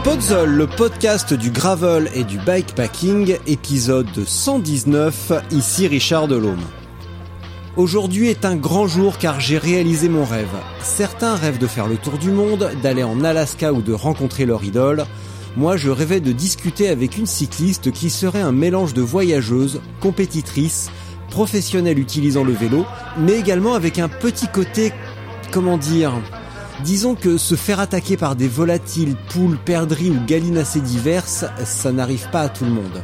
Spotzol, le podcast du gravel et du bikepacking, épisode 119, ici Richard Delhomme. Aujourd'hui est un grand jour car j'ai réalisé mon rêve. Certains rêvent de faire le tour du monde, d'aller en Alaska ou de rencontrer leur idole. Moi, je rêvais de discuter avec une cycliste qui serait un mélange de voyageuse, compétitrice, professionnelle utilisant le vélo, mais également avec un petit côté, comment dire, Disons que se faire attaquer par des volatiles, poules, perdrix ou gallinacées diverses, ça n'arrive pas à tout le monde.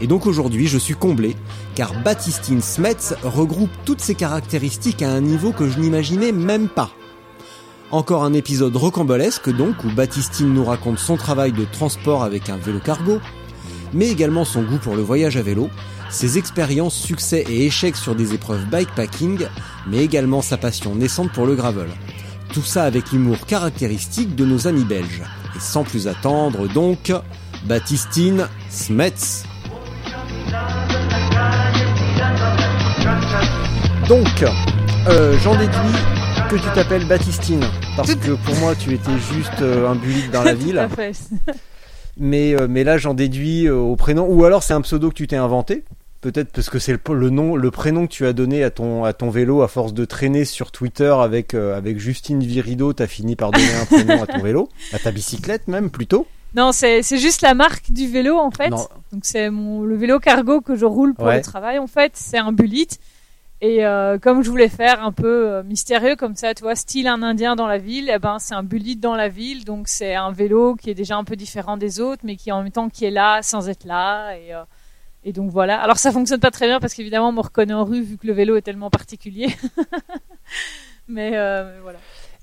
Et donc aujourd'hui, je suis comblé, car Baptistine Smets regroupe toutes ces caractéristiques à un niveau que je n'imaginais même pas. Encore un épisode rocambolesque donc, où Baptistine nous raconte son travail de transport avec un vélo cargo, mais également son goût pour le voyage à vélo, ses expériences, succès et échecs sur des épreuves bikepacking, mais également sa passion naissante pour le gravel. Tout ça avec l'humour caractéristique de nos amis belges. Et sans plus attendre donc, Baptistine Smets. Donc, euh, j'en déduis que tu t'appelles Baptistine. Parce que pour moi, tu étais juste euh, un bullet dans la ville. mais, euh, mais là, j'en déduis au prénom. Ou alors, c'est un pseudo que tu t'es inventé. Peut-être parce que c'est le, nom, le prénom que tu as donné à ton, à ton vélo à force de traîner sur Twitter avec, euh, avec Justine Virido, t'as fini par donner un prénom à ton vélo, à ta bicyclette même plutôt. Non, c'est juste la marque du vélo en fait. Donc c'est mon le vélo cargo que je roule pour le travail en fait. C'est un Bullet. Et euh, comme je voulais faire un peu euh, mystérieux comme ça, tu vois, style un Indien dans la ville, eh ben c'est un Bullet dans la ville. Donc c'est un vélo qui est déjà un peu différent des autres, mais qui en même temps qui est là sans être là. Et et donc voilà. Alors ça fonctionne pas très bien parce qu'évidemment on me reconnaît en rue vu que le vélo est tellement particulier. mais, euh, voilà.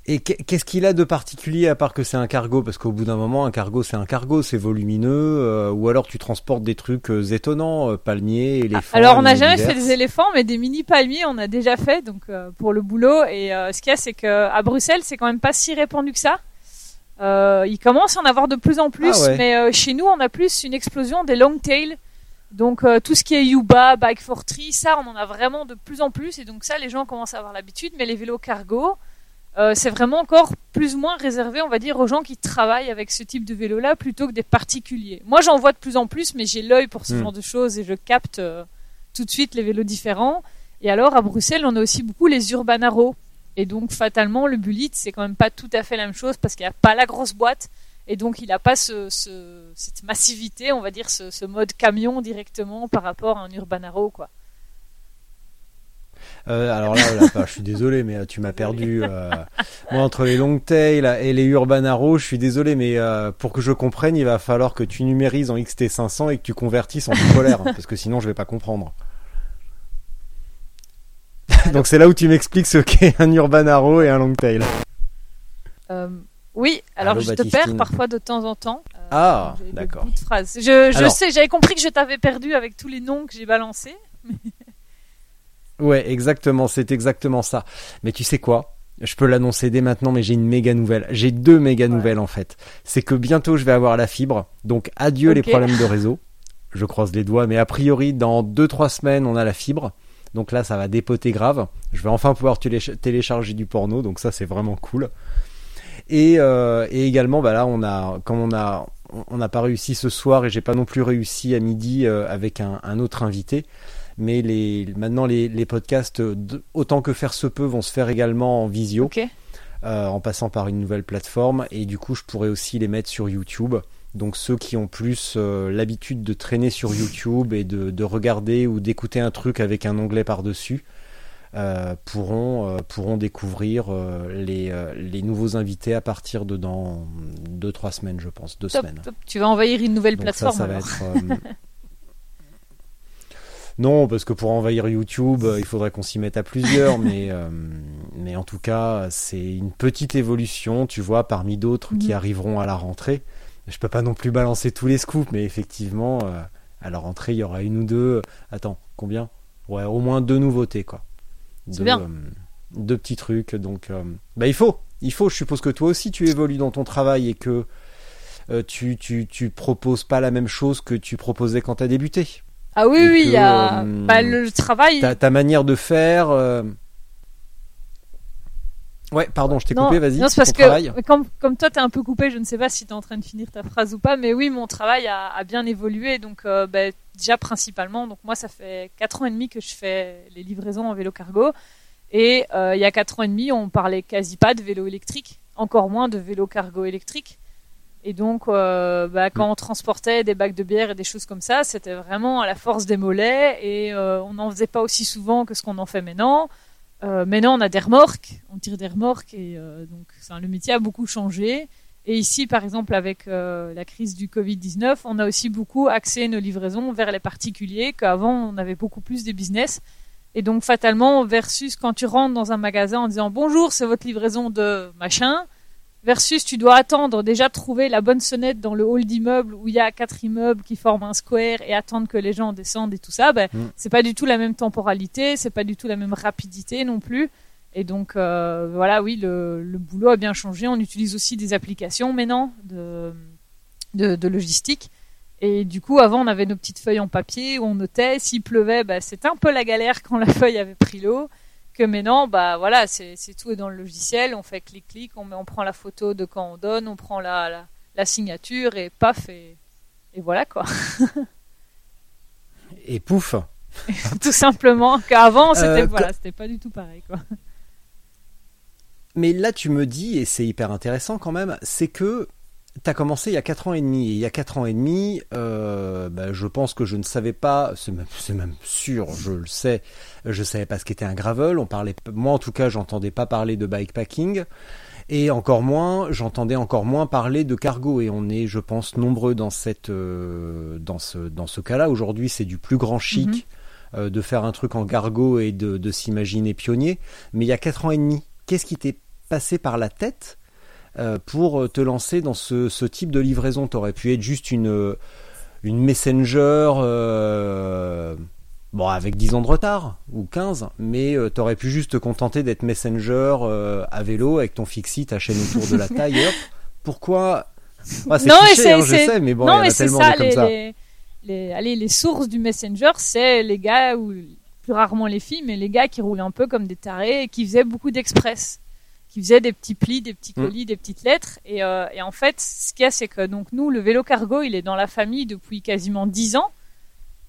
Et qu'est-ce qu'il a de particulier à part que c'est un cargo? Parce qu'au bout d'un moment, un cargo c'est un cargo, c'est volumineux. Euh, ou alors tu transportes des trucs euh, étonnants, palmiers, éléphants. Alors on n'a jamais fait des éléphants, mais des mini palmiers on a déjà fait donc pour le boulot. Et ce qu'il y a, c'est qu'à Bruxelles, c'est quand même pas si répandu que ça. il commence à en avoir de plus en plus, ah mais chez nous, on a plus une explosion des long tails. Donc euh, tout ce qui est Yuba, Bike for Tree, ça on en a vraiment de plus en plus et donc ça les gens commencent à avoir l'habitude. Mais les vélos cargo, euh, c'est vraiment encore plus ou moins réservé, on va dire, aux gens qui travaillent avec ce type de vélo-là plutôt que des particuliers. Moi j'en vois de plus en plus, mais j'ai l'œil pour ce hmm. genre de choses et je capte euh, tout de suite les vélos différents. Et alors à Bruxelles on a aussi beaucoup les Urbanaro. Et donc fatalement le Bullet c'est quand même pas tout à fait la même chose parce qu'il n'y a pas la grosse boîte et donc il n'a pas ce, cette massivité, on va dire, ce, mode camion directement par rapport à un Urbanaro, quoi. Euh, alors là, je suis désolé, mais euh, tu m'as perdu. Euh, moi, entre les Longtail et les Urbanaro, je suis désolé, mais pour que je comprenne, il va falloir que tu numérises en XT500 et que tu convertisses en polaire, parce que sinon, je vais pas comprendre. Donc c'est là où tu m'expliques ce qu'est un Urbanaro et un Longtail. Oui, alors je te perds parfois de temps en temps. Euh, ah, d'accord. Je, je sais, j'avais compris que je t'avais perdu avec tous les noms que j'ai balancés. ouais, exactement, c'est exactement ça. Mais tu sais quoi? Je peux l'annoncer dès maintenant, mais j'ai une méga nouvelle. J'ai deux méga nouvelles en fait. C'est que bientôt je vais avoir la fibre, donc adieu les problèmes de réseau. Je croise les doigts, mais a priori dans 2-3 semaines on a la fibre. Donc là ça va dépoter grave. Je vais enfin pouvoir télécharger du porno, donc ça c'est vraiment cool. Euh, et, également, bah là, on a, comme on a, on n'a pas réussi ce soir et j'ai pas non plus réussi à midi euh, avec un, autre invité. Mais les, maintenant, les, podcasts, autant que faire se peut, vont se faire également en visio. Euh, en passant par une nouvelle plateforme et du coup je pourrais aussi les mettre sur YouTube donc ceux qui ont plus l'habitude de traîner sur YouTube et de, de regarder ou d'écouter un truc avec un onglet par dessus pourront, pourront découvrir les, les nouveaux invités à partir de dans 2-3 semaines, je pense. Deux semaines. Tu vas envahir une nouvelle plateforme. Ça, va être, Non, parce que pour envahir YouTube, il faudrait qu'on s'y mette à plusieurs, mais, mais en tout cas, c'est une petite évolution, tu vois, parmi d'autres qui mhm. arriveront à la rentrée. Je peux pas non plus balancer tous les scoops, mais effectivement, euh, à la rentrée, il y aura une ou deux. Attends, combien? Ouais, au moins deux nouveautés, quoi. Bien. Euh, deux petits trucs. Donc, euh, bah, il faut. Il faut. Je suppose que toi aussi, tu évolues dans ton travail et que tu, tu, tu proposes pas la même chose que tu proposais quand tu as débuté. Ah oui, oui, il y a bah, le travail. Ta, ta, manière de faire. Ouais, pardon, je t'ai coupé, vas-y. Non, c'est parce que comme, comme toi, t'es un peu coupé, je ne sais pas si t'es en train de finir ta phrase ou pas, mais oui, mon travail a, a bien évolué. Donc, euh, bah, déjà principalement, donc moi, ça fait quatre ans et demi que je fais les livraisons en vélo cargo. Et euh, il y a quatre ans et demi, on parlait quasi pas de vélo électrique, encore moins de vélo cargo électrique. Et donc, euh, bah, quand on transportait des bacs de bière et des choses comme ça, c'était vraiment à la force des mollets et on n'en faisait pas aussi souvent que ce qu'on en fait maintenant. Euh, maintenant, on a des remorques, on tire des remorques et euh, donc le métier a beaucoup changé. Et ici, par exemple, avec euh, la crise du Covid-19, on a aussi beaucoup axé nos livraisons vers les particuliers, qu'avant, on avait beaucoup plus des business. Et donc, fatalement, versus quand tu rentres dans un magasin en disant bonjour, c'est votre livraison de machin, versus tu dois attendre déjà trouver la bonne sonnette dans le hall d'immeuble où il y a quatre immeubles qui forment un square et attendre que les gens descendent et tout ça ben mm. c'est pas du tout la même temporalité c'est pas du tout la même rapidité non plus et donc euh, voilà oui le, le, boulot a bien changé on utilise aussi des applications maintenant de, de, de logistique et du coup avant on avait nos petites feuilles en papier où on notait s'il pleuvait ben, c'était un peu la galère quand la feuille avait pris l'eau que maintenant, bah voilà, c'est tout est dans le logiciel. On fait clic-clic, on, on prend la photo de quand on donne, on prend la, la, signature et paf et, et voilà quoi. et pouf. tout simplement. Qu'avant, c'était euh, voilà, c'était pas du tout pareil quoi. Mais là, tu me dis, et c'est hyper intéressant quand même, c'est que T'as commencé il y a 4 ans et demi. Et il y a 4 ans et demi, euh, bah, je pense que je ne savais pas, c'est même, même, sûr, je le sais, je savais pas ce qu'était un gravel. On parlait, moi en tout cas, j'entendais pas parler de bikepacking. Et encore moins, j'entendais encore moins parler de cargo. Et on est, je pense, nombreux dans cette, euh, dans ce, dans ce cas-là. Aujourd'hui, c'est du plus grand chic. Mhm. Euh, de faire un truc en cargo et de, de s'imaginer pionnier. Mais il y a 4 ans et demi, qu'est-ce qui t'est passé par la tête euh, pour te lancer dans ce, ce type de livraison? Tu aurais pu être juste une, une messenger, euh, bon, avec 10 ans de retard, ou 15, mais euh, tu aurais pu juste te contenter d'être messenger à vélo avec ton fixie, ta chaîne autour de la taille. Pourquoi? Ah, C'est cliché, hein, je sais, mais bon, il y en a tellement ça, comme ça. Les, allez, les sources du messenger, c'est les gars, ou plus rarement les filles, mais les gars qui roulaient un peu comme des tarés et qui faisaient beaucoup d'express qui faisait des petits plis, des petits mm. colis, des petites lettres. Et, euh, et en fait, ce qu'il y a, c'est que donc nous, le vélo cargo, il est dans la famille depuis quasiment dix ans.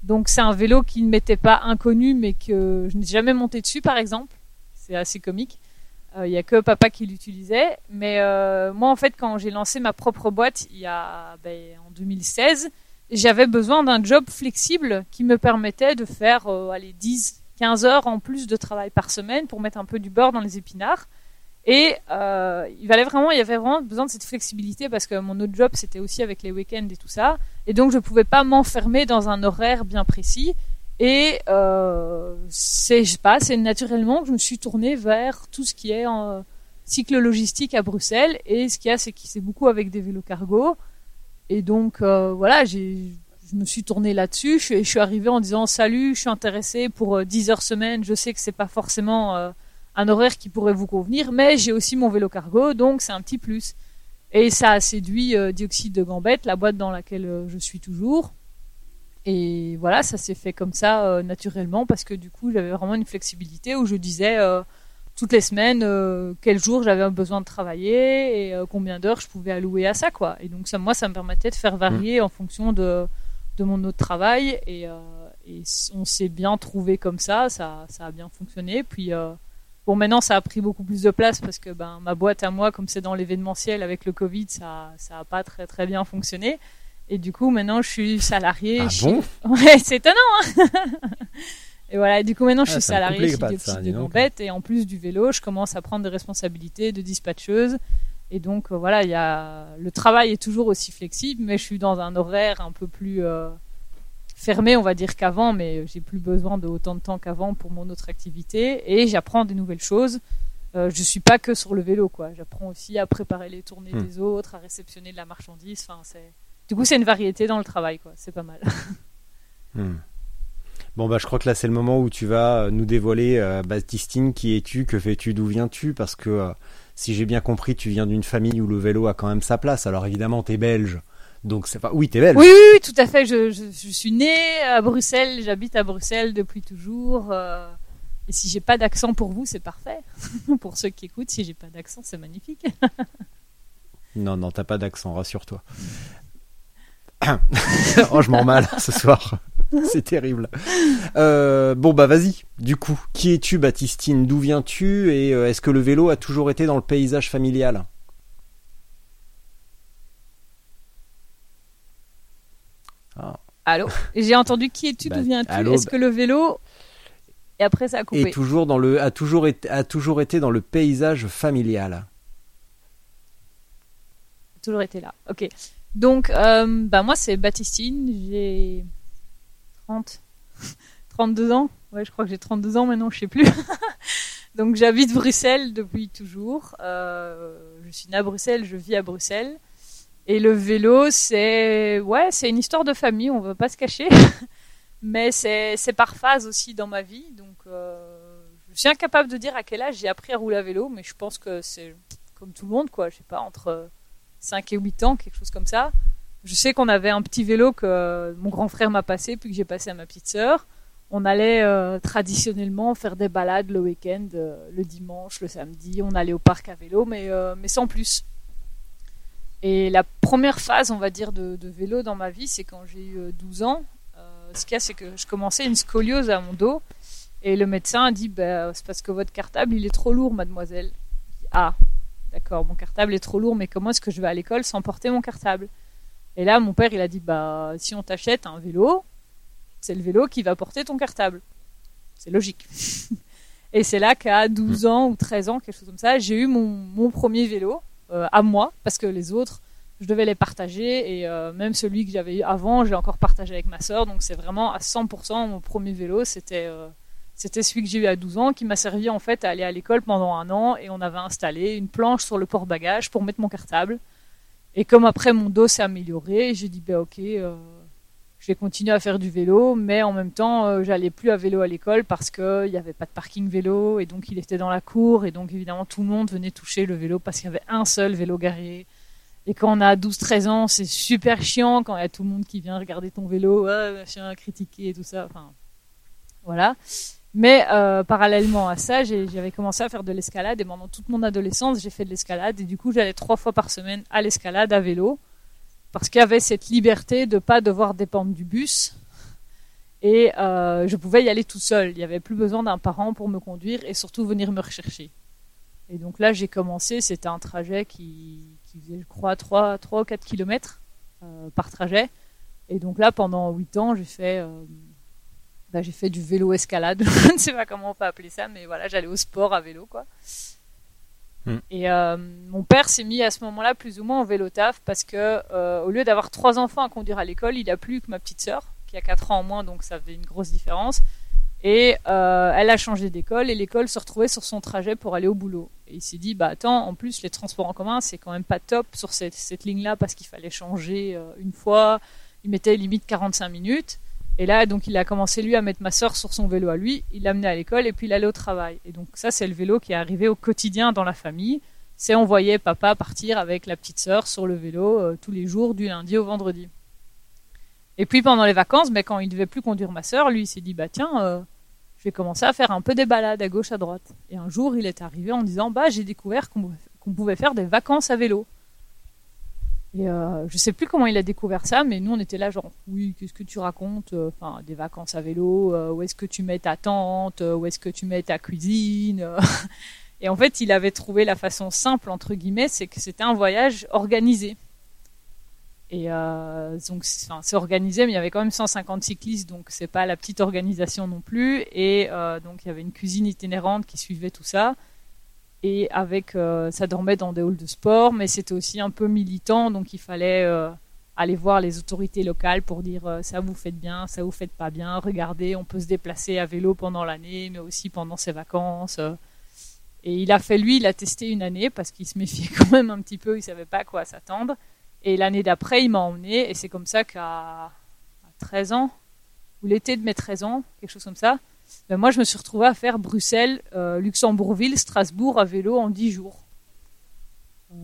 Donc c'est un vélo qui ne m'était pas inconnu, mais que je n'ai jamais monté dessus, par exemple. C'est assez comique. Euh, il y a que papa qui l'utilisait. Mais euh, moi, en fait, quand j'ai lancé ma propre boîte il y a ben, en 2016, j'avais besoin d'un job flexible qui me permettait de faire euh, allez 10, 15 heures en plus de travail par semaine pour mettre un peu du beurre dans les épinards. Et euh, il valait vraiment, il y avait vraiment besoin de cette flexibilité parce que mon autre job c'était aussi avec les week-ends et tout ça, et donc je pouvais pas m'enfermer dans un horaire bien précis. Et euh, c'est, je sais pas, c'est naturellement que je me suis tournée vers tout ce qui est en cycle logistique à Bruxelles. Et ce qu'il y a, c'est que c'est beaucoup avec des vélos cargo. Et donc euh, voilà, je me suis tournée là-dessus. Je, je suis arrivée en disant salut, je suis intéressée pour 10 euh, heures semaine. Je sais que c'est pas forcément euh, un horaire qui pourrait vous convenir, mais j'ai aussi mon vélo cargo, donc c'est un petit plus. Et ça a séduit Dioxyde de Gambette, la boîte dans laquelle je suis toujours. Et voilà, ça s'est fait comme ça naturellement parce que du coup j'avais vraiment une flexibilité où je disais toutes les semaines quel jour j'avais besoin de travailler et combien d'heures je pouvais allouer à ça quoi. Et donc ça, moi, ça me permettait de faire varier mmh. en fonction de, de mon autre travail et, et on s'est bien trouvé comme ça, ça, ça a bien fonctionné. Puis Bon, maintenant, ça a pris beaucoup plus de place parce que ben, ma boîte à moi, comme c'est dans l'événementiel avec le Covid, ça ça a pas très très bien fonctionné. Et du coup, maintenant, je suis salarié. Ah bon? Ouais, c'est étonnant. Hein Et voilà, du coup maintenant je suis ah, salarié chez Dioxyde de Gambette et en plus du vélo, je commence à prendre des responsabilités de dispatcheuse. Et donc euh, voilà, il y a le travail est toujours aussi flexible, mais je suis dans un horaire un peu plus euh, fermé, on va dire qu'avant, mais j'ai plus besoin de autant de temps qu'avant pour mon autre activité et j'apprends des nouvelles choses. Euh, je suis pas que sur le vélo, quoi. J'apprends aussi à préparer les tournées hmm. des autres, à réceptionner de la marchandise. Enfin, c'est du coup c'est une variété dans le travail, quoi. C'est pas mal. Hmm. Bon bah je crois que là c'est le moment où tu vas euh, nous dévoiler euh, Baptistine qui es-tu, que fais-tu, d'où viens-tu? Parce que euh, si j'ai bien compris tu viens d'une famille où le vélo a quand même sa place. Alors évidemment t'es belge. Donc c'est pas oui t'es belge. Oui, oui, tout à fait. Je, je, suis née à Bruxelles, j'habite à Bruxelles depuis toujours. et si j'ai pas d'accent pour vous c'est parfait. pour ceux qui écoutent si j'ai pas d'accent c'est magnifique. non non t'as pas d'accent rassure-toi. oh je m'en mal ce soir. c'est terrible. Euh, bon bah vas-y. Du coup, qui es-tu, Baptistine? D'où viens-tu? Et euh, est-ce que le vélo a toujours été dans le paysage familial? Ah. Allô? J'ai entendu qui es-tu D'où bah, viens-tu? Est-ce que le vélo et après ça a coupé? Et toujours dans le a toujours été a toujours été dans le paysage familial. Toujours été là. Ok. Donc euh, bah moi c'est Baptistine. J'ai 32 ans. Ouais, je crois que j'ai 32 ans maintenant, je sais plus. Donc j'habite Bruxelles depuis toujours. Euh, je suis née à Bruxelles, je vis à Bruxelles. Et le vélo, c'est ouais, c'est une histoire de famille, on va pas se cacher. Mais c'est c'est par phase aussi dans ma vie. Donc euh, je suis incapable de dire à quel âge j'ai appris à rouler à vélo, mais je pense que c'est comme tout le monde, quoi. Je sais pas entre 5 et 8 ans, quelque chose comme ça. Je sais qu'on avait un petit vélo que mon grand frère m'a passé, puis que j'ai passé à ma petite sœur. On allait euh, traditionnellement faire des balades le week-end, euh, le dimanche, le samedi. On allait au parc à vélo, mais, euh, sans plus. Et la première phase, on va dire, de, vélo dans ma vie, c'est quand j'ai eu 12 ans. ce qu'il y a, c'est que je commençais une scoliose à mon dos. Et le médecin a dit, bah, c'est parce que votre cartable, il est trop lourd, mademoiselle. ah, d'accord, mon cartable est trop lourd, mais comment est-ce que je vais à l'école sans porter mon cartable? Et là, mon père, il a dit, bah, si on t'achète un vélo, c'est le vélo qui va porter ton cartable. C'est logique. et c'est là qu'à 12 ans ou 13 ans, quelque chose comme ça, j'ai eu mon, premier vélo euh, à moi, parce que les autres, je devais les partager, et euh, même celui que j'avais eu avant, je l'ai encore partagé avec ma sœur, donc c'est vraiment à 100% mon premier vélo, c'était... Euh, c'était celui que j'ai eu à 12 ans qui m'a servi en fait à aller à l'école pendant un an et on avait installé une planche sur le port-bagages pour mettre mon cartable. Et comme après mon dos s'est amélioré, j'ai dit ben ok, euh, je vais continuer à faire du vélo, mais en même temps euh, j'allais plus à vélo à l'école parce que il n'y avait pas de parking vélo et donc il était dans la cour et donc évidemment tout le monde venait toucher le vélo parce qu'il y avait un seul vélo garé. Et quand on a 12-13 ans, c'est super chiant quand il y a tout le monde qui vient regarder ton vélo, ah, machin, critiquer et tout ça. Enfin, voilà. Mais euh, parallèlement à ça, j'avais commencé à faire de l'escalade et pendant toute mon adolescence, j'ai fait de l'escalade et du coup, j'allais trois fois par semaine à l'escalade à vélo parce qu'il y avait cette liberté de pas devoir dépendre du bus et euh, je pouvais y aller tout seul. Il n'y avait plus besoin d'un parent pour me conduire et surtout venir me rechercher. Et donc là, j'ai commencé. C'était un trajet qui, qui, faisait, je crois, 3, 3 ou 4 kilomètres euh, par trajet. Et donc là, pendant 8 ans, j'ai fait euh, bah, j'ai fait du vélo escalade. je ne sais pas comment on peut appeler ça, mais voilà, j'allais au sport à vélo, quoi. Hmm. Et euh, mon père s'est mis à ce moment-là plus ou moins en vélo taf parce que euh, au lieu d'avoir trois enfants à conduire à l'école, il a plus que ma petite sœur qui a quatre ans en moins, donc ça fait une grosse différence. Et euh, elle a changé d'école et l'école se retrouvait sur son trajet pour aller au boulot. Et il s'est dit, bah attends, en plus les transports en commun c'est quand même pas top sur cette, cette ligne-là parce qu'il fallait changer une fois. Il mettait limite 45 minutes. Et là, donc, il a commencé lui à mettre ma sœur sur son vélo à lui. Il l'amenait à l'école et puis il allait au travail. Et donc, ça, c'est le vélo qui est arrivé au quotidien dans la famille. C'est on voyait papa partir avec la petite sœur sur le vélo euh, tous les jours du lundi au vendredi. Et puis pendant les vacances, mais quand il devait plus conduire ma sœur, lui, il s'est dit bah tiens, euh, je vais commencer à faire un peu des balades à gauche à droite. Et un jour, il est arrivé en disant bah j'ai découvert qu'on pouvait faire des vacances à vélo. Et euh, je sais plus comment il a découvert ça, mais nous on était là genre oui, qu'est-ce que tu racontes euh, Enfin, des vacances à vélo, euh, où est-ce que tu mets ta tente, euh, où est-ce que tu mets ta cuisine Et en fait, il avait trouvé la façon simple entre guillemets, c'est que c'était un voyage organisé. Et euh, donc, c'est organisé, mais il y avait quand même 150 cyclistes, donc c'est pas la petite organisation non plus. Et euh, donc, il y avait une cuisine itinérante qui suivait tout ça. Et avec, euh, ça dormait dans des halls de sport, mais c'était aussi un peu militant, donc il fallait euh, aller voir les autorités locales pour dire euh, ça vous faites bien, ça vous faites pas bien. Regardez, on peut se déplacer à vélo pendant l'année, mais aussi pendant ses vacances. Et il a fait lui, il a testé une année parce qu'il se méfiait quand même un petit peu, il savait pas à quoi s'attendre. Et l'année d'après, il m'a emmené et c'est comme ça qu'à 13 ans, ou l'été de mes 13 ans, quelque chose comme ça, ben moi je me suis retrouvée à faire Bruxelles, euh, Luxembourgville, Strasbourg à vélo en 10 jours. Euh,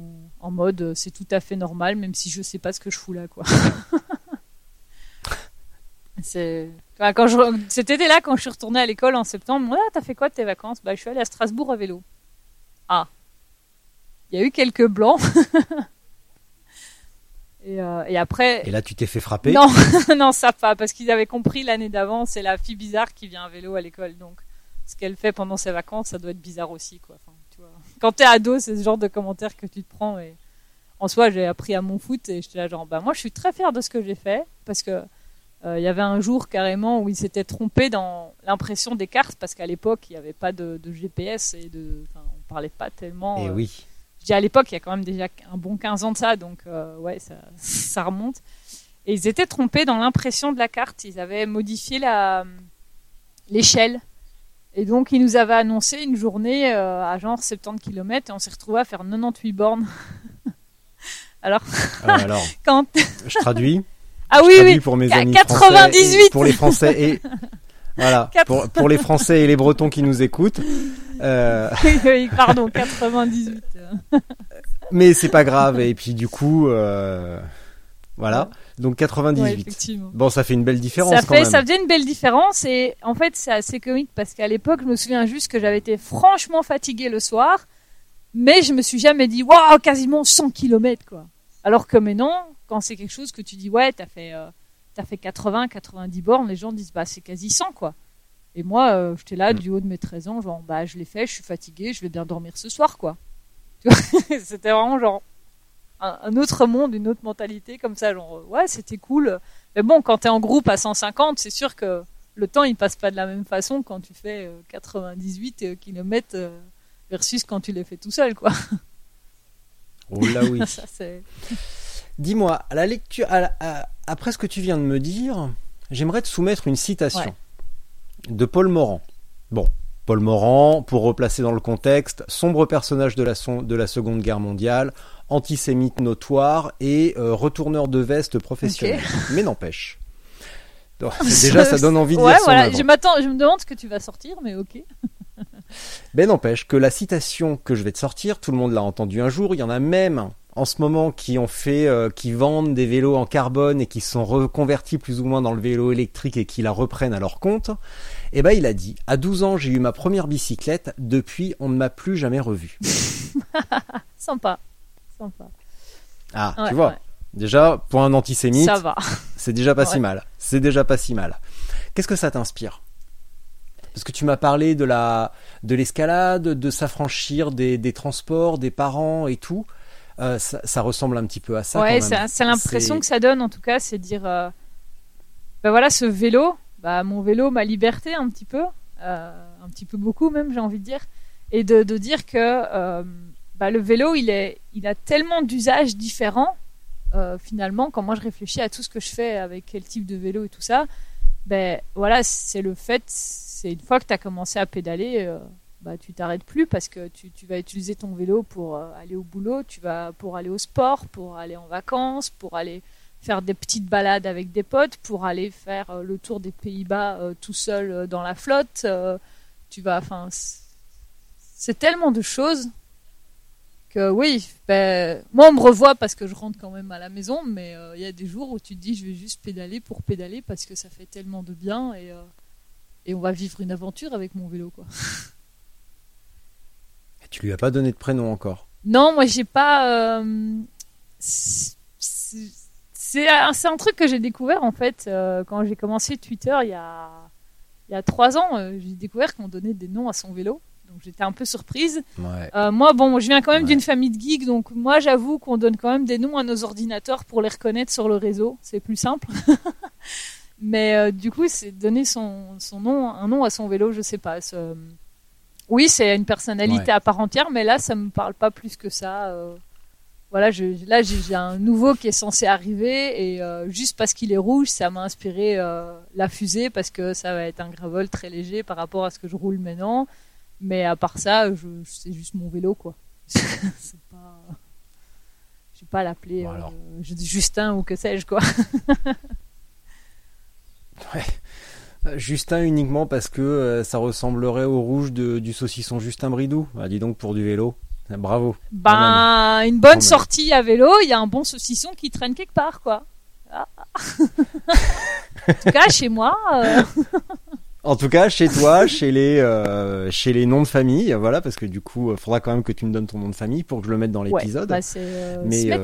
en mode euh, c'est tout à fait normal, même si je sais pas ce que je fous là quoi. c'est quand je cet été-là quand je suis retournée à l'école en septembre, ouais, t'as fait quoi de tes vacances? Bah je suis allée à Strasbourg à vélo. Ah, il y a eu quelques blancs. Et, euh, et, après. Et là, tu t'es fait frapper Non, non, ça pas, parce qu'ils avaient compris l'année d'avant, c'est la fille bizarre qui vient à vélo à l'école. Donc, ce qu'elle fait pendant ses vacances, ça doit être bizarre aussi, quoi. Enfin, tu vois. Quand t'es ado, c'est ce genre de commentaires que tu te prends. Et en soi, j'ai appris à mon foot et j'étais là genre, bah moi, je suis très fier de ce que j'ai fait parce que euh, il y avait un jour carrément où ils s'étaient trompés dans l'impression des cartes parce qu'à l'époque, il n'y avait pas de, de, GPS et de, on parlait pas tellement. Et eh euh, oui à l'époque, il y a quand même déjà un bon 15 ans de ça, donc euh, ouais, ça, ça, remonte. Et ils étaient trompés dans l'impression de la carte. Ils avaient modifié la l'échelle. Et donc, ils nous avaient annoncé une journée euh, à genre 70 km et on s'est retrouvé à faire 98 bornes. alors, euh, alors quand je traduis. Ah oui, oui. Pour mes amis 98. pour les Français et voilà. Pour, pour, les Français et les Bretons qui nous écoutent. Euh... oui, pardon, 98. Mais c'est pas grave. Et puis du coup, euh... voilà. Donc 98. bon, ça fait une belle différence. Ça quand fait, même. ça faisait une belle différence. Et en fait, c'est assez comique parce qu'à l'époque, je me souviens juste que j'avais été franchement fatiguée le soir, mais je me suis jamais dit, waouh, quasiment 100 km quoi. Alors que maintenant, quand c'est quelque chose que tu dis, ouais, t'as fait. Euh t'as fait 80, 90 bornes, les gens disent bah c'est quasi 100 quoi. Et moi, euh, j'étais là mm. du haut de mes 13 ans, genre bah je l'ai fait, je suis fatigué, je vais bien dormir ce soir quoi. c'était vraiment genre un, autre monde, une autre mentalité comme ça, genre ouais c'était cool. Mais bon, quand t'es en groupe à 150, c'est sûr que le temps il passe pas de la même façon quand tu fais 98 euh, km euh, versus quand tu les fais tout seul quoi. Oh là oui. Dis-moi, à la lecture, après ce que tu viens de me dire, j'aimerais te soumettre une citation de Paul Morand. Bon, Paul Morand, pour replacer dans le contexte, sombre personnage de la, de la Seconde Guerre mondiale, antisémite notoire et euh, retourneur de veste professionnel. Mais n'empêche. déjà, ça donne envie de ouais, lire voilà. Je m'attends, je me demande ce que tu vas sortir, mais ok. mais n'empêche que la citation que je vais te sortir, tout le monde l'a entendu un jour. Il y en a même en ce moment qui ont fait, euh, qui vendent des vélos en carbone et qui sont reconvertis plus ou moins dans le vélo électrique et qui la reprennent à leur compte, eh ben il a dit à 12 ans j'ai eu ma première bicyclette, depuis on ne m'a plus jamais revu. sympa, sympa. Ah, tu vois. Déjà pour un antisémite, ça va. C'est déjà pas si mal. C'est déjà pas si mal. Qu'est-ce que ça t'inspire? Parce que tu m'as parlé de la de l'escalade, de s'affranchir des, des transports, des parents et tout. Euh, ça, ressemble un petit peu à ça. Ouais, c'est l'impression que ça donne en tout cas, c'est dire, euh, ben voilà, ce vélo, bah mon vélo, ma liberté un petit peu, euh, un petit peu beaucoup même, j'ai envie de dire, et de, dire que bah, le vélo, il est, il a tellement d'usages différents. finalement, quand moi je réfléchis à tout ce que je fais avec quel type de vélo et tout ça, ben voilà, c'est le fait, c'est une fois que tu as commencé à pédaler, bah, tu t'arrêtes plus parce que tu, tu, vas utiliser ton vélo pour euh, aller au boulot, tu vas pour aller au sport, pour aller en vacances, pour aller faire des petites balades avec des potes, pour aller faire euh, le tour des Pays-Bas euh, tout seul dans la flotte. tu vas, enfin, c'est tellement de choses que oui, ben, moi on me revoit parce que je rentre quand même à la maison, mais il y a des jours où tu te dis je vais juste pédaler pour pédaler parce que ça fait tellement de bien et, et on va vivre une aventure avec mon vélo quoi. Tu lui as pas donné de prénom encore? Non, moi j'ai pas. Euh, c'est un, un, truc que j'ai découvert en fait euh, quand j'ai commencé Twitter il y a il y a trois ans. Euh, j'ai découvert qu'on donnait des noms à son vélo. Donc j'étais un peu surprise. Euh, moi, bon, je viens quand même d'une famille de geeks, donc moi j'avoue qu'on donne quand même des noms à nos ordinateurs pour les reconnaître sur le réseau. C'est plus simple. Mais euh, du coup, c'est donner son, son nom, un nom à son vélo, je sais pas. Oui, c'est une personnalité à part entière, mais là, ça me parle pas plus que ça. Euh. Voilà, je, là, j'ai un nouveau qui est censé arriver et euh, juste parce qu'il est rouge, ça m'a inspiré la fusée parce que ça va être un gravel très léger par rapport à ce que je roule maintenant. Mais à part ça, je, c'est juste mon vélo, quoi. c'est pas, je vais pas l'appeler Justin ou que sais-je, quoi. Ouais. Euh, Justin uniquement parce que euh, ça ressemblerait au rouge de, du saucisson Justin Bridou. Bah, dis donc pour du vélo. Euh, bravo. Ben, une bonne sortie à vélo, il y a un bon saucisson qui traîne quelque part, quoi. Ah. en tout cas, chez moi. En tout cas, chez toi, chez les euh, chez les noms de famille, voilà, parce que du coup, il euh, faudra quand même que tu me donnes ton nom de famille pour que je le mette dans l'épisode. Ouais, bah c'est euh, mais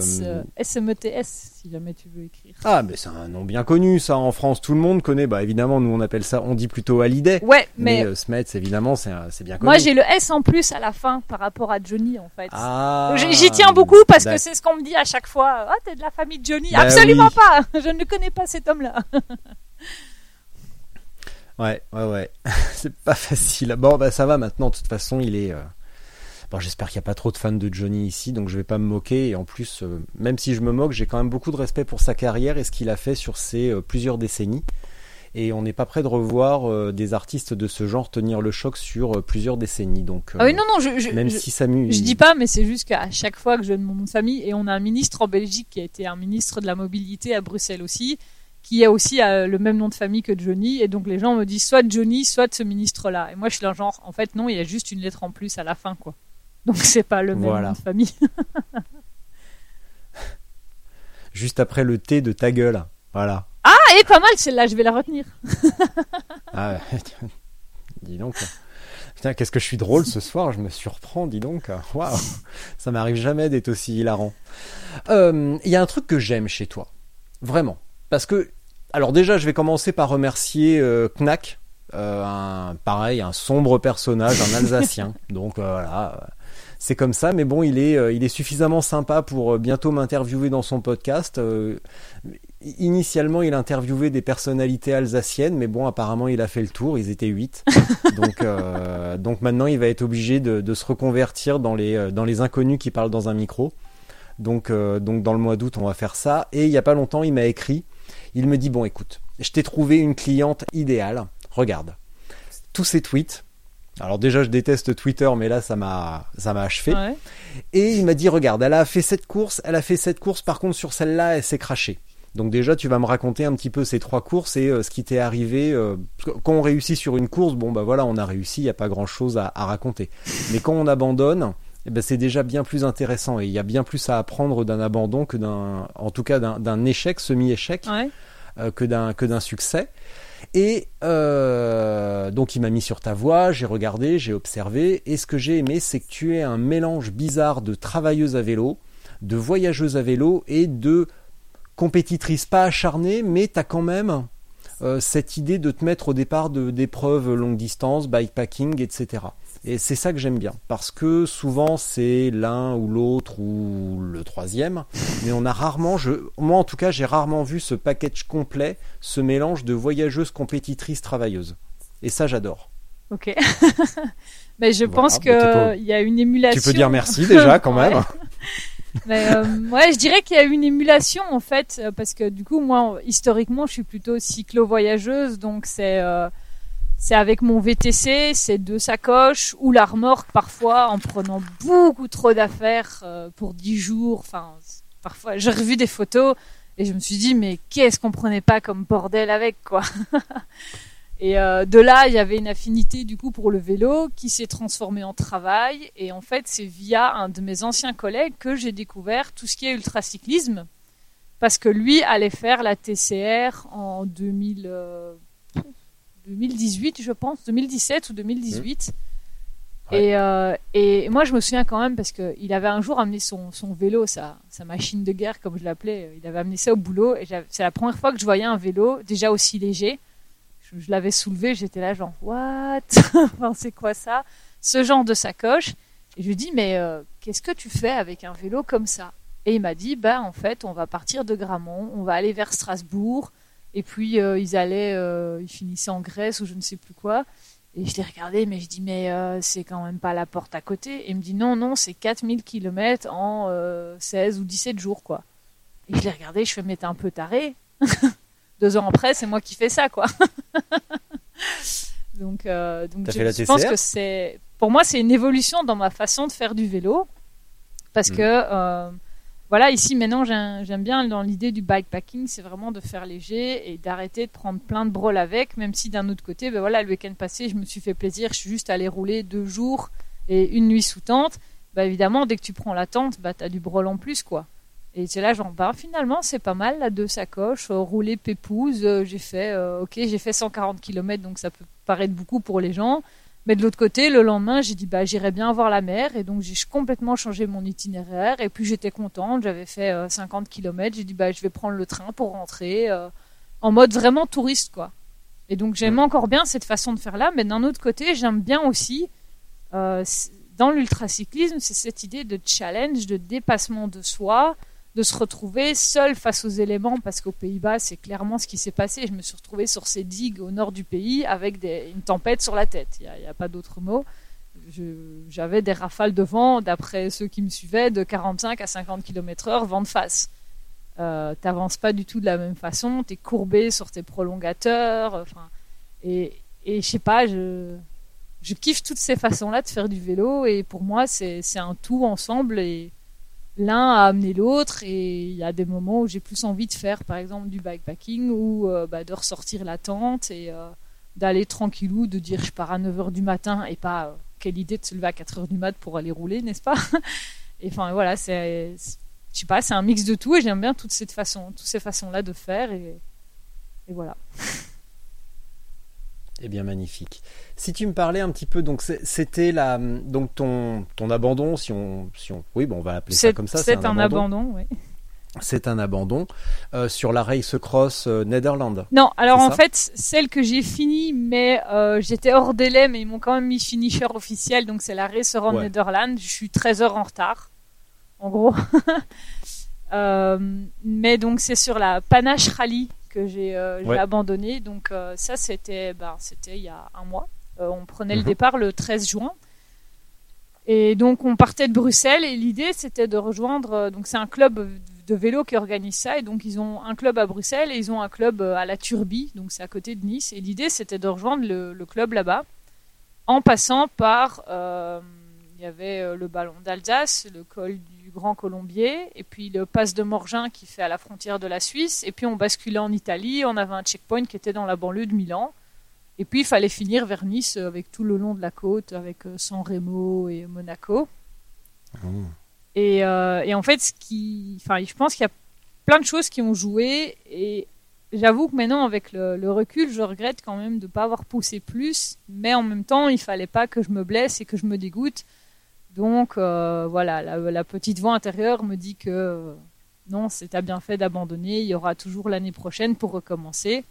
SMETS e si jamais tu veux écrire. Ah, mais c'est un nom bien connu, ça en France, tout le monde connaît. Bah évidemment, nous on appelle ça, on dit plutôt Hallyday. Ouais, mais, mais Smets, évidemment, c'est c'est bien connu. Moi, j'ai le S en plus à la fin par rapport à Johnny en fait. Ah, J'y tiens beaucoup parce que c'est ce qu'on me dit à chaque fois. Ah, oh, t'es de la famille de Johnny? Bah Absolument pas. Je ne connais pas cet homme-là. Ouais, ouais, ouais. c'est pas facile. Bon, bah ça va maintenant. De toute façon, il est. Euh, bon, j'espère qu'il n'y a pas trop de fans de Johnny ici, donc je vais pas me moquer. Et en plus, euh, même si je me moque, j'ai quand même beaucoup de respect pour sa carrière et ce qu'il a fait sur ces euh, plusieurs décennies. Et on n'est pas prêt de revoir des artistes de ce genre tenir le choc sur plusieurs décennies. Donc, ah oui, non, non, je, même si ça Je dis pas, mais c'est juste qu'à chaque fois que je donne mon nom de famille, et on a un ministre en Belgique qui a été un ministre de la mobilité à Bruxelles aussi, qui a aussi euh, le même nom de famille que Johnny. Et donc les gens me disent soit Johnny, soit ce ministre-là. Et moi je suis là genre, en fait non, il y a juste une lettre en plus à la fin, quoi. Donc c'est pas le même nom de famille. juste après le T de ta gueule. Voilà. Ah, et pas mal celle-là, je vais la retenir. ah, dis donc. Putain, qu'est-ce que je suis drôle ce soir, je me surprends, dis donc. Waouh, ça m'arrive jamais d'être aussi hilarant. Euh, il y a un truc que j'aime chez toi, vraiment. Parce que, alors déjà, je vais commencer par remercier euh, Knack, euh, un, pareil, un sombre personnage, un Alsacien. Donc euh, voilà, c'est comme ça. Mais bon, il est, il est suffisamment sympa pour bientôt m'interviewer dans son podcast. initialement, il interviewait des personnalités alsaciennes, mais bon, apparemment, il a fait le tour. Ils étaient huit. donc, donc maintenant, il va être obligé de, de, se reconvertir dans les, dans les inconnus qui parlent dans un micro. Donc, donc dans le mois d'août, on va faire ça. Et il n'y a pas longtemps, il m'a écrit il me dit bon écoute, je t'ai trouvé une cliente idéale. Regarde tous ces tweets. Alors déjà je déteste Twitter mais là ça m'a ça m'a achevé. Et il m'a dit regarde, elle a fait cette course, elle a fait cette course par contre sur celle-là elle s'est crachée. Donc déjà, tu vas me raconter un petit peu ces trois courses et euh, ce qui t'est arrivé. Euh, quand on réussit sur une course, bon bah voilà, on a réussi, il n'y a pas grand-chose à, raconter. Mais quand on abandonne, eh ben, c'est déjà bien plus intéressant et il y a bien plus à apprendre d'un abandon que d'un, en tout cas d'un échec, semi-échec, euh, que d'un que d'un succès. Et euh, donc il m'a mis sur ta voie, j'ai regardé, j'ai observé, et ce que j'ai aimé, c'est que tu es un mélange bizarre de travailleuse à vélo, de voyageuse à vélo et de compétitrice pas acharnée, mais tu as quand même euh, cette idée de te mettre au départ d'épreuves longue distance, bikepacking, etc. Et c'est ça que j'aime bien, parce que souvent c'est l'un ou l'autre ou le troisième, mais on a rarement, je, moi en tout cas j'ai rarement vu ce package complet, ce mélange de voyageuse, compétitrice, travailleuse. Et ça j'adore. Ok. mais je pense qu'il y a une émulation. Tu peux dire merci déjà quand même. Mais euh, ouais, je dirais qu'il y a une émulation en fait, parce que du coup, moi, historiquement, je suis plutôt cyclo-voyageuse, donc c'est euh, c'est avec mon VTC, c'est deux sacoches ou la remorque parfois en prenant beaucoup trop d'affaires euh, pour dix jours. Enfin, parfois, j'ai revu des photos et je me suis dit mais qu'est-ce qu'on prenait pas comme bordel avec quoi? et euh, de là, il y avait une affinité du coup pour le vélo qui s'est transformée en travail. Et en fait, c'est via un de mes anciens collègues que j'ai découvert tout ce qui est ultracyclisme parce que lui allait faire la TCR en 2000. 2018, je pense, 2017 ou 2018. Mmh. Et, euh, et moi, je me souviens quand même parce qu'il avait un jour amené son, son vélo, sa, sa machine de guerre, comme je l'appelais. Il avait amené ça au boulot. Et c'est la première fois que je voyais un vélo déjà aussi léger. Je, l'avais soulevé, j'étais là, genre, what? Enfin, C'est quoi ça? Ce genre de sacoche. Et je lui dis, mais euh, qu'est-ce que tu fais avec un vélo comme ça? Et il m'a dit, bah en fait, on va partir de Gramont, on va aller vers Strasbourg. Et puis euh, ils allaient, euh, ils finissaient en Grèce ou je ne sais plus quoi. Et je l'ai regardé, mais je dis, mais c'est quand même pas la porte à côté. Et il me dit, non, non, c'est 4000 km en 16 ou 17 jours, quoi. Et je l'ai regardé, je fais, mais t'es un peu taré. Deux ans après, c'est moi qui fais ça, quoi. donc, donc je, pense que c'est pour moi, c'est une évolution dans ma façon de faire du vélo. Parce mm. que, euh, voilà, ici maintenant, j'aime bien dans l'idée du bikepacking, c'est vraiment de faire léger et d'arrêter de prendre plein de brôles avec, même si d'un autre côté, ben voilà, le week-end passé, je me suis fait plaisir, je suis juste allé rouler deux jours et une nuit sous tente. Bah évidemment, dès que tu prends la tente, bah t'as du brol en plus, quoi. Et c'est là, genre, bah finalement, c'est pas mal, là, deux sacoches, euh, rouler pépouze, euh, j'ai fait, ok, j'ai fait 140 km, donc ça peut paraître beaucoup pour les gens. Mais de l'autre côté, le lendemain, j'ai dit bah j'irai bien voir la mer. Et donc j'ai complètement changé mon itinéraire. Et puis j'étais contente, j'avais fait 50 euh, km, j'ai dit bah je vais prendre le train pour rentrer euh, en mode vraiment touriste quoi. Et donc j'aime encore bien cette façon de faire là, mais d'un autre côté, j'aime bien aussi euh, dans l'ultracyclisme, c'est cette idée de challenge, de dépassement de soi, de se retrouver seul face aux éléments, parce qu'aux Pays-Bas, c'est clairement ce qui s'est passé. Je me suis retrouvée sur ces digues au nord du pays avec une tempête sur la tête. Il n'y a, pas d'autre mot. J'avais des rafales de vent, d'après ceux qui me suivaient, de 45 à 50 km heure, vent de face. Euh, T'avances pas du tout de la même façon, tu es courbé sur tes prolongateurs. Enfin, et, et je sais pas, je, kiffe toutes ces façons-là de faire du vélo, et pour moi, c'est un tout ensemble. L'un a amené l'autre et il y a des moments où j'ai plus envie de faire par exemple du bikepacking ou euh, bah, de ressortir la tente et euh, d'aller tranquillou, de dire je pars à 9h du matin et pas euh, quelle idée de se lever à 4h du mat pour aller rouler, n'est-ce pas? Et enfin voilà, c'est je sais pas, c'est un mix de tout et j'aime bien toutes ces façons, toutes ces façons-là de faire et, et voilà. Eh bien, magnifique. Si tu me parlais un petit peu, donc c'était la, donc ton, ton abandon, si on, si on, oui, bon, on va l'appeler ça comme ça. C'est un, abandon, oui. C'est un abandon euh, sur la Race Cross euh, Netherlands. Non, alors en fait, celle que j'ai finie, mais euh, j'étais hors délai, mais ils m'ont quand même mis finisher officiel, donc c'est la Race Around Netherlands. Je suis 13 heures en retard, en gros. mais donc c'est sur la Panache Rally que j'ai euh, abandonné. Donc euh, ça, c'était ben, c'était il y a un mois. Euh, on prenait le mhm. départ le 13 juin. Et donc on partait de Bruxelles et l'idée c'était de rejoindre. Donc c'est un club de vélo qui organise ça et donc ils ont un club à Bruxelles et ils ont un club à la Turbie, donc c'est à côté de Nice. Et l'idée c'était de rejoindre le, club là-bas en passant par. Y avait le ballon d'Alsace, le col du Grand Colombier, et puis le passe de Morgin qui fait à la frontière de la Suisse, et puis on basculait en Italie, on avait un checkpoint qui était dans la banlieue de Milan, et puis il fallait finir vers Nice avec tout le long de la côte, avec euh, San Remo et Monaco. Oh. Euh, et, en fait, ce qui, enfin, je pense qu'il y a plein de choses qui ont joué, et j'avoue que maintenant, avec le, le, recul, je regrette quand même de ne pas avoir poussé plus, mais en même temps, il fallait pas que je me blesse et que je me dégoûte. Donc euh, voilà, la, petite voix intérieure me dit que euh, non, c'est à bien fait d'abandonner. Il y aura toujours l'année prochaine pour recommencer.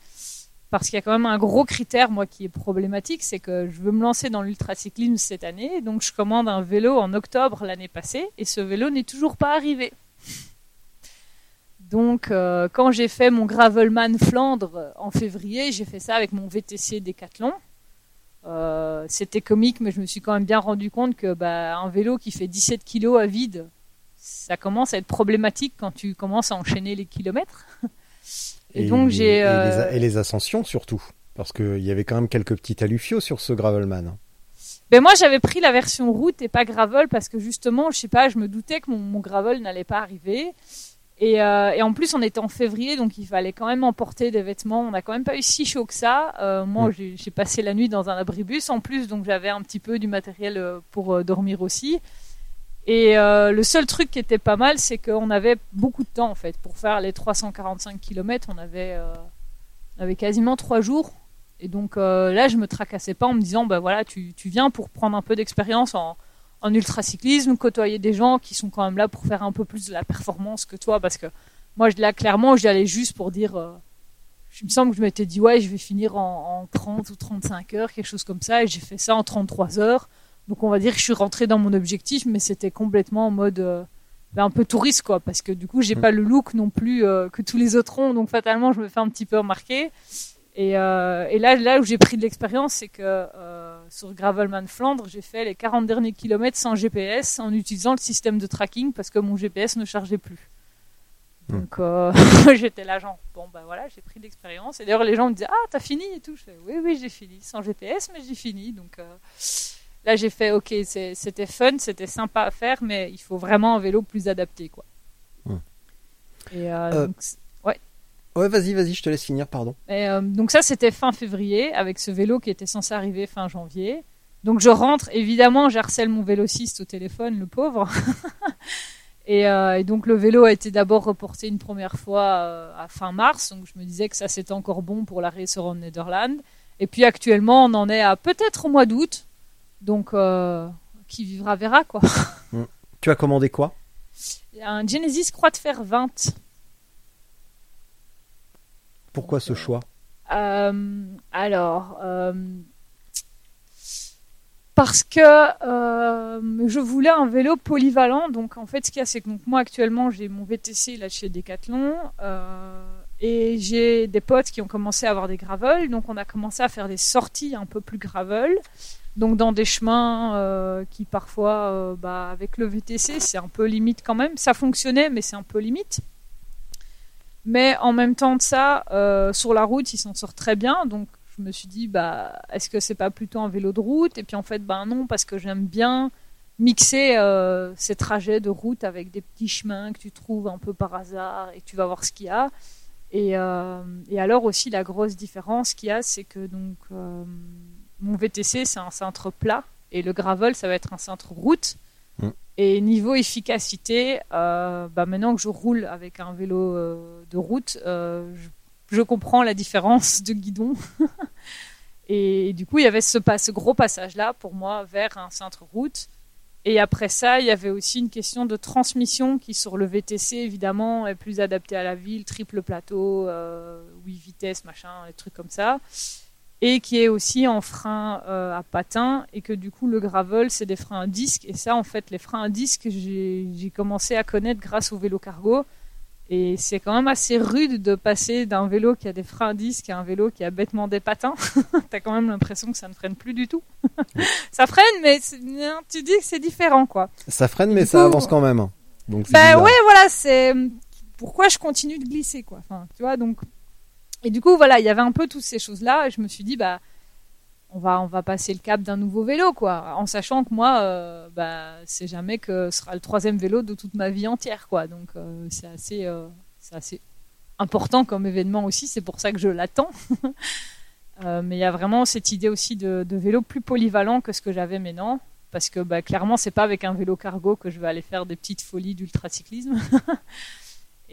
Parce qu'il y a quand même un gros critère, moi, qui est problématique, c'est que je veux me lancer dans l'ultracyclisme cette année. Donc je commande un vélo en octobre l'année passée et ce vélo n'est toujours pas arrivé. Donc, euh, quand j'ai fait mon Gravelman Flandre en février, j'ai fait ça avec mon VTC Decathlon. Euh, c'était comique, mais je me suis quand même bien rendu compte que bah, un vélo qui fait 17 kg à vide, ça commence à être problématique quand tu commences à enchaîner les kilomètres. et, donc j'ai euh, et, les ascensions surtout, parce qu'il y avait quand même quelques petits alluvios sur ce gravelman. Ben moi j'avais pris la version route et pas gravel parce que justement je sais pas, je me doutais que mon, mon gravel n'allait pas arriver. Euh, et, en plus, on était en février, donc il fallait quand même emporter des vêtements. On n'a quand même pas eu si chaud que ça. Euh, moi, j'ai passé la nuit dans un abribus en plus, donc j'avais un petit peu du matériel euh, pour dormir aussi. Et le seul truc qui était pas mal, c'est qu'on avait beaucoup de temps en fait pour faire les 345 km. On avait, on avait quasiment trois jours. Et donc là, je me tracassais pas en me disant, bah voilà, tu, tu viens pour prendre un peu d'expérience en en ultracyclisme, côtoyer des gens qui sont quand même là pour faire un peu plus de la performance que toi, parce que moi, là, clairement, j'y allais juste pour dire, euh, je me semble que je m'étais dit, ouais, je vais finir en, 30 ou 35 heures, quelque chose comme ça, et j'ai fait ça en 33 heures, Donc on va dire que je suis rentrée dans mon objectif, mais c'était complètement en mode ben, un peu touriste quoi, parce que du coup j'ai mm. pas le look non plus que tous les autres ont, donc fatalement je me fais un petit peu remarquer. Et, euh, et là, là où j'ai pris de l'expérience, c'est que euh, sur Gravelman Flandre, j'ai fait les 40 derniers kilomètres sans GPS, en utilisant le système de tracking parce que mon GPS ne chargeait plus. Hmm. Donc euh, j'étais là genre bon bah voilà j'ai pris l'expérience et d'ailleurs les gens me disaient ah t'as fini et tout je fais oui oui j'ai fini sans GPS mais j'ai fini donc euh, là j'ai fait ok c'était fun c'était sympa à faire mais il faut vraiment un vélo plus adapté quoi. Hmm. Et euh, donc, Ouais, vas-y, vas-y, je te laisse finir, pardon. Et, euh, donc ça, c'était fin février, avec ce vélo qui était censé arriver fin janvier. Donc je rentre, évidemment, j'harcèle mon vélociste au téléphone, le pauvre. et, euh, et, donc le vélo a été d'abord reporté une première fois euh, à fin mars, donc je me disais que ça c'était encore bon pour l'arrêt sur en Netherlands. Et puis actuellement, on en est à peut-être au mois d'août. Donc qui vivra verra quoi. Mm. Tu as commandé quoi? Un Genesis Croix de Fer 20. Pourquoi ce choix? Euh, Alors, euh, parce que euh, je voulais un vélo polyvalent. Donc en fait, ce qu'il y a, c'est que moi actuellement, j'ai mon VTC là chez Decathlon. et j'ai des potes qui ont commencé à avoir des gravels, donc on a commencé à faire des sorties un peu plus gravel, donc dans des chemins qui parfois, bah, avec le VTC, c'est un peu limite quand même. Ça fonctionnait, mais c'est un peu limite. Mais en même temps de ça, euh, sur la route, il s'en sort très bien. Donc je me suis dit, bah, est-ce que c'est pas plutôt un vélo de route? Et puis en fait, bah non, parce que j'aime bien mixer euh, ces trajets de route avec des petits chemins que tu trouves un peu par hasard et tu vas voir ce qu'il y a. Et, euh, et alors aussi la grosse différence qu'il y a, c'est que donc mon VTC c'est un cintre plat et le gravel ça va être un cintre route. Mm. Et niveau efficacité, euh, bah maintenant que je roule avec un vélo euh, de route, euh, je, comprends la différence de guidon. et, du coup, il y avait ce, ce gros passage-là pour moi vers un centre route. Et après ça, il y avait aussi une question de transmission qui, sur le VTC, évidemment, est plus adaptée à la ville, triple plateau, euh, 8 vitesses, machin, des trucs comme ça et qui est aussi en frein euh, à patin et que du coup le gravel c'est des freins à disque et ça en fait les freins à disque j'ai commencé à connaître grâce au vélo cargo et c'est quand même assez rude de passer d'un vélo qui a des freins à disque à un vélo qui a bêtement des patins. T'as quand même l'impression que ça ne freine plus du tout. ça freine, mais tu dis que c'est différent, quoi. Ça freine, mais ça avance quand même. Donc bah ouais, voilà, c'est pourquoi je continue de glisser, quoi. Enfin, tu vois, donc et du coup, voilà, il y avait un peu toutes ces choses-là. Et je me suis dit, bah, on va, on va passer le cap d'un nouveau vélo, quoi. En sachant que moi, euh, bah, c'est jamais que ce sera le troisième vélo de toute ma vie entière, quoi. Donc, euh, c'est assez, euh, c'est assez important comme événement aussi. C'est pour ça que je l'attends. mais il y a vraiment cette idée aussi de, vélo plus polyvalent que ce que j'avais maintenant. Parce que, bah, clairement, c'est pas avec un vélo cargo que je vais aller faire des petites folies d'ultracyclisme.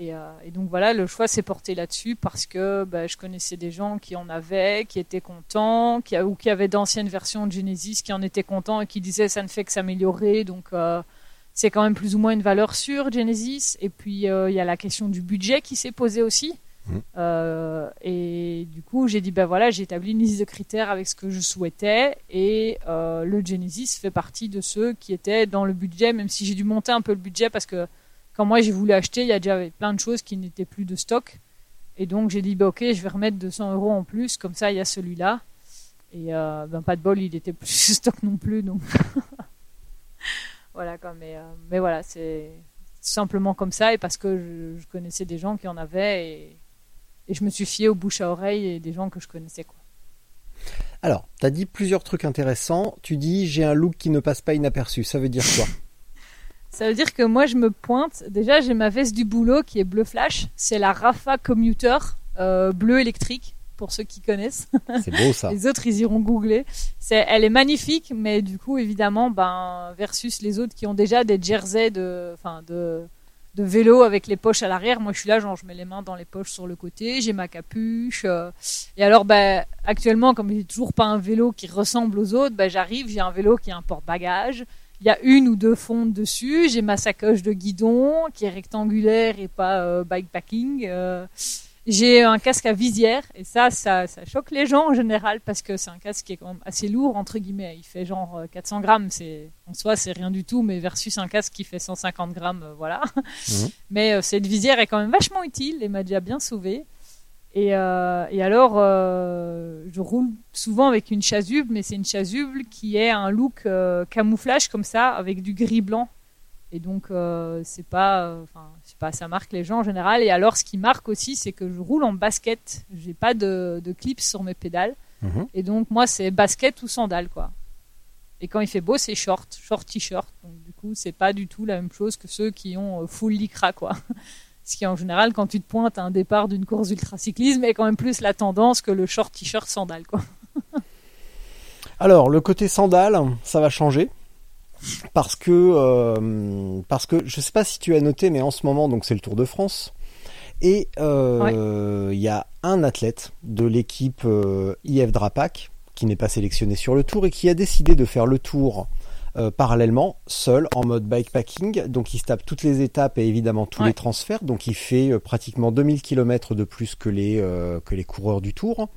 Euh, et, donc voilà, le choix s'est porté là-dessus parce que bah, je connaissais des gens qui en avaient, qui étaient contents, qui, ou qui avaient d'anciennes versions de Genesis qui en étaient contents et qui disaient ça ne fait que s'améliorer. Donc euh, c'est quand même plus ou moins une valeur sûre Genesis. Et puis euh, il y a la question du budget qui s'est posée aussi. Mmh. et du coup, j'ai dit ben voilà, j'ai établi une liste de critères avec ce que je souhaitais et le Genesis fait partie de ceux qui étaient dans le budget, même si j'ai dû monter un peu le budget parce que quand moi j'ai voulu acheter, il y a déjà plein de choses qui n'étaient plus de stock. Et donc j'ai dit, bah, ok, je vais remettre 200 euros en plus, comme ça il y a celui-là. Et euh, ben, pas de bol, il était plus de stock non plus. Donc voilà, quoi, mais, euh, mais voilà, c'est simplement comme ça et parce que je, connaissais des gens qui en avaient et, je me suis fié aux bouche à oreille et des gens que je connaissais. Quoi. Alors, tu as dit plusieurs trucs intéressants. Tu dis, j'ai un look qui ne passe pas inaperçu. Ça veut dire quoi? Ça veut dire que moi, je me pointe. Déjà, j'ai ma veste du boulot qui est bleu flash. C'est la Rafa Commuter euh, bleu électrique pour ceux qui connaissent. C'est beau ça. les autres, ils iront googler. C'est, elle est magnifique, mais du coup, évidemment, ben versus les autres qui ont déjà des jerseys de, enfin de de vélo avec les poches à l'arrière. Moi, je suis là, genre, je mets les mains dans les poches sur le côté, j'ai ma capuche. Euh. et alors, ben, actuellement, comme j'ai toujours pas un vélo qui ressemble aux autres, ben, j'arrive, j'ai un vélo qui a un porte-bagages, il y a une ou deux fontes dessus. J'ai ma sacoche de guidon qui est rectangulaire et pas euh, bikepacking. Euh, J'ai un casque à visière et ça, ça, ça choque les gens en général parce que c'est un casque qui est quand même assez lourd entre guillemets. Il fait genre 400 euh, grammes, c'est en soi c'est rien du tout, mais versus un casque qui fait 150 grammes, euh, voilà. Mhm. Mais cette visière est quand même vachement utile et m'a déjà bien sauvé. Et, et alors, je roule souvent avec une chasuble, mais c'est une chasuble qui est un look camouflage comme ça avec du gris blanc et donc, euh, c'est pas, euh, enfin, pas, ça marque les gens en général. Et alors, ce qui marque aussi, c'est que je roule en basket. J'ai pas de, de clips sur mes pédales. Mhm. Et donc, moi, c'est basket ou sandales, quoi. Et quand il fait beau, c'est short, short t-shirt. Donc, du coup, c'est pas du tout la même chose que ceux qui ont euh, full lycra, quoi. Ce qui, en général, quand tu te pointes à un départ d'une course d'ultracyclisme, est quand même plus la tendance que le short t-shirt sandales, quoi. alors, le côté sandales, ça va changer. Parce que euh, parce que je sais pas si tu as noté, mais en ce moment donc c'est le Tour de France. Et euh, il y a un athlète de l'équipe euh, IF Drapac qui n'est pas sélectionné sur le Tour et qui a décidé de faire le Tour parallèlement, seul, en mode bikepacking. Donc il se tape toutes les étapes et évidemment tous les transferts. Donc il fait pratiquement 2000 km de plus que les, que les coureurs du Tour.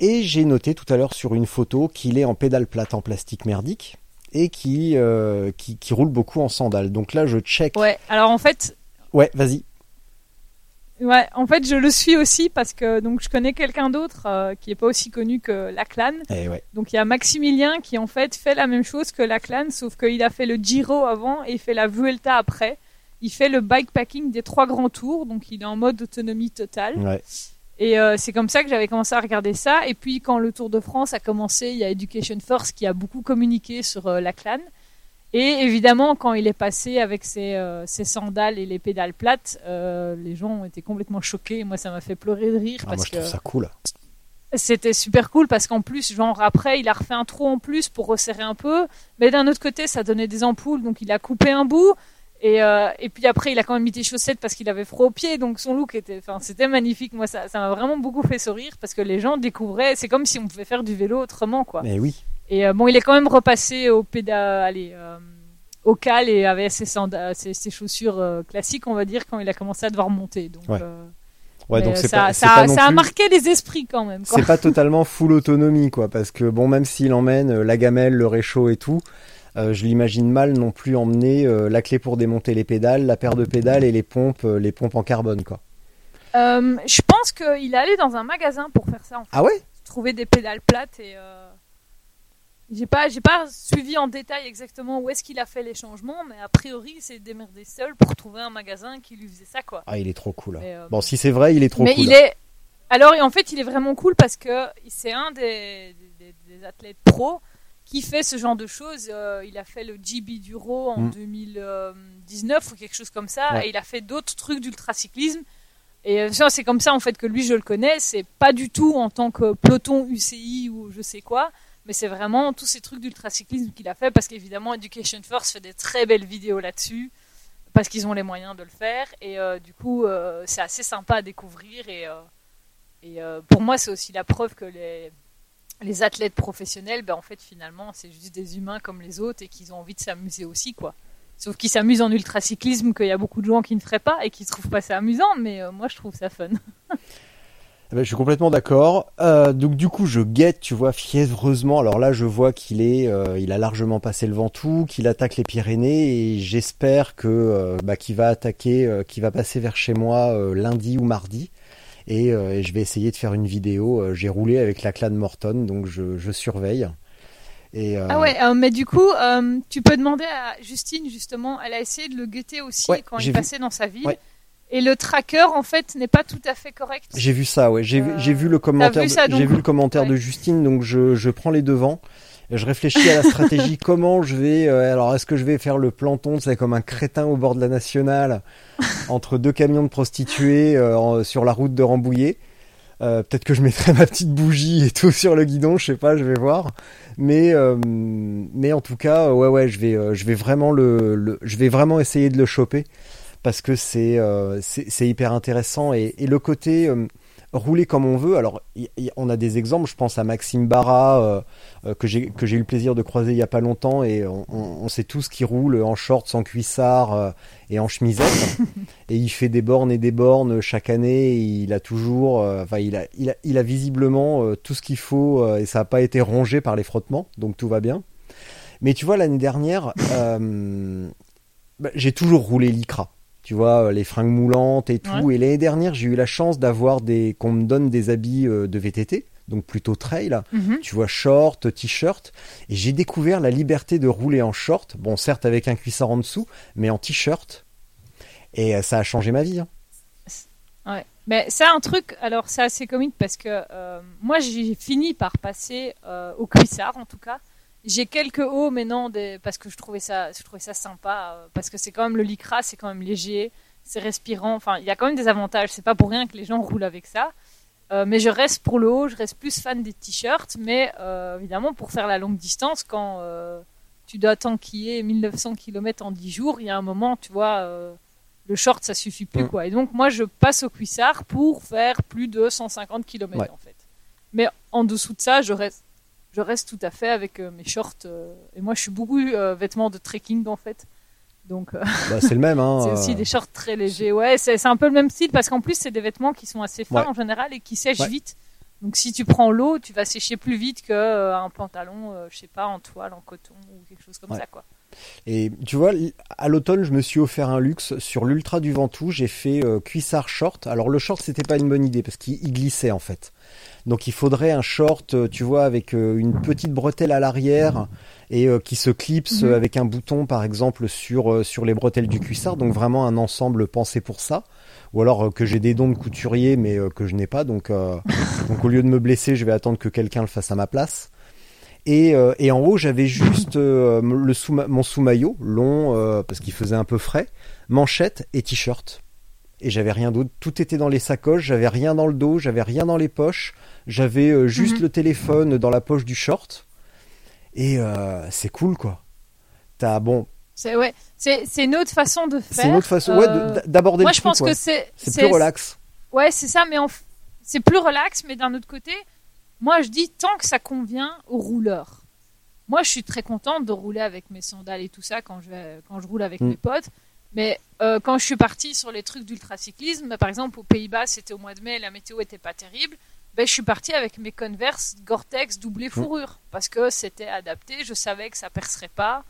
Et j'ai noté tout à l'heure sur une photo qu'il est en pédale plate en plastique merdique et euh, qui, qui, roule beaucoup en sandales. Donc là, je check. Ouais, alors en fait. Ouais, vas-y. Ouais, en fait, je le suis aussi parce que donc je connais quelqu'un d'autre euh, qui est pas aussi connu que Lachlan. Eh ouais. Donc il y a Maximilien qui en fait fait la même chose que Lachlan, sauf qu'il a fait le Giro avant et il fait la Vuelta après. Il fait le bikepacking des trois grands tours, donc il est en mode autonomie totale. Ouais. Et euh, c'est comme ça que j'avais commencé à regarder ça. Et puis quand le Tour de France a commencé, il y a Education Force qui a beaucoup communiqué sur euh, la clan. Et évidemment, quand il est passé avec ses, euh, ses sandales et les pédales plates, les gens ont été complètement choqués. Moi, ça m'a fait pleurer de rire. Ah, parce moi, je trouve ça cool. C'était super cool parce qu'en plus, genre après, il a refait un trou en plus pour resserrer un peu. Mais d'un autre côté, ça donnait des ampoules, donc il a coupé un bout. Et, euh, et puis après, il a quand même mis des chaussettes parce qu'il avait froid aux pieds, donc son look était, enfin, c'était magnifique. Moi, ça, ça m'a vraiment beaucoup fait sourire parce que les gens découvraient, c'est comme si on pouvait faire du vélo autrement, quoi. Mais oui. Et euh, bon, il est quand même repassé au pédale, allez, euh, au cal et avait ses, ses, ses chaussures euh, classiques, on va dire, quand il a commencé à devoir monter. Donc, ouais. Ouais, donc ça, pas, ça, a marqué les esprits quand même. C'est pas totalement full autonomie, quoi, parce que bon, même s'il emmène la gamelle, le réchaud et tout, euh, je l'imagine mal non plus emmener euh, la clé pour démonter les pédales, la paire de pédales et les pompes, euh, les pompes en carbone, quoi. je pense qu'il est allé dans un magasin pour faire ça. En fait. Ah ouais? Trouver des pédales plates et j'ai pas j'ai pas suivi en détail exactement où est-ce qu'il a fait les changements, mais a priori il s'est démerdé seul pour trouver un magasin qui lui faisait ça quoi. Ah il est trop cool. bon si c'est vrai il est trop mais cool. Mais il est alors en fait il est vraiment cool parce que c'est un des, des, des athlètes pros qui fait ce genre de choses. Euh, il a fait le GB Duro en 2019 mm. ou quelque chose comme ça, et il a fait d'autres trucs d'ultracyclisme. Et euh, c'est comme ça en fait que lui je le connais. C'est pas du tout en tant que peloton UCI ou je sais quoi, mais c'est vraiment tous ces trucs d'ultracyclisme qu'il a fait parce qu'évidemment Education Force fait des très belles vidéos là-dessus parce qu'ils ont les moyens de le faire et euh, du coup c'est assez sympa à découvrir et, et pour moi c'est aussi la preuve que les les athlètes professionnels, ben en fait finalement c'est juste des humains comme les autres et qu'ils ont envie de s'amuser aussi quoi. Sauf qu'ils s'amusent en ultracyclisme, qu'il y a beaucoup de gens qui ne feraient pas et qui trouvent pas ça amusant, mais euh, moi je trouve ça fun. Eh ben, je suis complètement d'accord. Euh, donc du coup, je guette, tu vois, fiévreusement. Alors là, je vois qu'il est, euh, il a largement passé le Ventoux, qu'il attaque les Pyrénées, et j'espère que bah, qu'il va attaquer, qu'il va passer vers chez moi lundi ou mardi. Euh, et, je vais essayer de faire une vidéo. Euh, j'ai roulé avec la clan Morton, donc je, surveille. Et euh, Ah ouais, mais du coup, tu peux demander à Justine justement, elle a essayé de le guetter aussi quand il passait dans sa ville. Et le tracker en fait n'est pas tout à fait correct. J'ai vu ça, ouais. J'ai vu le commentaire. J'ai vu le commentaire de Justine, donc je, je prends les devants je réfléchis à la stratégie. comment je vais euh, Alors, est-ce que je vais faire le planton, c'est comme un crétin au bord de la nationale, entre deux camions de prostituées euh, sur la route de Rambouillet euh, Peut-être que je mettrai ma petite bougie et tout sur le guidon. Je sais pas, je vais voir. Mais mais en tout cas, ouais ouais, je vais je vais vraiment le, je vais vraiment essayer de le choper parce que c'est c'est hyper intéressant et, et le côté rouler comme on veut. Alors, on a des exemples. Je pense à Maxime Barra euh, euh, que j'ai eu le plaisir de croiser il y a pas longtemps, et on, sait tous qu'il roule en short, sans cuissard euh, et en chemisette. et il fait des bornes et des bornes chaque année. il a toujours, enfin, il a, il a, il a visiblement tout ce qu'il faut et ça n'a pas été rongé par les frottements, donc tout va bien. Mais tu vois, l'année dernière, bah, j'ai toujours roulé l'ICRA tu vois, euh, les fringues moulantes et tout. Et l'année dernière, j'ai eu la chance d'avoir des, qu'on me donne des habits euh, de VTT, donc plutôt trail. Mhm. Tu vois, short, t-shirt. Et j'ai découvert la liberté de rouler en short. Bon, certes avec un cuissard en dessous, mais en t-shirt. Et euh, ça a changé ma vie. Hein. Ouais. Mais c'est un truc, alors c'est assez comique parce que moi j'ai fini par passer au cuissard en tout cas. J'ai quelques hauts, mais non, des... parce que je trouvais ça, je trouvais ça sympa, euh, parce que c'est quand même le lycra, c'est quand même léger, c'est respirant. Enfin, il y a quand même des avantages. C'est pas pour rien que les gens roulent avec ça. Euh, mais je reste pour le haut, je reste plus fan des t-shirts, mais euh, évidemment pour faire la longue distance, quand tu dois tanquiller 1900 km en 10 jours, il y a un moment, tu vois, le short ça suffit plus mm. quoi. Et donc moi je passe au cuissard pour faire plus de 150 km en fait. Mais en dessous de ça, je reste je reste tout à fait avec euh, mes shorts. Euh, et moi, je suis beaucoup euh, vêtements de trekking en fait. Donc, bah, c'est le même. Hein, c'est aussi des shorts très légers. Ouais, c'est un peu le même style parce qu'en plus, c'est des vêtements qui sont assez fins en général et qui sèchent vite. Donc, si tu prends l'eau, tu vas sécher plus vite qu'un pantalon, je sais pas, en toile, en coton ou quelque chose comme ça, quoi. Et tu vois, à l'automne, je me suis offert un luxe sur l'Ultra du Ventoux. J'ai fait cuissard short. Alors le short, c'était pas une bonne idée parce qu'il glissait en fait. Donc il faudrait un short, euh, tu vois, avec euh, une petite bretelle à l'arrière et euh, qui se clipse mhm. avec un bouton, par exemple, sur sur les bretelles du cuissard. Donc vraiment un ensemble pensé pour ça. Ou alors que j'ai des dons de couturier, mais que je n'ai pas. Donc donc au lieu de me blesser, je vais attendre que quelqu'un le fasse à ma place. Et, et en haut, j'avais juste le sous mon sous-maillot long parce qu'il faisait un peu frais, manchette et t-shirt et j'avais rien d'autre. Tout était dans les sacoches, j'avais rien dans le dos, j'avais rien dans les poches, j'avais euh, juste mhm. le téléphone dans la poche du short. Et euh, c'est cool quoi. T'as bon. C'est ouais, c'est une autre façon de faire. C'est une autre façon, ouais, euh, d'aborder le truc. Moi je pense que c'est c'est plus relax. Ouais, c'est ça, mais c'est plus relax, mais d'un autre côté, moi je dis tant que ça convient aux rouleurs. Moi je suis très contente de rouler avec mes sandales et tout ça quand je vais, quand je roule avec mm. mes potes. Mais euh, quand je suis partie sur les trucs d'ultracyclisme, bah, par exemple aux Pays-Bas, c'était au mois de mai, la météo était pas terrible. Ben, je suis partie avec mes Converse Gore-Tex doublé fourrure parce que c'était adapté, je savais que ça percerait pas.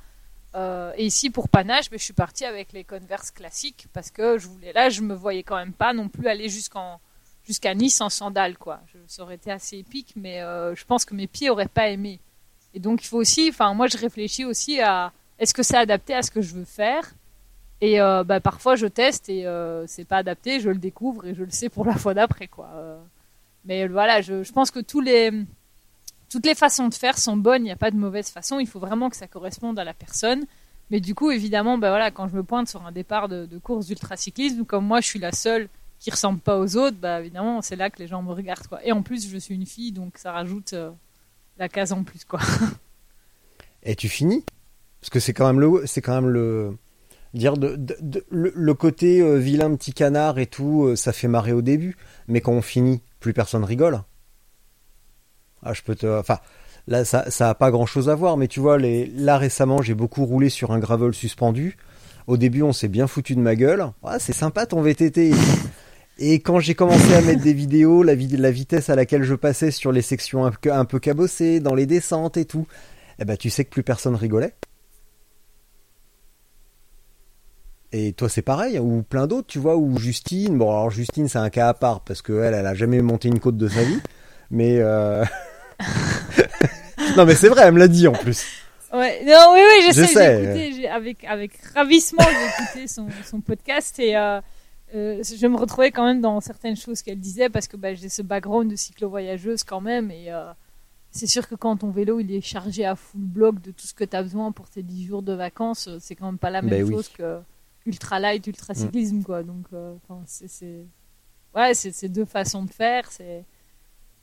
Euh, et ici pour panache, ben, je suis partie avec les Converse classiques parce que je voulais là, je me voyais quand même pas non plus aller jusqu'en jusqu'à Nice en sandales quoi. Je, ça aurait été assez épique, mais euh, je pense que mes pieds auraient pas aimé. Et donc il faut aussi, enfin moi je réfléchis aussi à est-ce que c'est adapté à ce que je veux faire? Et euh, bah, parfois je teste et euh, c'est pas adapté, je le découvre et je le sais pour la fois d'après quoi. Euh, mais voilà, je, je, pense que tous les toutes les façons de faire sont bonnes, il n'y a pas de mauvaise façon, il faut vraiment que ça corresponde à la personne. Mais du coup, évidemment, bah voilà, quand je me pointe sur un départ de, de course d'ultracyclisme, comme moi je suis la seule qui ressemble pas aux autres, bah évidemment, c'est là que les gens me regardent quoi. Et en plus, je suis une fille, donc ça rajoute la case en plus quoi. Et tu finis? Parce que c'est quand même le c'est quand même le dire le, côté euh, vilain petit canard et tout, euh, ça fait marrer au début, mais quand on finit, plus personne rigole. Ah, je peux te, enfin, là, ça, ça a pas grand chose à voir, mais tu vois, les, là récemment, j'ai beaucoup roulé sur un gravel suspendu. Au début, on s'est bien foutu de ma gueule. Ah, c'est sympa ton VTT. Et quand j'ai commencé à mettre des vidéos, la, la, vitesse à laquelle je passais sur les sections un peu, un peu cabossées, dans les descentes et tout, eh ben, tu sais que plus personne rigolait. Et toi, c'est pareil, ou plein d'autres, tu vois, ou Justine. Bon, alors Justine, c'est un cas à part parce qu'elle, elle a jamais monté une côte de sa vie. Mais euh... non, mais c'est vrai, elle me l'a dit en plus. Ouais, non, oui, oui, je, sais. J'ai écouté, avec avec ravissement, j'ai écouté son, son podcast et euh, euh, je me retrouvais quand même dans certaines choses qu'elle disait parce que bah, j'ai ce background de cyclo-voyageuse quand même et c'est sûr que quand ton vélo il est chargé à full bloc de tout ce que tu as besoin pour tes 10 jours de vacances, c'est quand même pas la même ben chose que ultra light, ultra cyclisme, mm. quoi. Donc, euh, c'est, ouais, c'est deux façons de faire. C'est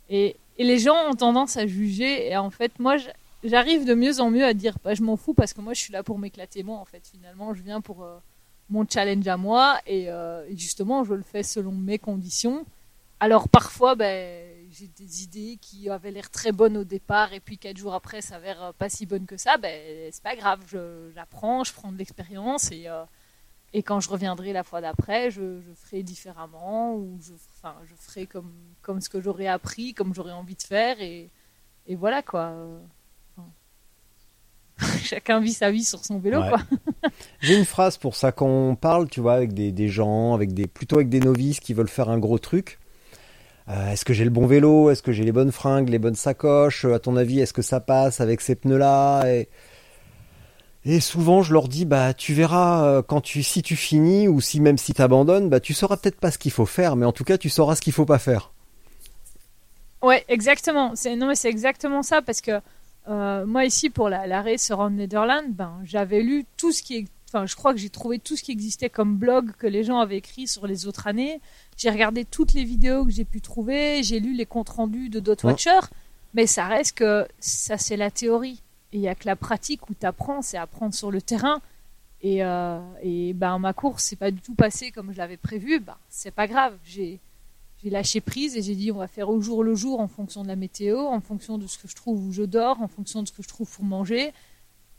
et, et, les gens ont tendance à juger. Et en fait, moi, j'arrive de mieux en mieux à dire, bah, je m'en fous parce que moi, je suis là pour m'éclater moi. En fait, finalement, je viens pour euh, mon challenge à moi et, euh, et, justement, je le fais selon mes conditions. alors parfois, ben, j'ai des idées qui avaient l'air très bonnes au départ et puis quatre jours après, ça s'avère pas si bonne que ça. Ben, c'est pas grave, j'apprends, je, prends de l'expérience et et quand je reviendrai la fois d'après, je, ferai différemment ou je, enfin, je ferai comme, comme ce que j'aurais appris, comme j'aurais envie de faire. Et, et voilà quoi. Chacun vit sa vie sur son vélo. quoi. J'ai une phrase pour ça quand on parle, tu vois, avec des, des, gens, avec des, plutôt avec des novices qui veulent faire un gros truc. Euh, est-ce que j'ai le bon vélo? Est-ce que j'ai les bonnes fringues, les bonnes sacoches? À ton avis, est-ce que ça passe avec ces pneus-là? Et et souvent, je leur dis, bah, tu verras euh, quand tu, si tu finis ou si même si tu abandonnes, bah, tu sauras peut-être pas ce qu'il faut faire, mais en tout cas, tu sauras ce qu'il faut pas faire. Ouais, exactement. C'est non, mais c'est exactement ça parce que euh, moi ici pour la, la race around Netherlands, ben, j'avais lu tout ce qui est, enfin, je crois que j'ai trouvé tout ce qui existait comme blog que les gens avaient écrit sur les autres années. J'ai regardé toutes les vidéos que j'ai pu trouver, j'ai lu les comptes rendus de Dot Watcher, mais ça reste que ça c'est la théorie il n'y a que la pratique où tu apprends, c'est apprendre sur le terrain. Et, euh, et ben, ma course, c'est pas du tout passé comme je l'avais prévu. Ben, c'est pas grave. J'ai, j'ai lâché prise et j'ai dit on va faire au jour le jour en fonction de la météo, en fonction de ce que je trouve où je dors, en fonction de ce que je trouve pour manger.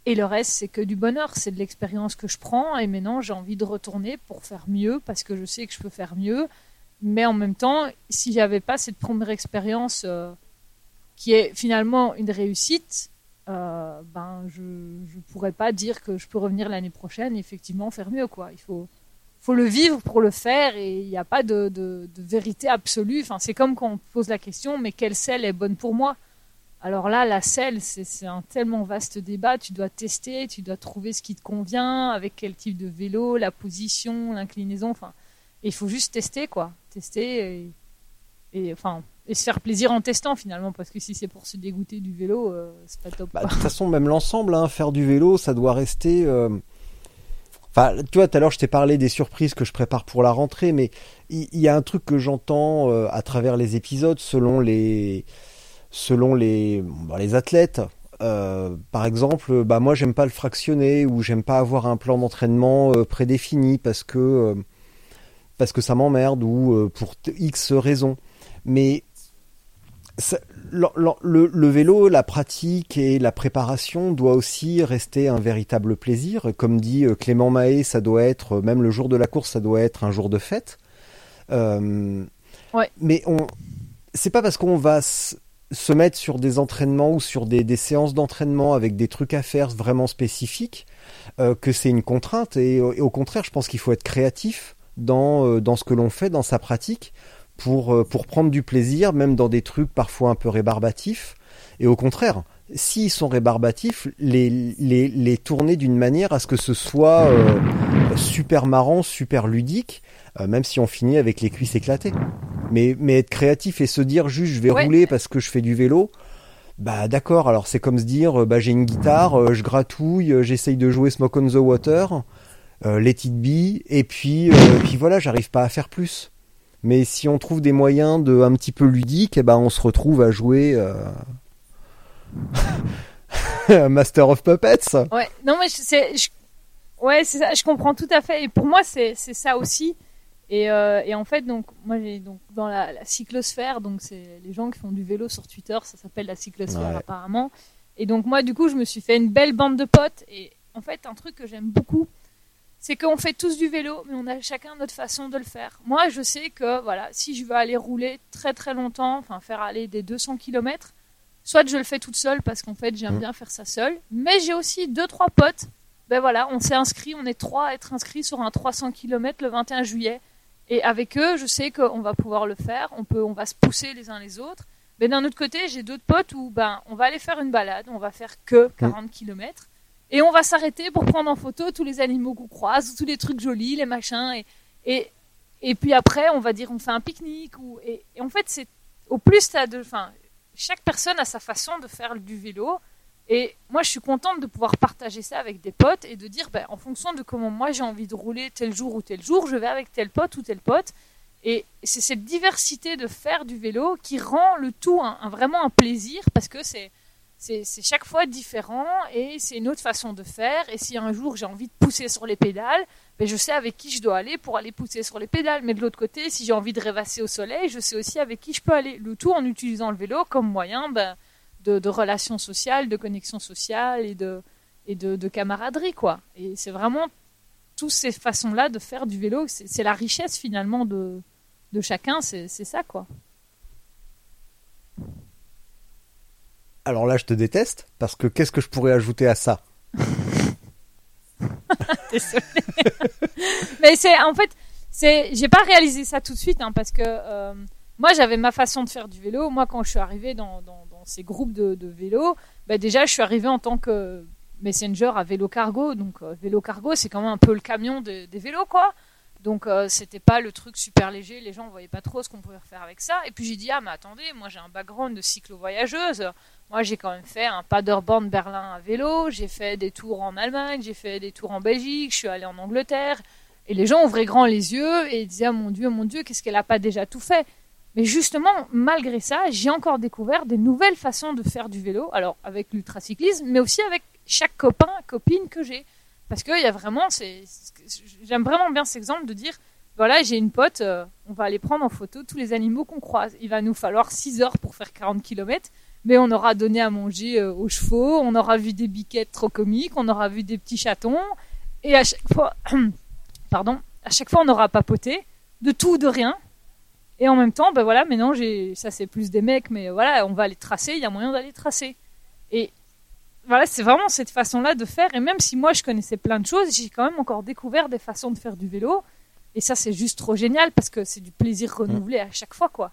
Et le reste, c'est que du bonheur, c'est de l'expérience que je prends. Et maintenant, j'ai envie de retourner pour faire mieux parce que je sais que je peux faire mieux. Mais en même temps, si j'avais pas cette première expérience euh, qui est finalement une réussite, euh, ben je ne pourrais pas dire que je peux revenir l'année prochaine et effectivement faire mieux quoi. Il faut faut le vivre pour le faire et il n'y a pas de, de, vérité absolue. Enfin, c'est comme quand on pose la question mais quelle selle est bonne pour moi? Alors là, la selle, c'est un tellement vaste débat. Tu dois tester, tu dois trouver ce qui te convient, avec quel type de vélo, la position, l'inclinaison. Enfin, il faut juste tester quoi, tester et, et enfin et se faire plaisir en testant finalement parce que si c'est pour se dégoûter du vélo euh, c'est pas top. Bah, de toute façon même l'ensemble hein, faire du vélo ça doit rester euh, enfin tu vois tout à l'heure je t'ai parlé des surprises que je prépare pour la rentrée mais il y, a un truc que j'entends euh, à travers les épisodes selon les selon les bah, les athlètes. Par exemple bah moi j'aime pas le fractionner ou j'aime pas avoir un plan d'entraînement prédéfini parce que parce que ça m'emmerde ou pour X raisons. Mais le, vélo, la pratique et la préparation doit aussi rester un véritable plaisir. Comme dit euh, Clément Mahé, ça doit être, euh, même le jour de la course, ça doit être un jour de fête. Euh, mais on, c'est pas parce qu'on va se mettre sur des entraînements ou sur des, séances d'entraînement avec des trucs à faire vraiment spécifiques que c'est une contrainte. Et, au contraire, je pense qu'il faut être créatif dans, dans ce que l'on fait, dans sa pratique, pour, euh, pour prendre du plaisir, même dans des trucs parfois un peu rébarbatifs. Et au contraire, s'ils sont rébarbatifs, les, les, les tourner d'une manière à ce que ce soit euh, super marrant, super ludique, euh, même si on finit avec les cuisses éclatées. Mais, mais être créatif et se dire juste je vais rouler parce que je fais du vélo, bah d'accord, alors c'est comme se dire bah j'ai une guitare, je gratouille, j'essaye de jouer Smoke on the Water, Let It Be, et puis, puis voilà, j'arrive pas à faire plus. Mais si on trouve des moyens de un petit peu ludiques, eh ben on se retrouve à jouer euh... Master of Puppets. Ouais, non mais c'est, ouais c'est ça, je comprends tout à fait. Et pour moi c'est c'est ça aussi. Et, euh, et en fait donc moi j'ai donc dans la, la cyclosphère donc c'est les gens qui font du vélo sur Twitter, ça s'appelle la cyclosphère apparemment. Et donc moi du coup je me suis fait une belle bande de potes et en fait un truc que j'aime beaucoup c'est qu'on fait tous du vélo, mais on a chacun notre façon de le faire. Moi, je sais que voilà, si je veux aller rouler très très longtemps, enfin faire aller des 200 km, soit je le fais toute seule parce qu'en fait j'aime mmh. bien faire ça seule, mais j'ai aussi deux trois potes. Ben voilà, on s'est inscrit, on est trois à être inscrits sur un 300 km le 21 juillet. Et avec eux, je sais qu'on va pouvoir le faire, on peut, on va se pousser les uns les autres. Mais d'un autre côté, j'ai d'autres potes où ben on va aller faire une balade, on va faire que 40 mmh. km et on va s'arrêter pour prendre en photo tous les animaux qu'on croise, tous les trucs jolis, les machins. Et, et, et puis après, on va dire on fait un pique-nique. Et, en fait, c'est au plus de. Enfin, chaque personne a sa façon de faire du vélo. Et moi, je suis contente de pouvoir partager ça avec des potes et de dire, ben, en fonction de comment moi j'ai envie de rouler tel jour ou tel jour, je vais avec tel pote ou tel pote. Et c'est cette diversité de faire du vélo qui rend le tout vraiment un plaisir parce que c'est c'est chaque fois différent et c'est une autre façon de faire. Et si un jour j'ai envie de pousser sur les pédales, ben je sais avec qui je dois aller pour aller pousser sur les pédales. Mais de l'autre côté, si j'ai envie de rêvasser au soleil, je sais aussi avec qui je peux aller. Le tout en utilisant le vélo comme moyen ben, de, relations sociales, de connexion sociale et de camaraderie. quoi. Et c'est vraiment toutes ces façons-là de faire du vélo. C'est la richesse finalement de, de chacun, c'est ça quoi. Alors là, je te déteste parce que qu'est-ce que je pourrais ajouter à ça? Désolée. Mais c'est en fait, c'est, j'ai pas réalisé ça tout de suite hein, parce que euh, moi j'avais ma façon de faire du vélo. Moi, quand je suis arrivée dans, dans, ces groupes de, de vélo, bah, déjà je suis arrivée en tant que messenger à vélo cargo. Donc euh, vélo cargo, c'est quand même un peu le camion des vélos quoi. Donc euh, c'était pas le truc super léger, les gens voyaient pas trop ce qu'on pouvait faire avec ça. Et puis j'ai dit ah mais attendez, moi j'ai un background de cyclo-voyageuse. Moi j'ai quand même fait un Paderborn Berlin à vélo, j'ai fait des tours en Allemagne, j'ai fait des tours en Belgique, je suis allée en Angleterre. Et les gens ouvraient grand les yeux et disaient ah mon dieu, mon dieu, qu'est-ce qu'elle a pas déjà tout fait? Mais justement, malgré ça, j'ai encore découvert des nouvelles façons de faire du vélo. Alors avec l'ultracyclisme, mais aussi avec chaque copain, copine que j'ai. Parce qu'il y a vraiment, j'aime vraiment bien cet exemple de dire, voilà, j'ai une pote, euh, on va aller prendre en photo tous les animaux qu'on croise. Il va nous falloir 6 heures pour faire 40 km, mais on aura donné à manger euh, aux chevaux, on aura vu des biquettes trop comiques, on aura vu des petits chatons, et à chaque fois, pardon, à chaque fois on aura papoté de tout, de rien. Et en même temps, ben voilà, maintenant j'ai, ça c'est plus des mecs, mais voilà, on va aller tracer, il y a moyen d'aller tracer. Et voilà, c'est vraiment cette façon-là de faire. Et même si moi je connaissais plein de choses, j'ai quand même encore découvert des façons de faire du vélo. Et ça, c'est juste trop génial parce que c'est du plaisir renouvelé à chaque fois, quoi.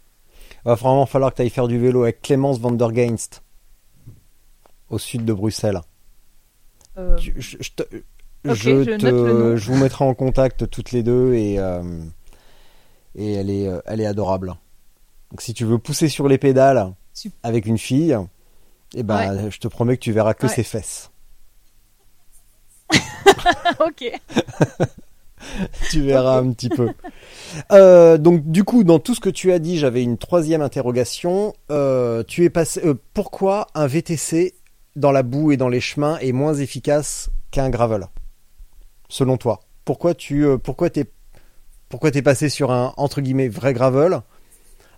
Va vraiment falloir que tu ailles faire du vélo avec Clémence van der Geinst, au sud de Bruxelles. Euh, je, je, vous mettrai en contact toutes les deux et, euh, et elle, est, euh, elle est adorable. Donc si tu veux pousser sur les pédales avec une fille, eh ben, je te promets que tu verras que ses fesses. ok. tu verras un petit peu. Euh, donc du coup, dans tout ce que tu as dit, j'avais une troisième interrogation. Euh, tu es passé. Euh, pourquoi un VTC dans la boue et dans les chemins est moins efficace qu'un gravel, selon toi Pourquoi tu pourquoi t'es pourquoi t'es passé sur un entre guillemets vrai gravel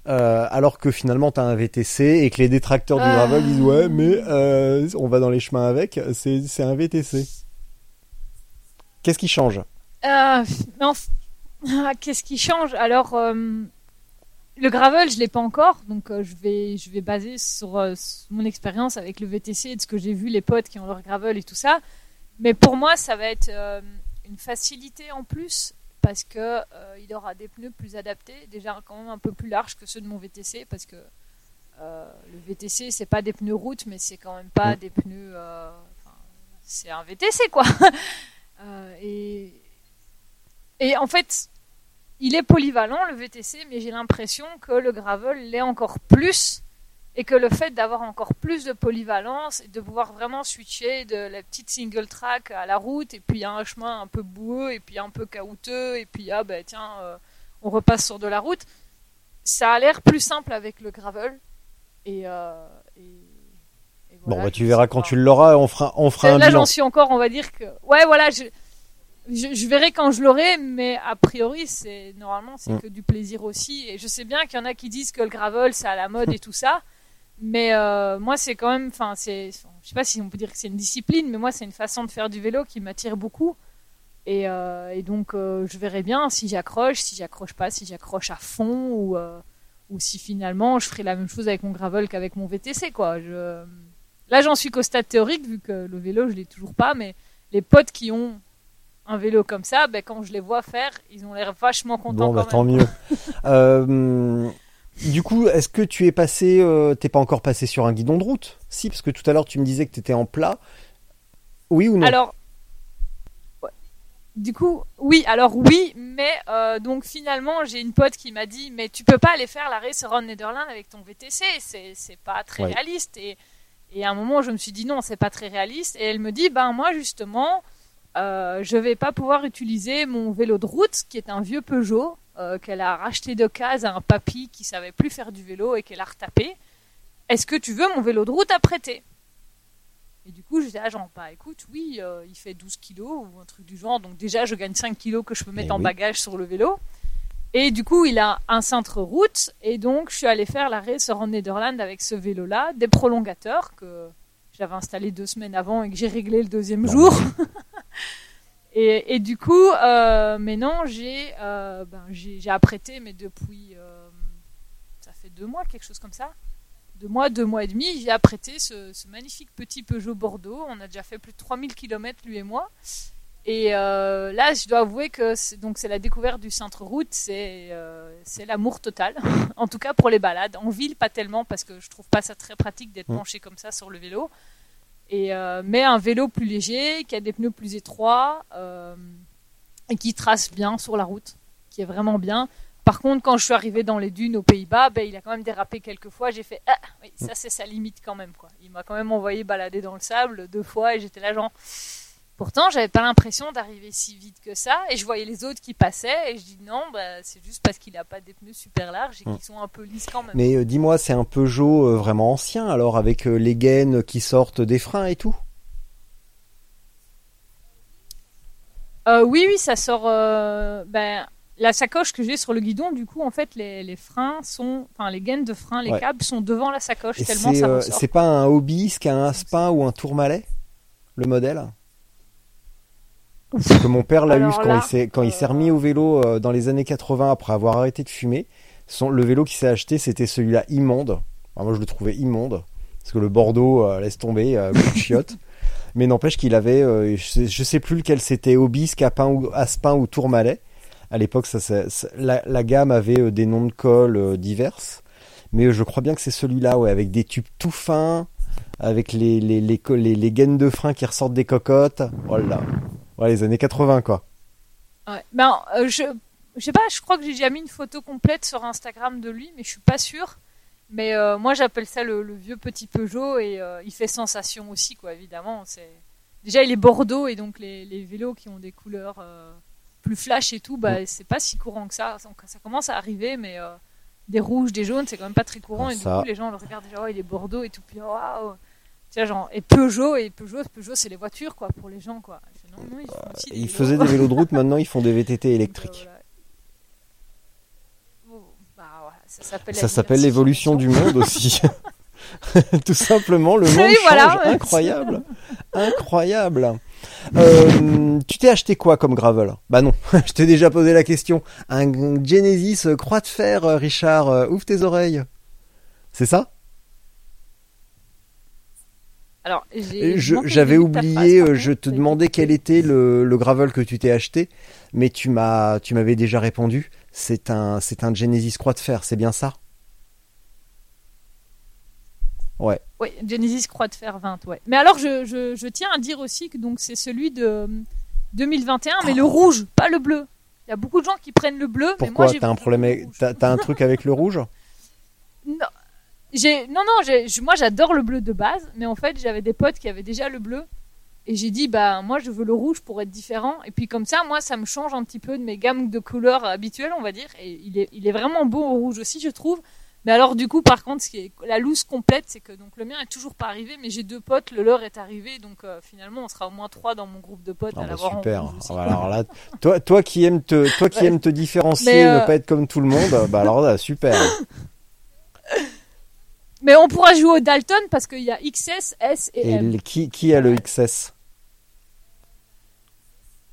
euh, alors que finalement tu as un VTC et que les détracteurs du gravel disent ouais mais euh, on va dans les chemins avec, c'est un VTC. Qu'est-ce qui change? Euh, ah, Qu'est-ce qui change? Alors le gravel je l'ai pas encore donc je vais je vais baser sur, mon expérience avec le VTC et de ce que j'ai vu les potes qui ont leur gravel et tout ça. Mais pour moi ça va être une facilité en plus parce que euh, il aura des pneus plus adaptés, déjà quand même un peu plus larges que ceux de mon VTC, parce que euh, le VTC c'est pas des pneus route, mais c'est quand même pas des pneus, euh, c'est un VTC quoi. et et en fait, il est polyvalent le VTC, mais j'ai l'impression que le gravel l'est encore plus et que le fait d'avoir encore plus de polyvalence et de pouvoir vraiment switcher de la petite single track à la route et puis a un chemin un peu boueux et puis un peu caouteux et puis ah ben tiens euh, on repasse sur de la route ça a l'air plus simple avec le gravel et, euh, bon bah tu verras quand tu l'auras on fera on fera un là j'en suis encore on va dire que ouais voilà je, je, verrai quand je l'aurai, mais a priori, c'est normalement c'est mm. que du plaisir aussi. Et je sais bien qu'il y en a qui disent que le gravel c'est à la mode et tout ça. Mais euh, moi, c'est quand même, enfin, c'est, je sais pas si on peut dire que c'est une discipline, mais moi, c'est une façon de faire du vélo qui m'attire beaucoup. Et, euh, et donc, euh, je verrai bien si j'accroche, si j'accroche pas, si j'accroche à fond ou, ou si finalement je ferai la même chose avec mon gravel qu'avec mon VTC, quoi. Je... Là, j'en suis qu'au stade théorique, vu que le vélo, je l'ai toujours pas, mais les potes qui ont un vélo comme ça, ben, quand je les vois faire, ils ont l'air vachement contents. Bon, bah, tant mieux. Du coup, est-ce que tu es passé, euh, t'es pas encore passé sur un guidon de route? Si, parce que tout à l'heure tu me disais que tu étais en plat. Oui ou non? Alors, du coup, oui, alors oui, mais euh, donc finalement, j'ai une pote qui m'a dit, mais tu peux pas aller faire la race Ron Netherlands avec ton VTC, c'est, c'est pas très réaliste. Et, et à un moment, je me suis dit non, c'est pas très réaliste. Et elle me dit, ben moi justement, euh, je vais pas pouvoir utiliser mon vélo de route, qui est un vieux Peugeot, euh, qu'elle a racheté de case à un papy qui savait plus faire du vélo et qu'elle a retapé. Est-ce que tu veux mon vélo de route à prêter? Et du coup, j'étais là, genre, bah écoute, oui, euh, il fait 12 kilos ou un truc du genre. Donc déjà, je gagne 5 kilos que je peux mettre Eh en oui. bagage sur le vélo. Et du coup, il a un cintre route. Et donc, je suis allée faire l'arrêt sur en Netherlands avec ce vélo-là, des prolongateurs que j'avais installé deux semaines avant et que j'ai réglé le deuxième Non. jour. et, et du coup, euh, maintenant, j'ai euh, ben, j'ai apprêté, mais depuis, euh, ça fait deux mois, quelque chose comme ça. Deux mois, deux mois et demi, j'ai apprêté ce, ce magnifique petit Peugeot Bordeaux. On a déjà fait plus de 3000 km, lui et moi. Et euh, là, je dois avouer que c'est- donc c'est la découverte du centre route, c'est c'est l'amour total. en tout cas pour les balades. En ville, pas tellement parce que je trouve pas ça très pratique d'être Mm. penché comme ça sur le vélo. Et euh, mais un vélo plus léger, qui a des pneus plus étroits euh, et qui trace bien sur la route, qui est vraiment bien. Par contre, quand je suis arrivé dans les dunes aux Pays-Bas, ben, il a quand même dérapé quelques fois. J'ai fait ah oui, ça c'est sa limite quand même quoi. Il m'a quand même envoyé balader dans le sable deux fois et j'étais là genre. Pourtant, j'avais pas l'impression d'arriver si vite que ça, et je voyais les autres qui passaient, et je dis non, bah, c'est juste parce qu'il a pas des pneus super larges et Mm. qu'ils sont un peu lisses quand même. Mais euh, dis-moi, c'est un Peugeot euh, vraiment ancien, alors avec euh, les gaines qui sortent des freins et tout? Euh, oui, oui, ça sort. ben, la sacoche que j'ai sur le guidon, du coup, en fait, les, les freins sont, enfin, les gaines de frein, les Ouais. câbles sont devant la sacoche Et tellement c'est ça ressort. c'est pas un a un Aspin ou un Tourmalet Le modèle? Que mon père l'a eu quand là, il s'est quand il s'est euh, remis au vélo euh, dans les années 80 après avoir arrêté de fumer. Son, le vélo qu'il s'est acheté, c'était celui-là immonde. Alors moi, je le trouvais immonde parce que le Bordeaux euh, laisse tomber, euh, coup de chiotte. Mais n'empêche qu'il avait, je, sais, je sais plus lequel c'était, Hobbies, Capin ou Aspin ou Tourmalet. À l'époque, ça, ça- ça- la, la gamme avait des noms de colle euh, diverses. Mais je crois bien que c'est celui-là, ouais, avec des tubes tout fins, avec les, les, les, co- les, les gaines de frein qui ressortent des cocottes. Voilà. Ouais, les années 80, quoi. Ouais. Ben, euh, je, je sais pas, je crois que j'ai déjà mis une photo complète sur Instagram de lui, mais je suis pas sûre. Mais euh, moi, j'appelle ça le, le vieux petit Peugeot et euh, il fait sensation aussi, quoi, évidemment. C'est déjà il est Bordeaux et donc les, les vélos qui ont des couleurs plus flash et tout, bah c'est pas si courant que ça. Donc, ça commence à arriver, mais des rouges, des jaunes, c'est quand même pas très courant. Et ça. du coup, les gens le regardent déjà, oh, il est Bordeaux et tout, puis waouh. Genre, et Peugeot, et Peugeot, Peugeot, c'est les voitures, quoi, pour les gens, quoi. Non, ils font aussi des Ils vélos. faisaient des vélos de route, maintenant ils font des VTT électriques. euh, bah, ça s'appelle l'évolution du monde aussi. Tout simplement, le monde Oui, change. voilà. Incroyable. Incroyable. Euh, tu t'es acheté quoi comme gravel? Bah non, je t'ai déjà posé la question. Un Genesis euh, croix de fer, euh, Richard. euh, ouvre tes oreilles. C'est ça? Alors, J'avais oublié, phrase, euh, je te demandais quel était le, le gravel que tu t'es acheté, mais tu m'as, tu m'avais déjà répondu. C'est un, c'est un Genesis croix de fer, c'est bien ça? Ouais. Oui, Genesis Croix de Fer 20, ouais. Mais alors, je, je, je tiens à dire aussi que donc c'est celui de euh, 2021, mais le rouge, pas le bleu. Il y a beaucoup de gens qui prennent le bleu, mais Pourquoi moi j'ai T'as un problème avec, t'as un truc avec le rouge? Non, j'ai, non, non, moi j'adore le bleu de base, mais en fait j'avais des potes qui avaient déjà le bleu. Et j'ai dit, bah moi je veux le rouge pour être différent. Et puis comme ça, moi ça me change un petit peu de mes gammes de couleurs habituelles, on va dire. Et il est, il est vraiment beau au rouge aussi, je trouve. Mais alors du coup, par contre, ce qui est la loose complète, c'est que donc le mien est toujours pas arrivé, mais j'ai deux potes, le leur est arrivé, donc euh, finalement on sera au moins trois dans mon groupe de potes Ah à bah l'avoir super. aussi. Ah bah alors là, toi, toi qui aimes te, toi qui Ouais. aimes te différencier, euh, ne pas être comme tout le monde, bah alors là, super. Mais on pourra jouer au Dalton parce qu'il y a XS, S et, Et M. qui, qui a le XS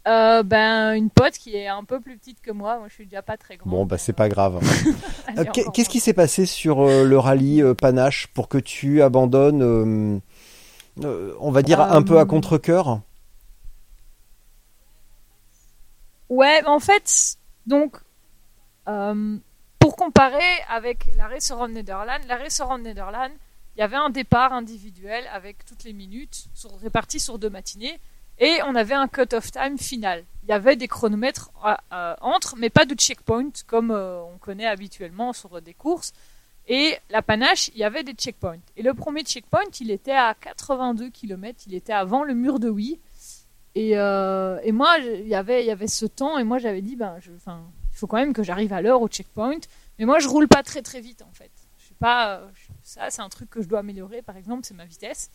Euh, ben une pote qui est un peu plus petite que moi. Moi je suis déjà pas très grande. Bon, bah c'est pas grave. Euh, Qu'est-ce qui s'est passé sur euh, le rallye euh, Panache pour que tu abandonnes, on va dire, un peu à Euh, contre-coeur? Ouais, en fait, donc, pour comparer avec la Race Around Netherlands, la Race Around Netherlands, il y avait un départ individuel avec toutes les minutes sur, réparties sur deux matinées et on avait un cut-off time final. Il y avait des chronomètres euh, euh, entre, mais pas de checkpoint comme euh, on connaît habituellement sur des courses. Et la panache, il y avait des checkpoints. Et le premier checkpoint, il était à 82 km, il était avant le mur de Wii. Et, euh, et moi, y avait, il y avait ce temps, et moi j'avais dit, ben, il faut quand même que j'arrive à l'heure au checkpoint. Mais moi, je roule pas très très vite en fait. Je suis pas, euh, ça, c'est un truc que je dois améliorer. Par exemple, c'est ma vitesse.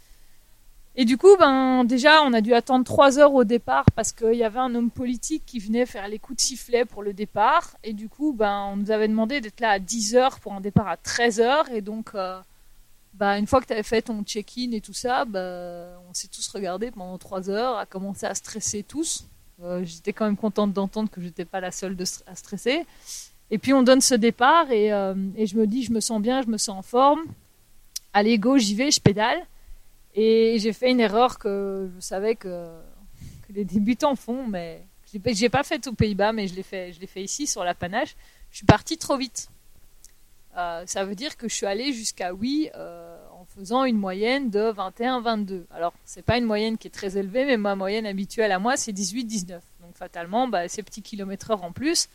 Et du coup, ben déjà, on a dû attendre trois heures au départ parce qu'il y avait un homme politique qui venait faire les coups de sifflet pour le départ. Et du coup, ben on nous avait demandé d'être là à 10 heures pour un départ à 13 heures. Et donc, euh, ben, une fois que tu avais fait ton check-in et tout ça, ben, on s'est tous regardés pendant trois heures, à commencer à stresser tous. Euh, j'étais quand même contente d'entendre que j'étais pas la seule à stresser. Et puis on donne ce départ et, euh, et je me dis, je me sens bien, je me sens en forme. Allez, go, j'y vais, je pédale. Et j'ai fait une erreur que je savais que, les débutants font, mais j'ai pas fait aux Pays-Bas, mais je l'ai fait, ici sur la panache. Je suis partie trop vite. Euh, ça veut dire que je suis allée jusqu'à oui euh, en faisant une moyenne de 21-22. Alors c'est pas une moyenne qui est très élevée, mais ma moyenne habituelle à moi c'est 18-19. Donc fatalement, bah, ces petits kilomètres heure en plus,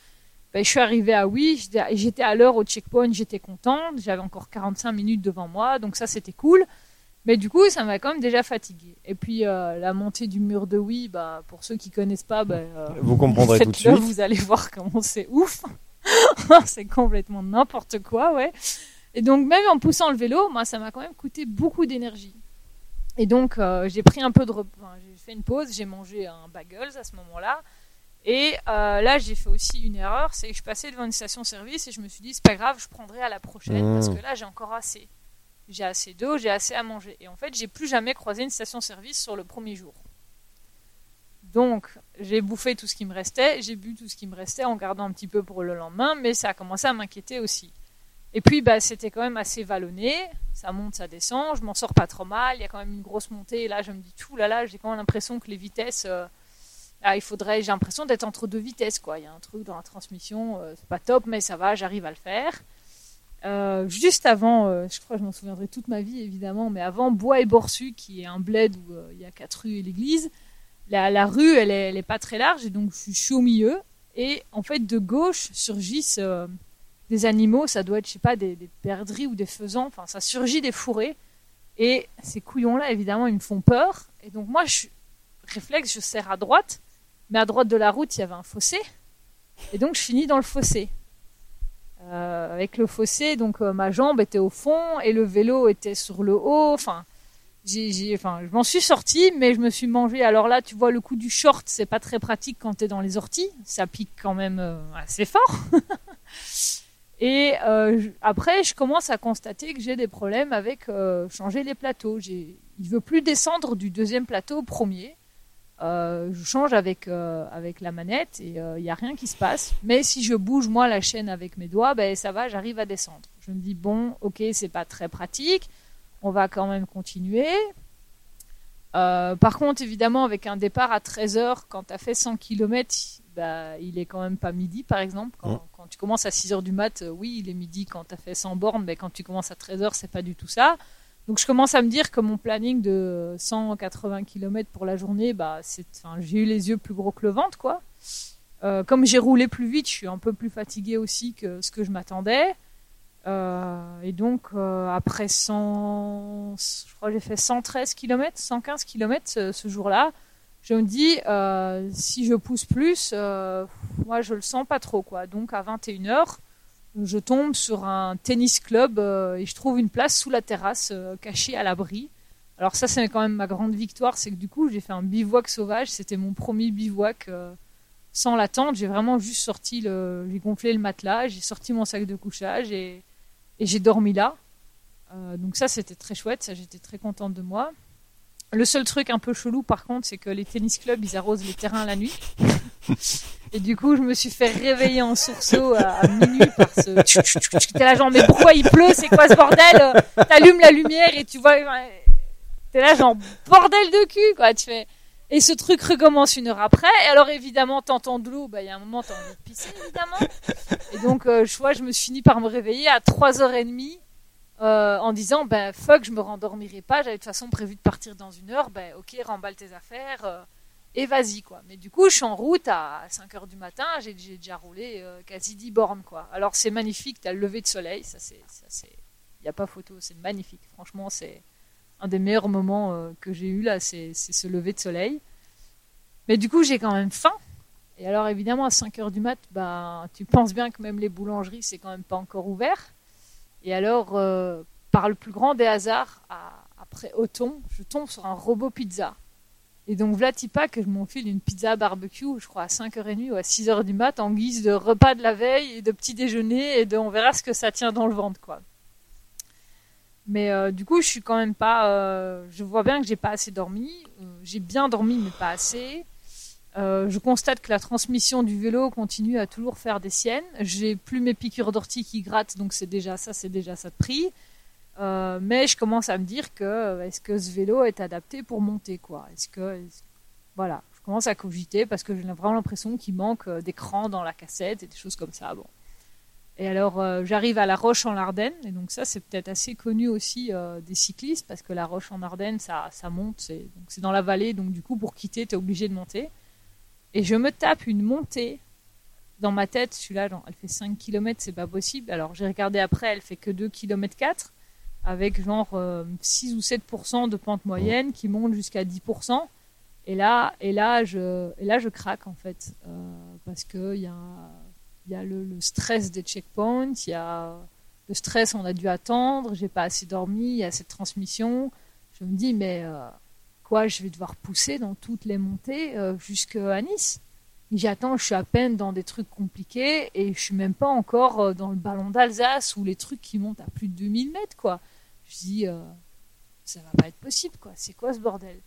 bah, je suis arrivée à oui, j'étais à l'heure au checkpoint, j'étais contente, j'avais encore 45 minutes devant moi, donc ça c'était cool. Mais du coup, ça m'a quand même déjà fatigué. Et puis euh, la montée du mur de oui, bah pour ceux qui connaissent pas, bah, euh, vous comprendrez tout de suite. Vous allez voir comment c'est ouf. c'est complètement n'importe quoi, ouais. Et donc même en poussant le vélo, moi ça m'a quand même coûté beaucoup d'énergie. Et donc euh, j'ai pris un peu de, enfin, j'ai fait une pause, j'ai mangé un bagels à ce moment-là. Et là, j'ai fait aussi une erreur, c'est que je passais devant une station-service et je me suis dit, c'est pas grave, je prendrai à la prochaine parce mmh. que là, j'ai encore assez j'ai assez d'eau, j'ai assez à manger. Et en fait, j'ai plus jamais croisé une station-service sur le premier jour. Donc, j'ai bouffé tout ce qui me restait, j'ai bu tout ce qui me restait en gardant un petit peu pour le lendemain, mais ça a commencé à m'inquiéter aussi. Et puis, bah, c'était quand même assez vallonné, ça monte, ça descend, je m'en sors pas trop mal, il y a quand même une grosse montée, et là, je me dis, tout là là, j'ai quand même l'impression que les vitesses, euh, ah, il faudrait, j'ai l'impression d'être entre deux vitesses, quoi. Il y a un truc dans la transmission, euh, c'est pas top, mais ça va, j'arrive à le faire. Euh, juste avant, euh, je crois que je m'en souviendrai toute ma vie évidemment, mais avant Bois et Borsu, qui est un bled où euh, il y a quatre rues et l'église, la, rue elle est, pas très large et donc je suis au milieu. Et en fait, de gauche surgissent des animaux, ça doit être, je sais pas, des, des perdrix ou des faisans, enfin ça surgit des fourrés. Et ces couillons-là, évidemment, ils me font peur. Et donc moi, je réflexe, je serre à droite, mais à droite de la route, il y avait un fossé. Et donc je finis dans le fossé. Euh, avec le fossé, donc euh, ma jambe était au fond et le vélo était sur le haut. Enfin, j'ai, je m'en suis sortie, mais je me suis mangé. Alors là, tu vois, le coup du short, c'est pas très pratique quand t'es dans les orties. Ça pique quand même euh, assez fort. et après, je commence à constater que j'ai des problèmes avec changer les plateaux. J'ai, il veut plus descendre du deuxième plateau au premier. Euh, je change avec euh, avec la manette et il euh, n'y a rien qui se passe. Mais si je bouge moi la chaîne avec mes doigts, ben ça va, j'arrive à descendre. Je me dis bon, ok, c'est pas très pratique, on va quand même continuer. par contre, évidemment, avec un départ à 13 heures, quand tu as fait 100 km, bah, il est quand même pas midi, par exemple. Quand, quand tu commences à 6 heures du mat, oui, il est midi quand tu as fait 100 bornes, mais quand tu commences à 13 heures, c'est pas du tout ça. Donc je commence à me dire que mon planning de 180 km pour la journée, bah, enfin, j'ai eu les yeux plus gros que le ventre, quoi. Euh, comme j'ai roulé plus vite, je suis un peu plus fatiguée aussi que ce que je m'attendais. Euh, et donc euh, après 100, je crois que j'ai fait 113 km, 115 km ce, ce jour-là, je me dis si je pousse plus, moi je le sens pas trop, quoi. Donc à 21 h je tombe sur un tennis club euh, et je trouve une place sous la terrasse, euh, cachée à l'abri. Alors ça, c'est quand même ma grande victoire, c'est que du coup, j'ai fait un bivouac sauvage. C'était mon premier bivouac euh, sans la tente. J'ai vraiment juste sorti le, j'ai gonflé le matelas, j'ai sorti mon sac de couchage et, et j'ai dormi là. donc ça, c'était très chouette. Ça, j'étais très contente de moi. Le seul truc un peu chelou, par contre, c'est que les tennis clubs, ils arrosent les terrains la nuit. Et du coup, je me suis fait réveiller en sursaut à, minuit par ce. T'es là genre, mais pourquoi il pleut? C'est quoi ce bordel? T'allumes la lumière et tu vois. T'es là genre, bordel de cul, quoi. Tu fais. Et ce truc recommence une heure après. Et alors évidemment, t'entends de l'eau. Bah, il y a un moment, t'as envie de pisser, évidemment. Et donc, euh, je vois, je me suis fini par me réveiller à 3h30 euh, en disant ben fuck je me rendormirai pas j'avais de toute façon prévu de partir dans une heure ben ok remballe tes affaires euh, et vas-y quoi. Mais du coup je suis en route à 5 heures du matin j'ai déjà roulé euh, quasi 10 bornes quoi. Alors c'est magnifique t'as le lever de soleil ça c'est il n'y a pas photo c'est magnifique. Franchement c'est un des meilleurs moments que j'ai eu là c'est ce lever de soleil. Mais du coup j'ai quand même faim. Et alors évidemment à 5 heures du mat ben tu penses bien que même les boulangeries c'est quand même pas encore ouvert et alors, euh, par le plus grand des hasards, après Othon, je tombe sur un robot pizza. Et donc, pas que je m'enfile une pizza barbecue, je crois, à 5h30 ou à 6h du mat, en guise de repas de la veille et de petit déjeuner, et on verra ce que ça tient dans le ventre, quoi. Mais euh, du coup, je suis quand même pas. Euh, je vois bien que j'ai pas assez dormi. J'ai bien dormi, mais pas assez. Je constate que la transmission du vélo continue à toujours faire des siennes. J'ai plus mes piqûres d'ortie qui grattent, donc c'est déjà ça, c'est déjà ça de prix. mais je commence à me dire que est-ce que ce vélo est adapté pour monter quoi? Est-ce que voilà, je commence à cogiter parce que j'ai vraiment l'impression qu'il manque d'écran dans la cassette et des choses comme ça. Bon, et alors, euh, j'arrive à la Roche en Ardenne, et donc ça, c'est peut-être assez connu aussi euh, des cyclistes, parce que la Roche en Ardenne, ça, ça monte, c'est dans la vallée, donc du coup, pour quitter, tu es obligé de monter. Et je me tape une montée dans ma tête, celui-là, elle fait 5 km, c'est pas possible. Alors, j'ai regardé après, elle fait que 2 km 4, avec genre 6 euh, ou 7% de pente moyenne qui monte jusqu'à 10%. Et là, et là, je, et là, je craque en fait, parce que il y a y a le, stress des checkpoints, il y a le stress, on a dû attendre, j'ai pas assez dormi, il y a cette transmission. Je me dis, mais euh, quoi, je vais devoir pousser dans toutes les montées euh, jusqu'à Nice. J'attends, je suis à peine dans des trucs compliqués et je suis même pas encore euh, dans le ballon d'Alsace ou les trucs qui montent à plus de 2000 mètres, quoi. Je dis, ça va pas être possible, quoi. C'est quoi ce bordel?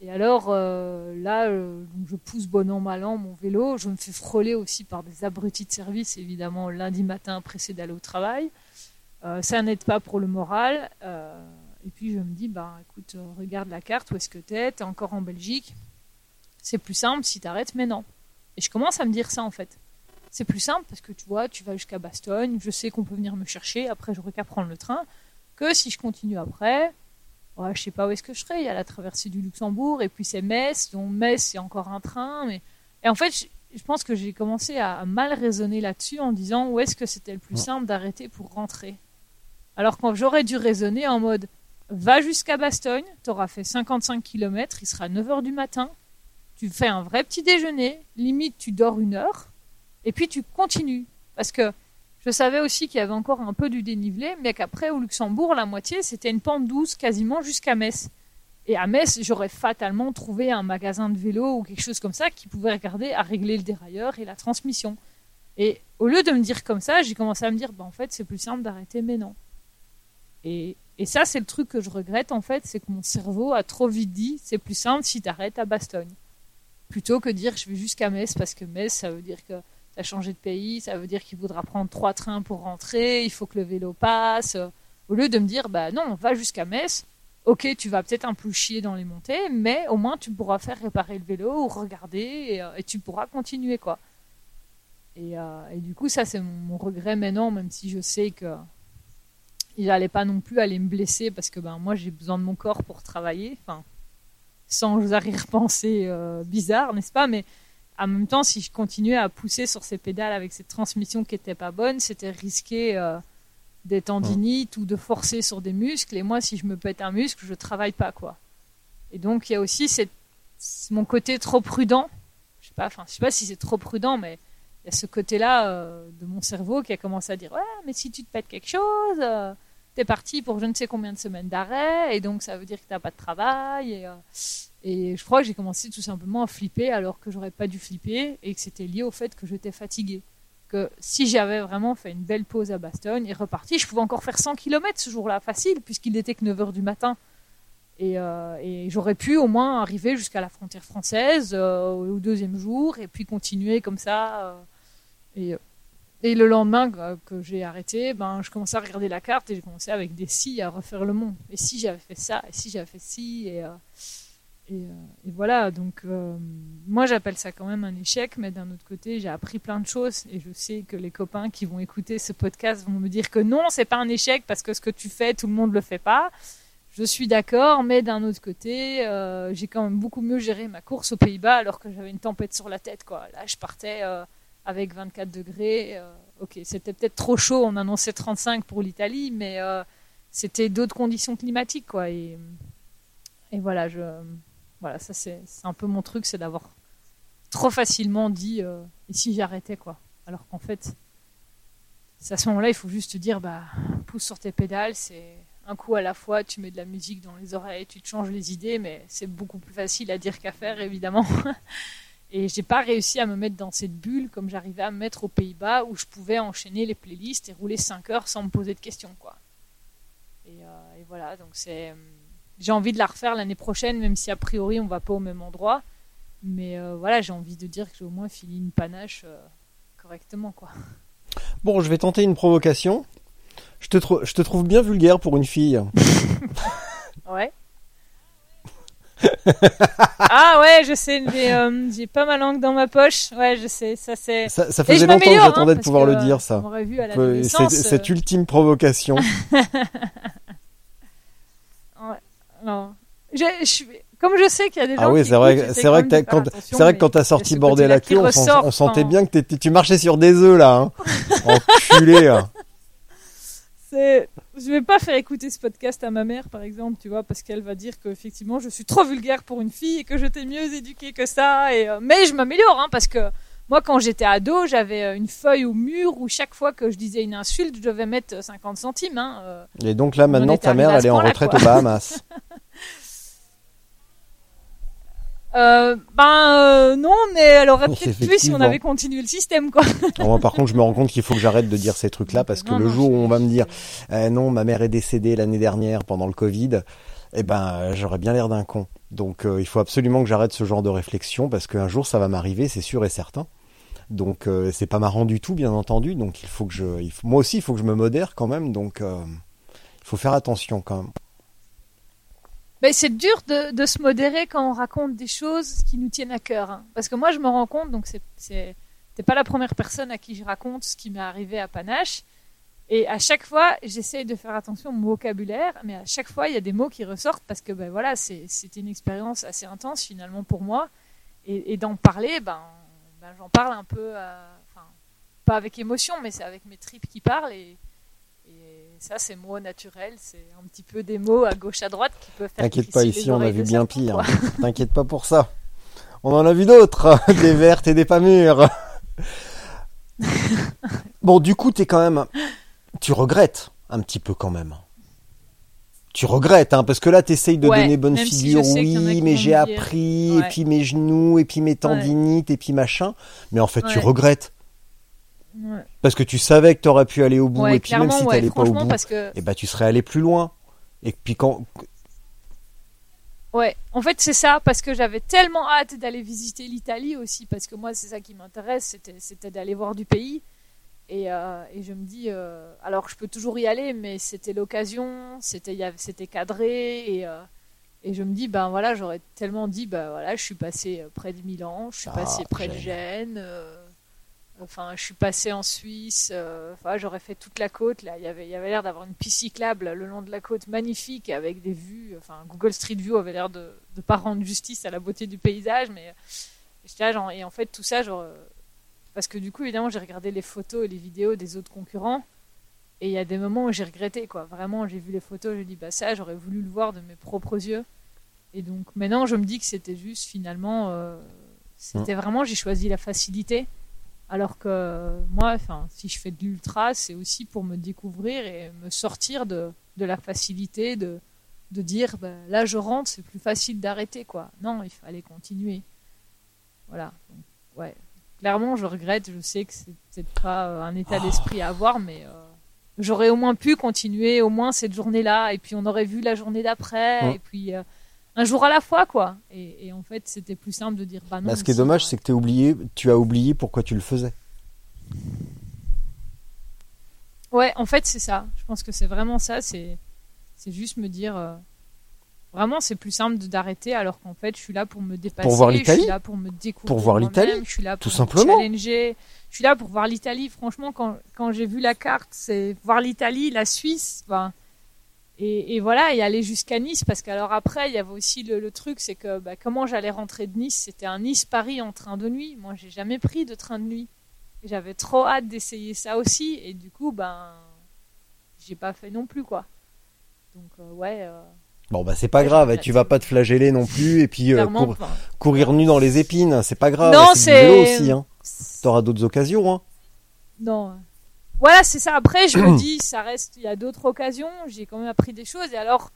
Et alors euh, là, euh, je pousse bon an mal an mon vélo. Je me fais frôler aussi par des abrutis de service, évidemment, lundi matin pressé d'aller au travail. Euh, ça n'aide pas pour le moral. Et puis je me dis, bah écoute, regarde la carte, où est-ce que t'es? T'es encore en Belgique. C'est plus simple si t'arrêtes maintenant. Et je commence à me dire ça en fait. C'est plus simple parce que tu vois, tu vas jusqu'à Bastogne, je sais qu'on peut venir me chercher, après j'aurai qu'à prendre le train, que si je continue après, ouais, je sais pas où est-ce que je serai. Il y a la traversée du Luxembourg et puis c'est Metz. Donc Metz, c'est encore un train. Mais... Et en fait, je, pense que j'ai commencé à, mal raisonner là-dessus en disant où est-ce que c'était le plus simple d'arrêter pour rentrer? Alors quand j'aurais dû raisonner en mode va jusqu'à Bastogne, tu auras fait 55 km, il sera 9h du matin, tu fais un vrai petit déjeuner, limite tu dors une heure, et puis tu continues. Parce que je savais aussi qu'il y avait encore un peu du dénivelé, mais qu'après, au Luxembourg, la moitié, c'était une pente douce quasiment jusqu'à Metz. Et à Metz, j'aurais fatalement trouvé un magasin de vélo ou quelque chose comme ça qui pouvait regarder à régler le dérailleur et la transmission. Et au lieu de me dire comme ça, j'ai commencé à me dire, bah, en fait, c'est plus simple d'arrêter maintenant. Et, et ça, c'est le truc que je regrette, en fait, c'est que mon cerveau a trop vite dit, c'est plus simple si tu arrêtes à Bastogne. Plutôt que dire, je vais jusqu'à Metz, parce que Metz, ça veut dire que tu as changé de pays, ça veut dire qu'il voudra prendre trois trains pour rentrer, il faut que le vélo passe. Au lieu de me dire, bah non, va jusqu'à Metz, ok, tu vas peut-être un peu chier dans les montées, mais au moins tu pourras faire réparer le vélo ou regarder et, euh, tu pourras continuer, quoi. Euh, et du coup, ça, c'est mon, regret maintenant, même si je sais que il n'allait pas non plus aller me blesser parce que ben moi j'ai besoin de mon corps pour travailler, enfin sans arrière-pensées euh, bizarres, n'est-ce pas? Mais en même temps, si je continuais à pousser sur ces pédales avec cette transmission qui n'était pas bonne, c'était risqué euh, des tendinites ou de forcer sur des muscles. Et moi, si je me pète un muscle, je travaille pas, quoi. Et donc, il y a aussi cette, mon côté trop prudent. Je sais pas, enfin, je sais pas si c'est trop prudent, mais il y a ce côté-là euh, de mon cerveau qui a commencé à dire, ouais, mais si tu te pètes quelque chose, euh, t'es parti pour je ne sais combien de semaines d'arrêt, et donc ça veut dire que t'as pas de travail. Et, et je crois que j'ai commencé tout simplement à flipper alors que j'aurais pas dû flipper et que c'était lié au fait que j'étais fatiguée. Que si j'avais vraiment fait une belle pause à Bastogne et reparti, je pouvais encore faire 100 km ce jour-là, facile, puisqu'il n'était que 9h du matin. Et, euh, et j'aurais pu au moins arriver jusqu'à la frontière française euh, au deuxième jour et puis continuer comme ça. Euh, et, le lendemain que j'ai arrêté, ben, je commençais à regarder la carte et j'ai commencé avec des si à refaire le monde. Et si j'avais fait ça, et si j'avais fait ci, et, et, euh, et, voilà, donc euh, moi j'appelle ça quand même un échec, mais d'un autre côté j'ai appris plein de choses et je sais que les copains qui vont écouter ce podcast vont me dire que non, c'est pas un échec parce que ce que tu fais, tout le monde le fait pas. Je suis d'accord, mais d'un autre côté, euh, j'ai quand même beaucoup mieux géré ma course aux Pays-Bas alors que j'avais une tempête sur la tête, quoi. Là, je partais avec 24 degrés. ok, c'était peut-être trop chaud, on annonçait 35 pour l'Italie, mais c'était d'autres conditions climatiques, quoi. Et, voilà, je voilà, ça c'est un peu mon truc, c'est d'avoir trop facilement dit euh, et si j'arrêtais quoi. Alors qu'en fait, à ce moment-là, il faut juste dire bah pousse sur tes pédales, c'est un coup à la fois, tu mets de la musique dans les oreilles, tu te changes les idées, mais c'est beaucoup plus facile à dire qu'à faire, évidemment. Et j'ai pas réussi à me mettre dans cette bulle comme j'arrivais à me mettre aux Pays-Bas où je pouvais enchaîner les playlists et rouler 5 heures sans me poser de questions, quoi. Et, euh, et voilà, donc c'est. Euh, j'ai envie de la refaire l'année prochaine, même si a priori on va pas au même endroit. Mais euh, voilà, j'ai envie de dire que j'ai au moins fini une panache euh, correctement, quoi. Bon, je vais tenter une provocation. Je te, je te trouve bien vulgaire pour une fille. ouais. Ah ouais, je sais, euh, j'ai pas ma langue dans ma poche. Ouais, je sais, ça c'est. Ça, ça faisait longtemps que j'attendais hein, de pouvoir le dire, ça. Vu à cette ultime provocation. ouais, non. Je, je, comme je sais qu'il y a des ah gens ah oui, c'est vrai, c'est vrai que quand c'est vrai que quand t'as sorti bordel la queue, on, on, sentait bien que tu marchais sur des œufs là, hein. enculé. Hein. C'est, je vais pas faire écouter ce podcast à ma mère par exemple, tu vois, parce qu'elle va dire que effectivement je suis trop vulgaire pour une fille et que je t'ai mieux éduquée que ça. Et euh, mais je m'améliore, hein, parce que moi, quand j'étais ado, j'avais euh, une feuille au mur où chaque fois que je disais une insulte, je devais mettre 50 centimes. Hein, euh. et donc là, maintenant, ta mère, elle est en retraite aux Bahamas. Euh, ben euh, non, mais elle aurait peut-être pu si on avait continué le système, quoi. par contre, je me rends compte qu'il faut que j'arrête de dire ces trucs-là parce que le jour où on va me dire eh non, ma mère est décédée l'année dernière pendant le Covid, eh ben j'aurais bien l'air d'un con. Donc euh, il faut absolument que j'arrête ce genre de réflexion parce qu'un jour ça va m'arriver, c'est sûr et certain. Donc c'est pas marrant du tout, bien entendu. Donc il faut que je, moi aussi, il faut que je me modère quand même. Donc il faut faire attention quand même c'est dur de, se modérer quand on raconte des choses qui nous tiennent à cœur. Hein. Parce que moi, je me rends compte, donc c'est pas la première personne à qui je raconte ce qui m'est arrivé à Panache. Et à chaque fois, j'essaye de faire attention au vocabulaire, mais à chaque fois, il y a des mots qui ressortent parce que ben voilà, c'était une expérience assez intense finalement pour moi. Et, d'en parler, ben, ben, j'en parle un peu, enfin, pas avec émotion, mais c'est avec mes tripes qui parlent. Ça, c'est mots naturels, c'est un petit peu des mots à gauche à droite qui peuvent faire. T'inquiète pas, ici on a vu bien pire. T'inquiète pas pour ça. On en a vu d'autres, des vertes et des pas mûres. bon, du coup, t'es quand même, tu regrettes un petit peu quand même. Tu regrettes, hein, parce que là, t'essayes de donner bonne figure. oui, mais j'ai appris, et puis mes genoux, et puis mes tendinites, et puis machin. Mais en fait, tu regrettes. Parce que tu savais que tu aurais pu aller au bout, et puis même si tu n'allais pas au bout, et eh ben, tu serais allé plus loin. Et puis quand. Ouais, en fait, c'est ça, parce que j'avais tellement hâte d'aller visiter l'Italie aussi, parce que moi, c'est ça qui m'intéresse, c'était d'aller voir du pays. Et, euh, et, je me dis, euh, alors je peux toujours y aller, mais c'était l'occasion, c'était cadré, et, euh, et je me dis, ben voilà, j'aurais tellement dit, ben voilà, je suis passé près de Milan, je suis ah, passé près de Gênes. Enfin, je suis passé en Suisse. Euh, enfin, j'aurais fait toute la côte. Là, il y avait, il y avait l'air d'avoir une piste cyclable le long de la côte, magnifique, avec des vues. Enfin, Google Street View avait l'air de ne pas rendre justice à la beauté du paysage, mais là, et en fait, tout ça, genre, parce que du coup, évidemment, j'ai regardé les photos et les vidéos des autres concurrents, et il y a des moments où j'ai regretté, quoi. Vraiment, j'ai vu les photos, j'ai dit, bah ça, j'aurais voulu le voir de mes propres yeux. Et donc, maintenant, je me dis que c'était juste, finalement, euh, c'était mmh. vraiment, j'ai choisi la facilité. Alors que moi, enfin, si je fais de l'ultra, c'est aussi pour me découvrir et me sortir de, de la facilité de, de dire bah, là je rentre, c'est plus facile d'arrêter quoi. Non, il fallait continuer. Voilà. ouais. Clairement, je regrette. Je sais que c'est peut-être pas euh, un état d'esprit à avoir, mais euh, j'aurais au moins pu continuer au moins cette journée-là, et puis on aurait vu la journée d'après, et puis euh, un jour à la fois, quoi. Et, en fait, c'était plus simple de dire bah non. Bah, ce qui est dommage, c'est que oublié, tu as oublié pourquoi tu le faisais. Ouais, en fait, c'est ça. Je pense que c'est vraiment ça. C'est, c'est juste me dire. Euh, vraiment, c'est plus simple d'arrêter alors qu'en fait, je suis là pour me dépasser. Pour voir l'Italie. Je suis là pour me découvrir. Pour voir l'Italie. Je suis là pour Tout simplement. challenger. Je suis là pour voir l'Italie. Franchement, quand, quand j'ai vu la carte, c'est voir l'Italie, la Suisse. Enfin, et, et, voilà, et aller jusqu'à Nice, parce qu'alors après, il y avait aussi le, truc, c'est que bah, comment j'allais rentrer de Nice, c'était un Nice-Paris en train de nuit. Moi, j'ai jamais pris de train de nuit. J'avais trop hâte d'essayer ça aussi, et du coup, ben, j'ai pas fait non plus, quoi. Donc, euh, ouais. Euh, bon, bah, c'est pas grave, tu vas pas te flageller non plus, et puis euh, courir nu dans les épines, c'est pas grave. Non, c'est. aussi, hein. T'auras d'autres occasions, hein. Non. Voilà, c'est ça. Après, je me dis, ça reste, il y a d'autres occasions. J'ai quand même appris des choses. Et alors,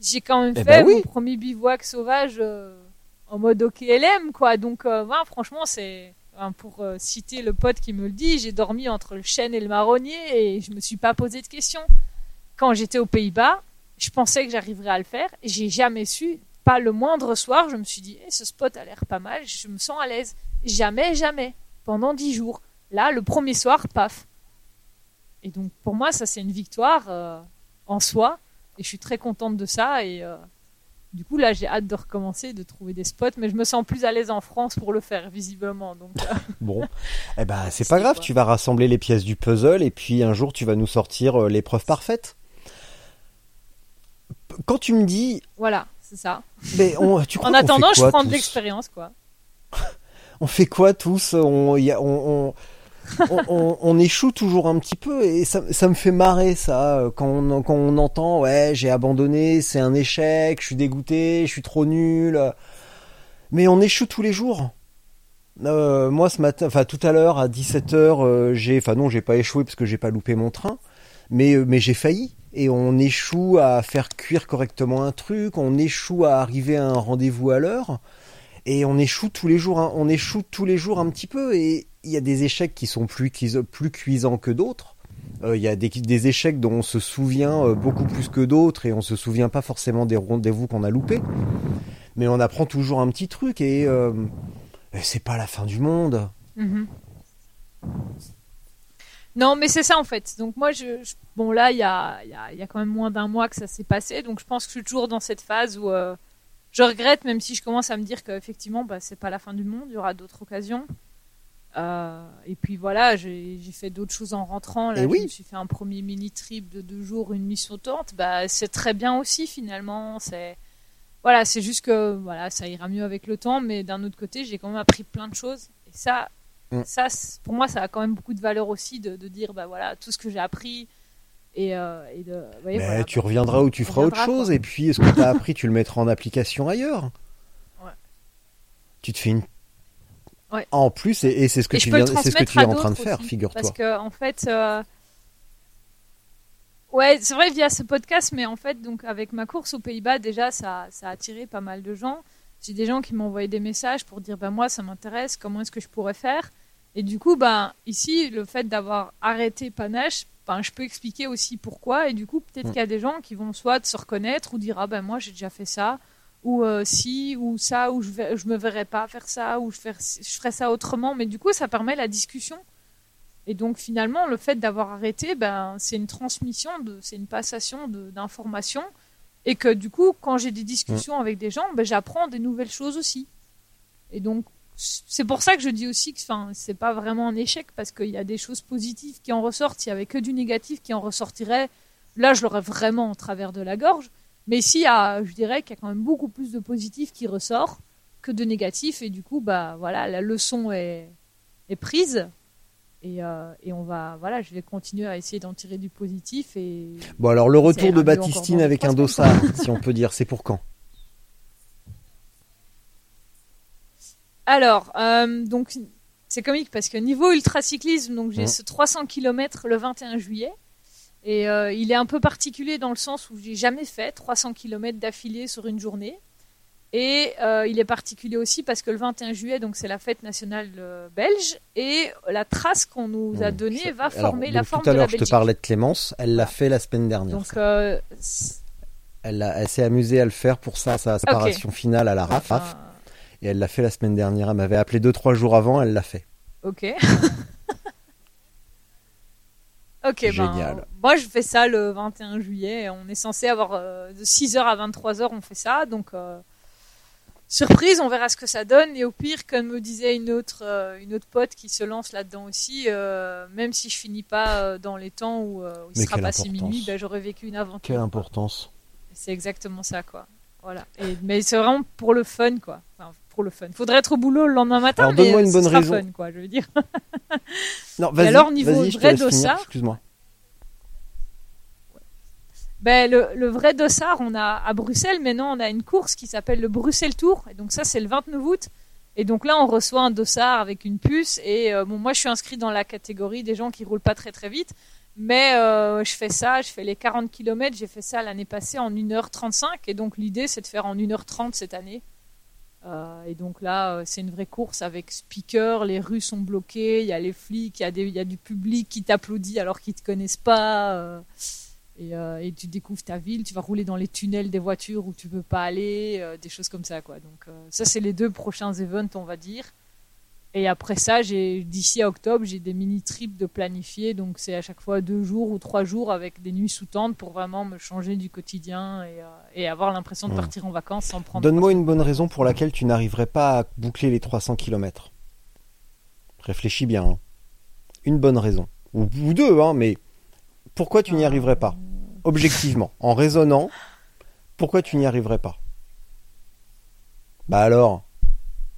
j'ai quand même Eh fait ben oui. mon premier bivouac sauvage euh, en mode OKLM, quoi. Donc, euh, franchement, c'est enfin, pour euh, citer le pote qui me le dit, j'ai dormi entre le chêne et le marronnier et je me suis pas posé de questions. Quand j'étais aux Pays-Bas, je pensais que j'arriverais à le faire. et J'ai jamais su, pas le moindre soir, je me suis dit, Eh, ce spot a l'air pas mal, je me sens à l'aise. Jamais, jamais, pendant dix jours. Là, le premier soir, paf. Et donc, pour moi, ça, c'est une victoire euh, en soi. Et je suis très contente de ça. Et euh, du coup, là, j'ai hâte de recommencer, de trouver des spots. Mais je me sens plus à l'aise en France pour le faire, visiblement. Donc, euh, Bon, eh ben c'est pas grave, quoi. tu vas rassembler les pièces du puzzle et puis un jour tu vas nous sortir l'épreuve parfaite. Quand tu me dis, voilà, c'est ça. mais on, tu crois En attendant, fait je prends de l'expérience, quoi. On fait quoi tous? On, y a- on, on, on, on- échoue toujours un petit peu et ça, ça me fait marrer ça euh, quand on, entend ouais j'ai abandonné, c'est un échec, je suis dégoûté, je suis trop nul. Mais on échoue tous les jours. Euh, moi ce matin, enfin tout à l'heure à 17h, j'ai, enfin non j'ai pas échoué parce que j'ai pas loupé mon train, mais euh, mais j'ai failli. Et on échoue à faire cuire correctement un truc, on échoue à arriver à un rendez-vous à l'heure et on échoue tous les jours, hein. on échoue tous les jours un petit peu, et il y a des échecs qui sont plus, cuis- plus cuisants que d'autres. Euh, Il y a des, échecs dont on se souvient euh, beaucoup plus que d'autres, et on se souvient pas forcément des rendez-vous qu'on a loupés. Mais on apprend toujours un petit truc, et, euh, et c'est pas la fin du monde. Mhm. Non, mais c'est ça en fait. Donc moi, bon là, il y a, quand même moins d'un mois que ça s'est passé, donc je pense que je suis toujours dans cette phase où je regrette, même si je commence à me dire qu'effectivement, bah, c'est pas la fin du monde, il y aura d'autres occasions. Euh, et puis voilà, j'ai fait d'autres choses en rentrant. Là, Et je oui. me suis fait un premier mini trip de deux jours, une mission tente. Bah, c'est très bien aussi finalement. C'est voilà, c'est juste que voilà, ça ira mieux avec le temps, mais d'un autre côté, j'ai quand même appris plein de choses. Et ça, Mm. ça, pour moi, ça a quand même beaucoup de valeur aussi de, de dire, bah voilà, tout ce que j'ai appris et, euh, et de. Mais voilà, tu bah, reviendras ou tu feras autre chose, quoi. et puis ce que tu as appris, tu le mettras en application ailleurs. Ouais. Tu te fais une. Ouais. En plus, et, et c'est ce que Et tu viens, ce que tu es en train de faire, figure-toi. Parce que en fait, euh, ouais, c'est vrai via ce podcast, mais en fait, donc avec ma course aux Pays-Bas, déjà, ça, ça a attiré pas mal de gens. J'ai des gens qui m'ont envoyé des messages pour dire, bah moi, ça m'intéresse, comment est-ce que je pourrais faire? Et du coup, ben ici, le fait d'avoir arrêté Panache, ben je peux expliquer aussi pourquoi. Et du coup, peut-être Mm. qu'il y a des gens qui vont soit se reconnaître ou dire, ah ben moi, j'ai déjà fait ça. Ou euh, si, ou ça, ou je, vais, me verrais pas faire ça, ou je, fer- je ferais ça autrement. Mais du coup, ça permet la discussion. Et donc finalement, le fait d'avoir arrêté, ben, c'est une transmission, c'est une passation d'informations. Et que du coup, quand j'ai des discussions avec des gens, ben, j'apprends des nouvelles choses aussi. Et donc, c'est pour ça que je dis aussi que enfin, c'est pas vraiment un échec, parce qu'il y a des choses positives qui en ressortent. S'il y avait que du négatif qui en ressortirait, là, je l'aurais vraiment en travers de la gorge. Mais y a, je dirais qu'il y a quand même beaucoup plus de positifs qui ressort que de négatifs. Et du coup, bah, voilà, la leçon est, est prise. Et, euh, et on va, voilà, je vais continuer à essayer d'en tirer du positif. Et Bon, alors le retour de Baptistine avec un dossard, si on peut dire, c'est pour quand? Alors, euh, donc, c'est comique parce que niveau ultracyclisme, donc j'ai Mhm. ce 300 km le 21 juillet. Et euh, il est un peu particulier dans le sens où j'ai jamais fait 300 km d'affilée sur une journée. Et euh, il est particulier aussi parce que le 21 juillet, donc c'est la fête nationale euh, belge, et la trace qu'on nous a Mmh, donnée va alors, former la forme Tout à de la l'heure, je te Belgique. parlais de Clémence, elle l'a fait la semaine dernière. Donc, euh, Elle, s'est amusée à le faire pour ça, sa séparation finale à la RAF. enfin, Et elle l'a fait la semaine dernière. Elle m'avait appelé deux trois jours avant, elle l'a fait. Ok. ok, ben, Génial. moi, je fais ça le 21 juillet. On est censé avoir euh, de 6h à 23h, on fait ça. Donc, euh, surprise, on verra ce que ça donne. Et au pire, comme me disait une autre, euh, une autre pote qui se lance là-dedans aussi, même si je finis pas dans les temps où, où il sera passé minuit, ben, j'aurais vécu une aventure. Quelle importance. C'est exactement ça, quoi. Voilà. Et, mais c'est vraiment pour le fun, quoi. Enfin, pour le fun. Faudrait être au boulot le lendemain matin, Alors, mais euh, une bonne sera raison. fun, quoi, je veux dire. Non, vas-y. alors, niveau vas-y, vrai dossard Excuse-moi. Ben, le, le vrai dossard, on a à Bruxelles, maintenant on a une course qui s'appelle le Bruxelles Tour. Et donc ça, c'est le 29 août. Et donc là, on reçoit un dossard avec une puce. Et bon, moi, je suis inscrit dans la catégorie des gens qui roulent pas très très vite. Mais euh, je fais ça, je fais les 40 km, j'ai fait ça l'année passée en 1h35 et donc l'idée c'est de faire en 1h30 cette année. Euh, et donc là, euh, c'est une vraie course avec speaker, les rues sont bloquées, il y a les flics, il y, a du public qui t'applaudit alors qu'ils te connaissent pas. Euh, et, tu découvres ta ville, tu vas rouler dans les tunnels des voitures où tu peux pas aller, des choses comme ça quoi. Donc ça c'est les deux prochains events on va dire. Et après ça, j'ai d'ici à octobre, j'ai des mini trips de planifier, donc c'est à chaque fois deux jours ou trois jours avec des nuits sous tente pour vraiment me changer du quotidien et, euh, et avoir l'impression de partir en vacances sans prendre. Donne-moi une bonne raison pour laquelle tu n'arriverais pas à boucler les 300 km. Réfléchis bien. Hein. Une bonne raison ou, ou deux, hein, mais pourquoi tu n'y arriverais pas? Objectivement, en raisonnant, pourquoi tu n'y arriverais pas? Bah alors?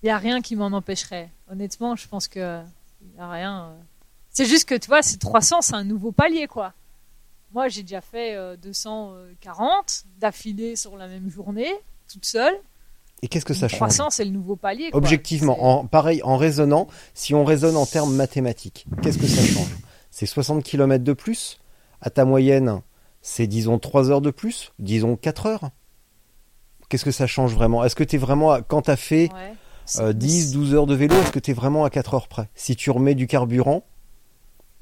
Il n'y a rien qui m'en empêcherait. Honnêtement, je pense que il a rien. Euh. C'est juste que tu vois, c'est 300, c'est un nouveau palier quoi. Moi, j'ai déjà fait 240 euh, d'affilée sur la même journée, toute seule. Et qu'est-ce que ça 300, change 300, c'est le nouveau palier. Quoi. Objectivement, en, pareil, en raisonnant, si on raisonne en termes mathématiques, qu'est-ce que ça change? C'est 60 km de plus? À ta moyenne, c'est disons 3 heures de plus? Disons 4 heures? Qu'est-ce que ça change vraiment? Est-ce que tu es vraiment, quand tu as fait ouais. 10, euh, 12 heures de vélo, est-ce que tu es vraiment à 4 heures près? Si tu remets du carburant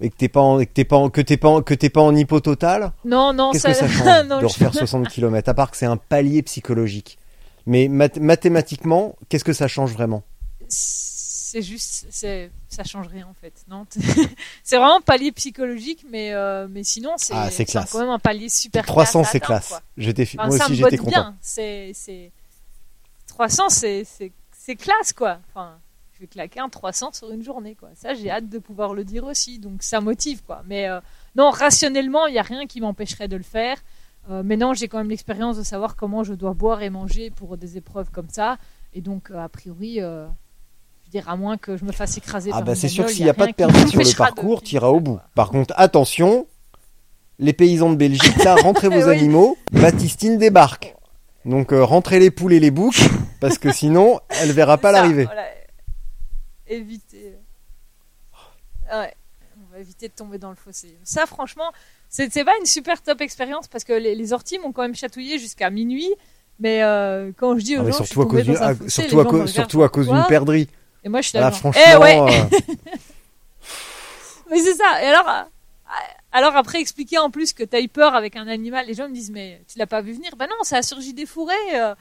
et que t'es pas en, que t'es pas en, que t'es pas en, que t'es pas en hypo total, non non qu'est-ce ça... que ça change non, de refaire 60 km à part que c'est un palier psychologique. Mais mathématiquement, qu'est-ce que ça change vraiment? C'est juste, c'est, ça change rien en fait. Non, c'est vraiment un palier psychologique, mais euh, mais sinon c'est, ah, c'est, quand même un palier super. 300 c'est classe. J'étais, enfin, moi aussi j'étais content. Bien. C'est, c'est 300 c'est c'est classe quoi. Enfin, je vais claquer un 300 sur une journée quoi. Ça, j'ai hâte de pouvoir le dire aussi. Donc ça motive quoi. Mais euh, non, rationnellement, il y a rien qui m'empêcherait de le faire. Euh, mais non, j'ai quand même l'expérience de savoir comment je dois boire et manger pour des épreuves comme ça. Et donc, euh, a priori, euh, je veux dire, à moins que je me fasse écraser ah par bah c'est sûr que s'il n'y a a pas de permis sur le parcours, tu iras au bout. Par contre, attention, les paysans de Belgique, là, rentrez vos Oui. animaux, Baptistine débarque. Donc euh, rentrez les poules et les boucs, parce que sinon, elle verra pas l'arrivée. voilà. Éviter. Ouais. On va éviter de tomber dans le fossé. Ça, franchement, c'est pas une super top expérience parce que les, les orties m'ont quand même chatouillé jusqu'à minuit. Mais euh, quand je dis aux Ah, gens, je suis surtout à cause, dans un à- fossé, surtout à, surtout à cause d'une perdrix. Et moi, je suis Là, genre, franchement, Eh ouais. euh, Mais c'est ça. Et alors, alors après expliquer en plus que t'as eu peur avec un animal, les gens me disent mais tu l'as pas vu venir Bah non, ça a surgi des fourrés. euh,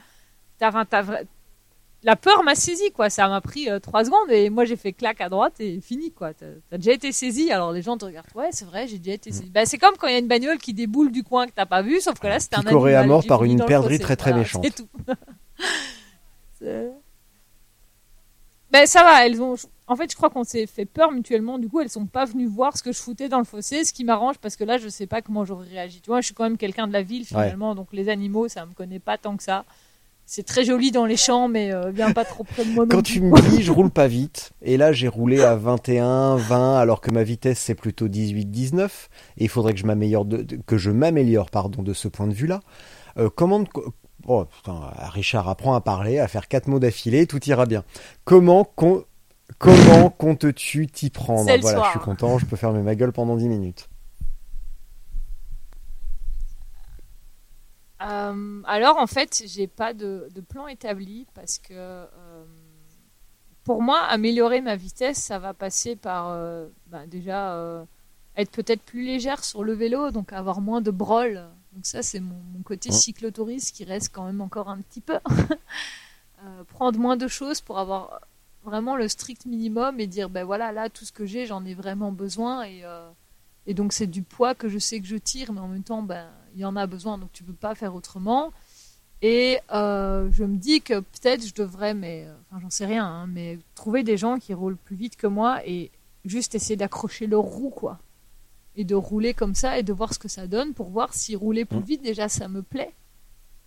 La peur m'a saisi quoi. Ça m'a pris euh, trois secondes et moi j'ai fait claque à droite et fini quoi. T'as, t'as déjà été saisi. Alors les gens te regardent. Ouais, c'est vrai, j'ai déjà été saisi. Bah c'est comme quand il y a une bagnole qui déboule du coin que t'as pas vu, sauf que là c'était un animal. à mort par une perdrix très, très Voilà, méchante. C'est tout. Ben ça va, elles ont. En fait, je crois qu'on s'est fait peur mutuellement. Du coup, elles sont pas venues voir ce que je foutais dans le fossé, ce qui m'arrange parce que là, je sais pas comment j'aurais réagi. Tu vois, je suis quand même quelqu'un de la ville finalement, donc les animaux, ça me connaît pas tant que ça. C'est très joli dans les champs, mais euh, viens pas trop près de moi. Quand tu me dis je roule pas vite, et là j'ai roulé à 21, 20, alors que ma vitesse c'est plutôt 18, 19, et il faudrait que je m'améliore de, de- que je m'améliore pardon de ce point de vue-là. Euh, comment oh, putain, Richard apprend à parler, à faire quatre mots d'affilée, tout ira bien. Comment con- comment comptes-tu t'y prendre Voilà, soir. je suis content, je peux fermer ma gueule pendant 10 minutes. Euh, alors en fait, j'ai pas de, de plan établi parce que euh, pour moi, améliorer ma vitesse, ça va passer par euh, bah, déjà être peut-être plus légère sur le vélo, donc avoir moins de brol. Donc ça, c'est mon, mon côté Ouais. cyclotouriste qui reste quand même encore un petit peu. Prendre moins de choses pour avoir vraiment le strict minimum et dire ben voilà là tout ce que j'ai j'en ai vraiment besoin et euh, et donc c'est du poids que je sais que je tire mais en même temps ben il y en a besoin donc tu peux pas faire autrement. Et euh, je me dis que peut-être je devrais mais euh, enfin j'en sais rien hein, mais trouver des gens qui roulent plus vite que moi et juste essayer d'accrocher leur roue quoi. Et de rouler comme ça et de voir ce que ça donne pour voir si rouler plus Mm. vite déjà ça me plaît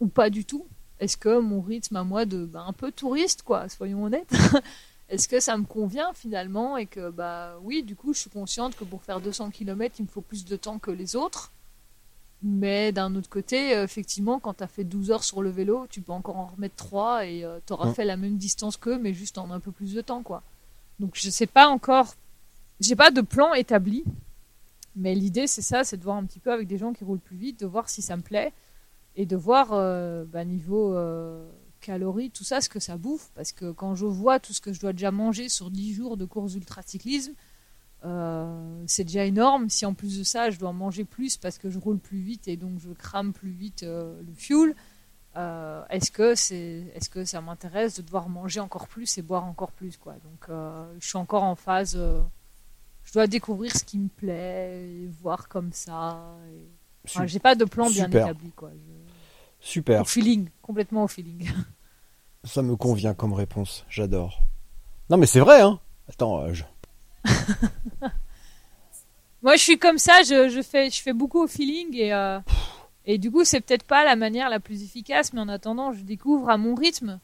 ou pas du tout est-ce que mon rythme à moi de ben, un peu touriste quoi soyons honnêtes est-ce que ça me convient finalement et que bah oui du coup je suis consciente que pour faire 200 km il me faut plus de temps que les autres Mais d'un autre côté, effectivement, quand tu as fait 12 heures sur le vélo, tu peux encore en remettre 3 et tu auras fait la même distance qu'eux, mais juste en un peu plus de temps, quoi. Donc je sais pas encore, j'ai pas de plan établi, mais l'idée c'est ça, c'est de voir un petit peu avec des gens qui roulent plus vite, de voir si ça me plaît et de voir bah, niveau calories, tout ça, ce que ça bouffe. Parce que quand je vois tout ce que je dois déjà manger sur 10 jours de course ultracyclisme, euh, c'est déjà énorme. Si en plus de ça, je dois manger plus parce que je roule plus vite et donc je crame plus vite euh, le fuel, euh, est-ce que c'est, est-ce que ça m'intéresse de devoir manger encore plus et boire encore plus quoi? Donc, je suis encore en phase. je dois découvrir ce qui me plaît, et voir comme ça. J'ai pas de plan bien établi quoi. Super. Au feeling, complètement au feeling. Ça me convient comme réponse, j'adore. Non mais c'est vrai, hein. Attends, euh, Moi je suis comme ça, je, fais, je fais beaucoup au feeling et, euh, et du coup c'est peut-être pas la manière la plus efficace, mais en attendant je découvre à mon rythme.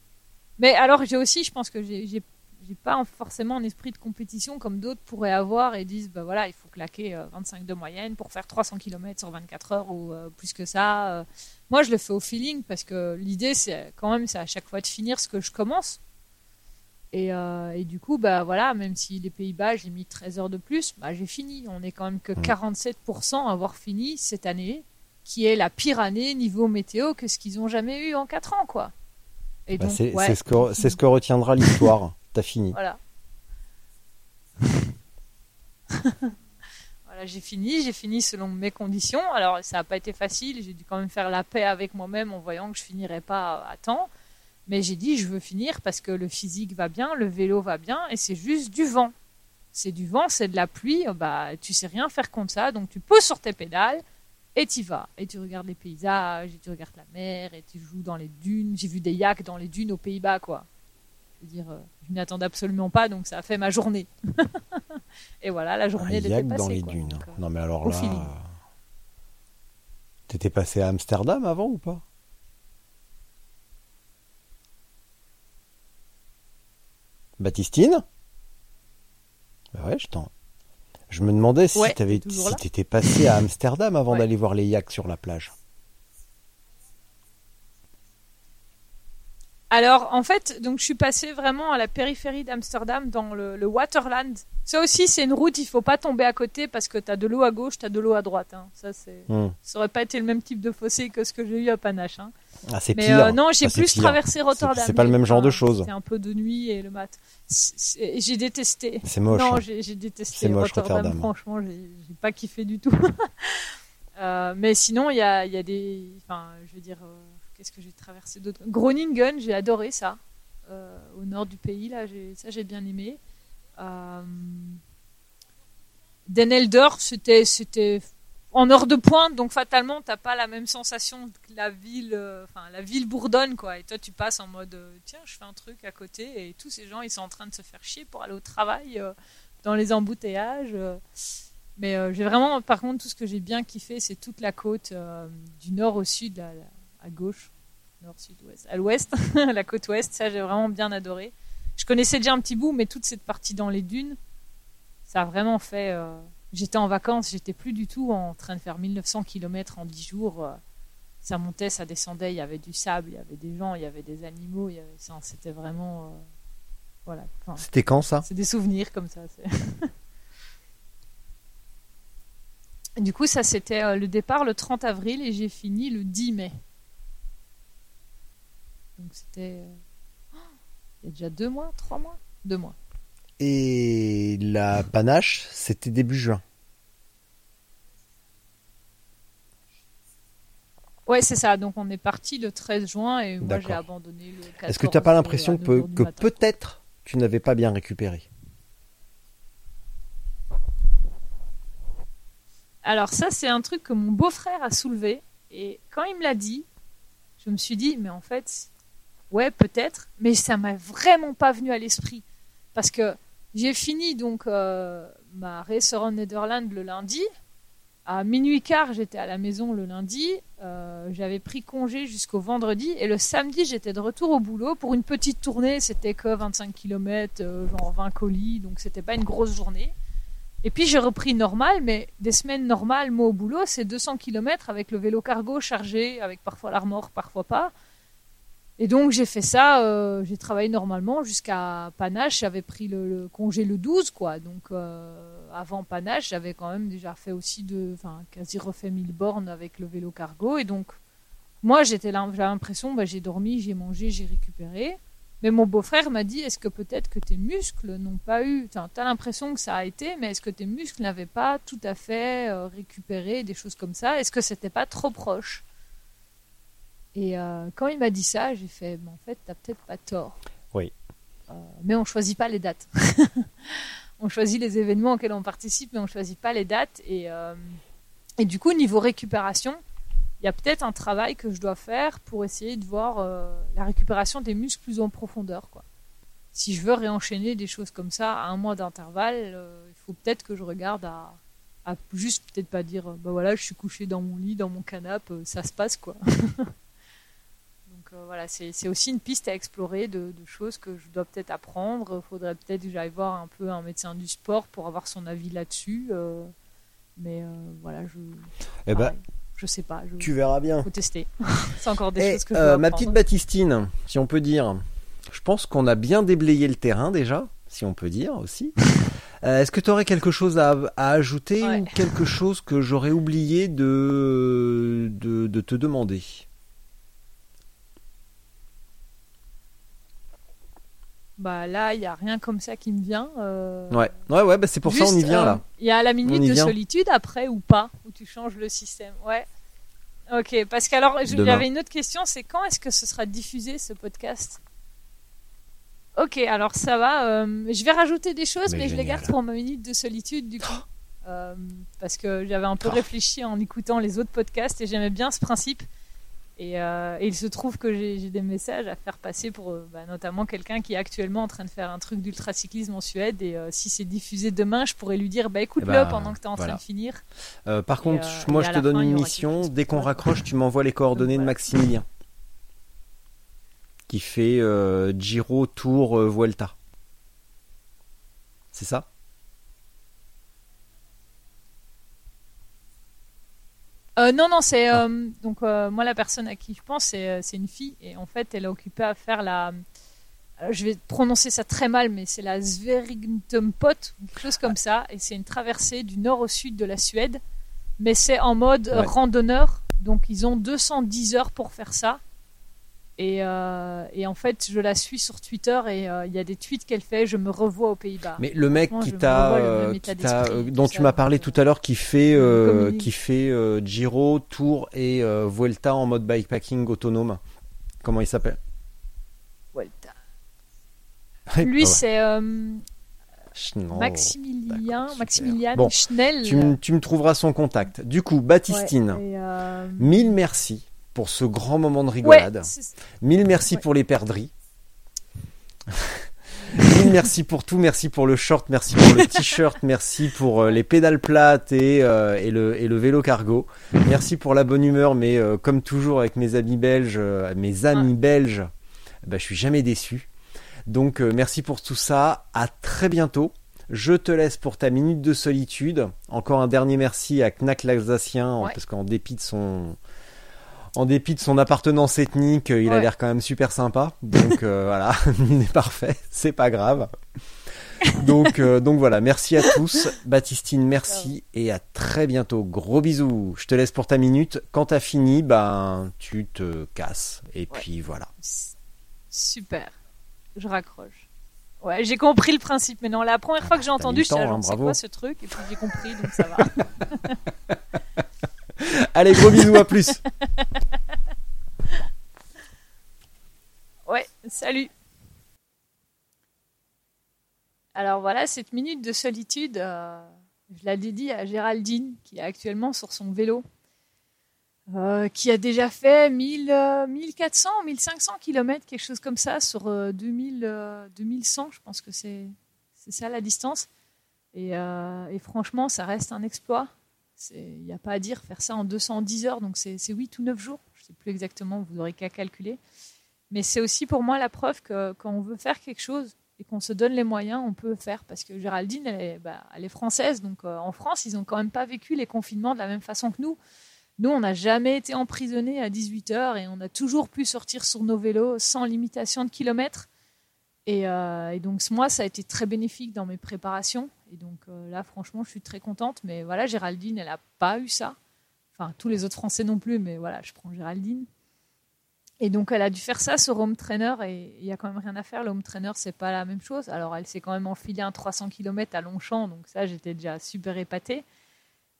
Mais alors j'ai aussi, je pense que j'ai j'ai pas forcément un esprit de compétition comme d'autres pourraient avoir et disent bah voilà il faut claquer 25 euh, de moyenne pour faire 300 km sur 24 heures ou euh, plus que ça euh. moi je le fais au feeling parce que l'idée c'est quand même c'est à chaque fois de finir ce que je commence. Et, et du coup bah voilà même si les Pays-Bas j'ai mis 13 heures de plus bah j'ai fini. On est quand même que 47% à avoir fini cette année qui est la pire année niveau météo que ce qu'ils ont jamais eu en 4 ans quoi. Bah, c'est ce que c'est ce que retiendra l'histoire T'as fini. Voilà. voilà, j'ai fini, j'ai fini selon mes conditions. Alors, ça n'a pas été facile, j'ai dû quand même faire la paix avec moi-même en voyant que je finirais pas à temps. Mais j'ai dit, je veux finir parce que le physique va bien, le vélo va bien, et c'est juste du vent. C'est du vent, c'est de la pluie, bah, tu sais rien faire contre ça, donc tu poses sur tes pédales, et tu vas. Et tu regardes les paysages, et tu regardes la mer, et tu joues dans les dunes. J'ai vu des yaks dans les dunes aux Pays-Bas, quoi. Dire, euh, je m'y attendais absolument pas, donc ça a fait ma journée. et voilà, la journée elle était passée. dans les dunes. Euh, non mais alors là, t'étais passé à Amsterdam avant ou pas? Baptistine? Bah ouais, je t'en. Je me demandais si t'avais, si t'étais passé à Amsterdam avant d'aller voir les yaks sur la plage. Alors, en fait, donc je suis passé vraiment à la périphérie d'Amsterdam, dans le, Waterland. Ça aussi, c'est une route, il faut pas tomber à côté parce que tu as de l'eau à gauche, tu as de l'eau à droite. Hein. Ça, c'est, hmm. ça aurait pas été le même type de fossé que ce que j'ai eu à Panache. Hein. Ah, c'est pire. Euh, non, j'ai plus traversé Rotterdam. C'est, pas le même genre de choses. C'est un peu de nuit et le mat. j'ai détesté. C'est moche. Non, hein. j'ai, détesté Rotterdam, Franchement, j'ai, pas kiffé du tout. euh, mais sinon, il y a, y a des, enfin, je veux dire. Euh, Qu'est-ce que j'ai traversé d'autres Groningen, j'ai adoré ça. Euh, au nord du pays, là, ça j'ai bien aimé. Euh, Den Eldor, c'était, en heure de pointe, donc fatalement, t'as pas la même sensation que la ville, euh, enfin la ville bourdonne, quoi. Et toi, tu passes en mode, tiens, je fais un truc à côté, et tous ces gens, ils sont en train de se faire chier pour aller au travail, dans les embouteillages. mais j'ai vraiment, par contre, tout ce que j'ai bien kiffé, c'est toute la côte du nord au sud, là, à gauche, nord, sud, ouest, à l'ouest, la côte ouest. Ça, j'ai vraiment bien adoré. Je connaissais déjà un petit bout, mais toute cette partie dans les dunes, ça a vraiment fait. Euh, j'étais en vacances, j'étais plus du tout en train de faire 1900 km en 10 jours. Euh, ça montait, ça descendait, il y avait du sable, il y avait des gens, il y avait des animaux, il y avait... c'était vraiment. Euh, voilà. c'était quand ça? C'est des souvenirs comme ça. du coup, ça c'était le départ le 30 avril et j'ai fini le 10 mai. Donc c'était euh, il y a déjà deux mois, trois mois, deux mois. Et la panache, c'était début juin. Ouais, c'est ça. Donc on est parti le 13 juin et moi j'ai abandonné le 14 Est-ce que tu n'as pas l'impression que, que peut-être tu n'avais pas bien récupéré? Alors ça, c'est un truc que mon beau-frère a soulevé. Et quand il me l'a dit, je me suis dit, mais en fait, Ouais, peut-être, mais ça m'a vraiment pas venu à l'esprit. Parce que j'ai fini donc euh, ma race around Netherlands le lundi. À minuit quart, j'étais à la maison le lundi. Euh, j'avais pris congé jusqu'au vendredi. Et le samedi, j'étais de retour au boulot pour une petite tournée. C'était que 25 km, euh, genre 20 colis. Donc c'était pas une grosse journée. Et puis j'ai repris normal, mais des semaines normales, moi au boulot, c'est 200 km avec le vélo cargo chargé, avec parfois l'armor, parfois pas. Et donc j'ai fait ça, euh, j'ai travaillé normalement jusqu'à Panache, j'avais pris le, congé le 12, quoi. Donc euh, avant Panache, j'avais quand même déjà fait aussi de, enfin quasi refait 1000 bornes avec le vélo cargo. Et donc moi j'étais là, j'avais l'impression, bah, j'ai dormi, j'ai mangé, j'ai récupéré. Mais mon beau-frère m'a dit est-ce que peut-être que tes muscles n'ont pas eu. Tu as l'impression que ça a été, mais est-ce que tes muscles n'avaient pas tout à fait euh, récupéré des choses comme ça? Est-ce que c'était pas trop proche? Et euh, quand il m'a dit ça, j'ai fait en fait, t'as peut-être pas tort. Oui. Euh, mais on choisit pas les dates. on choisit les événements auxquels on participe, mais on choisit pas les dates. Et, et du coup, niveau récupération, il y a peut-être un travail que je dois faire pour essayer de voir euh, la récupération des muscles plus en profondeur. Quoi. Si je veux réenchaîner des choses comme ça à un mois d'intervalle, euh, il faut peut-être que je regarde à, à juste peut-être pas dire bah voilà je suis couché dans mon lit, dans mon canapé, euh, ça se passe quoi. Donc voilà, c'est aussi une piste à explorer de, de choses que je dois peut-être apprendre. Il faudrait peut-être que j'aille voir un peu un médecin du sport pour avoir son avis là-dessus. mais voilà, je. Eh ben, je sais pas. tu verras bien. Faut tester. c'est encore des choses que je euh, Ma petite Baptistine, si on peut dire. Je pense qu'on a bien déblayé le terrain déjà, si on peut dire aussi. Euh, est-ce que tu aurais quelque chose à, ajouter ou quelque chose que j'aurais oublié de, de, te demander? Bah là, il y a rien comme ça qui me vient. Euh. Ouais, ouais, ouais, bah c'est pour ça on y vient là. Il y a la minute de solitude après ou pas, où tu changes le système. Ouais. Ok, parce qu'alors j'avais une autre question, c'est quand est-ce que ce sera diffusé ce podcast? Ok, alors ça va. Euh, je vais rajouter des choses, mais, je les garde pour ma minute de solitude du coup. Euh, parce que j'avais un peu oh. réfléchi en écoutant les autres podcasts et j'aimais bien ce principe. Euh, et, il se trouve que j'ai des messages à faire passer pour euh, bah, notamment quelqu'un qui est actuellement en train de faire un truc d'ultracyclisme en Suède. Et euh, si c'est diffusé demain, je pourrais lui dire bah, écoute-le eh ben, pendant que tu es en train de finir. par contre, moi je te donne une mission. Dès qu'on raccroche, tu m'envoies les coordonnées de Maximilien qui fait Giro Tour Vuelta. C'est ça? Euh, non, non, c'est ah. euh, donc euh, moi la personne à qui je pense, c'est une fille et en fait elle est occupée à faire la. je vais prononcer ça très mal, mais c'est la Sverigtumpot, quelque chose comme ça, et c'est une traversée du nord au sud de la Suède, mais c'est en mode randonneur, donc ils ont 210 heures pour faire ça. Euh, et, en fait, je la suis sur Twitter et euh, il y a des tweets qu'elle fait. Je me revois aux Pays-Bas. Mais le mec qui t'a, euh, dont tu m'as parlé tout à l'heure, qui fait, qui fait Giro, Tour et Vuelta en mode bikepacking autonome. Comment il s'appelle? Vuelta. Lui, c'est Maximilien, Maximilian Schnell. Tu, me trouveras son contact. Du coup, Baptistine, mille merci pour ce grand moment de rigolade. Mille merci pour les perdrix. Mille merci pour tout, merci pour le short, merci pour le t-shirt, merci pour euh, les pédales plates et, euh, et, le, et, le, vélo cargo. Merci pour la bonne humeur, mais euh, comme toujours avec mes amis belges, mes amis belges, bah, je suis jamais déçu. Donc merci pour tout ça, à très bientôt. Je te laisse pour ta minute de solitude. Encore un dernier merci à Knack l'Alsacien, parce qu'en dépit de son, en dépit de son appartenance ethnique, il a l'air quand même super sympa. Donc euh, voilà, il est parfait, c'est pas grave. Donc, euh, donc voilà, merci à tous. Baptistine, merci et à très bientôt. Gros bisous. Je te laisse pour ta minute. Quand t'as fini, ben tu te casses. Et puis voilà. Super. Je raccroche. Ouais, j'ai compris le principe. Mais non, la première fois que j'ai entendu, je hein, c'est quoi ce truc? Et puis j'ai compris, donc ça va. Allez, gros bisous, à plus. Ouais, salut. Alors voilà, cette minute de solitude, euh, je la dédie à Géraldine, qui est actuellement sur son vélo, euh, qui a déjà fait 1000, 1400, 1500 km, quelque chose comme ça, sur 2000, euh, 2100, je pense que c'est ça la distance. Et franchement, ça reste un exploit. Il n'y a pas à dire, faire ça en 210 heures, donc c'est 8 ou 9 jours, je ne sais plus exactement, vous n'aurez qu'à calculer. Mais c'est aussi pour moi la preuve que quand on veut faire quelque chose, et qu'on se donne les moyens, on peut faire. Parce que Géraldine, elle est, bah, française, donc euh, en France, ils n'ont quand même pas vécu les confinements de la même façon que nous. Nous, on n'a jamais été emprisonnés à 18 heures et on a toujours pu sortir sur nos vélos sans limitation de kilomètres. Et, euh, donc, moi, ça a été très bénéfique dans mes préparations. Et donc euh, là, franchement, je suis très contente. Mais voilà, Géraldine, elle n'a pas eu ça. Enfin, tous les autres Français non plus, mais voilà, je prends Géraldine. Et donc, elle a dû faire ça sur home trainer et il y a quand même rien à faire. Le home trainer, c'est pas la même chose. Alors, elle s'est quand même enfilée un 300 km à Longchamp, donc ça, j'étais déjà super épatée.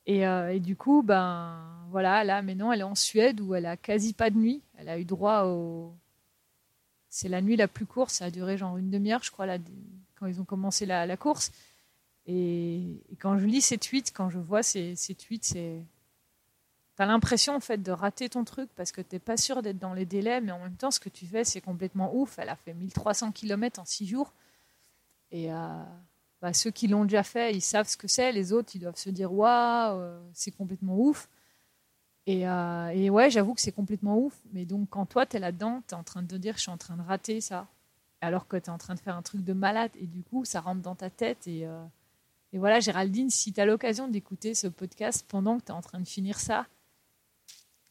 Et, euh, et, du coup, ben voilà, là maintenant, elle est en Suède où elle a quasi pas de nuit. Elle a eu droit au. C'est la nuit la plus courte, ça a duré genre une demi-heure, je crois, là, quand ils ont commencé la course. Et, quand je lis ces tweets, quand je vois ces, tweets, c'est T'as l'impression en fait de rater ton truc parce que t'es pas sûr d'être dans les délais, mais en même temps, ce que tu fais, c'est complètement ouf. Elle a fait 1300 km en 6 jours. Et euh, bah, ceux qui l'ont déjà fait, ils savent ce que c'est. Les autres, ils doivent se dire Waouh, euh, c'est complètement ouf. Et, euh, et ouais, j'avoue que c'est complètement ouf. Mais donc, quand toi, tu es là-dedans, tu es en train de te dire Je suis en train de rater ça. Alors que tu es en train de faire un truc de malade. Et du coup, ça rentre dans ta tête. Et, et voilà, Géraldine, si tu as l'occasion d'écouter ce podcast pendant que tu es en train de finir ça,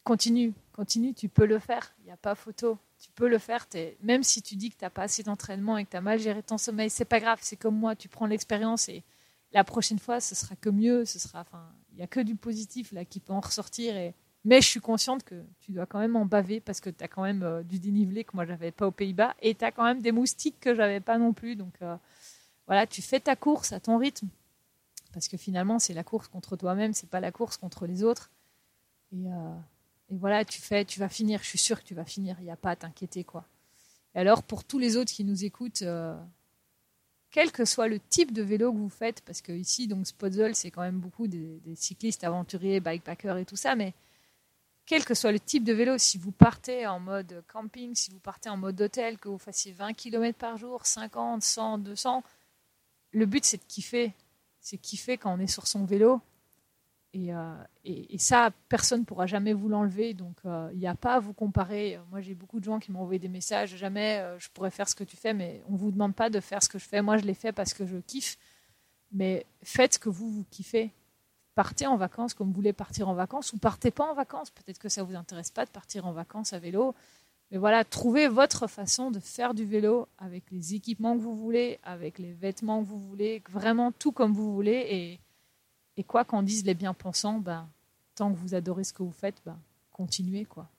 continue, continue, tu peux le faire. Il n'y a pas photo. Tu peux le faire. Même si tu dis que tu n'as pas assez d'entraînement et que tu as mal géré ton sommeil, c'est pas grave. C'est comme moi, tu prends l'expérience et la prochaine fois, ce sera que mieux. Ce sera, il n'y a que du positif là qui peut en ressortir. Et... Mais je suis consciente que tu dois quand même en baver parce que tu as quand même euh, du dénivelé que moi j'avais pas aux Pays-Bas et tu as quand même des moustiques que j'avais pas non plus. Donc euh, voilà, tu fais ta course à ton rythme parce que finalement c'est la course contre toi-même, c'est pas la course contre les autres. Et, euh, voilà, tu fais, tu vas finir. Je suis sûre que tu vas finir. Il n'y a pas à t'inquiéter, quoi. Et alors, pour tous les autres qui nous écoutent, euh, quel que soit le type de vélo que vous faites, parce que ici, donc Spotzel, c'est quand même beaucoup des, cyclistes aventuriers, bikepackers et tout ça, mais quel que soit le type de vélo, si vous partez en mode camping, si vous partez en mode hôtel, que vous fassiez 20 km par jour, 50, 100, 200, le but c'est de kiffer. C'est kiffer quand on est sur son vélo euh, et, et, ça, personne ne pourra jamais vous l'enlever. Donc, euh, il n'y a pas à vous comparer. Moi, j'ai beaucoup de gens qui m'ont envoyé des messages. Jamais euh, je pourrais faire ce que tu fais, mais on ne vous demande pas de faire ce que je fais. Moi, je l'ai fait parce que je kiffe. Mais faites ce que vous, vous kiffez. Partez en vacances comme vous voulez partir en vacances ou partez pas en vacances. Peut-être que ça ne vous intéresse pas de partir en vacances à vélo. Mais voilà, trouvez votre façon de faire du vélo avec les équipements que vous voulez, avec les vêtements que vous voulez, vraiment tout comme vous voulez. Et quoi qu'en disent les bien-pensants, ben, tant que vous adorez ce que vous faites, ben, continuez. quoi.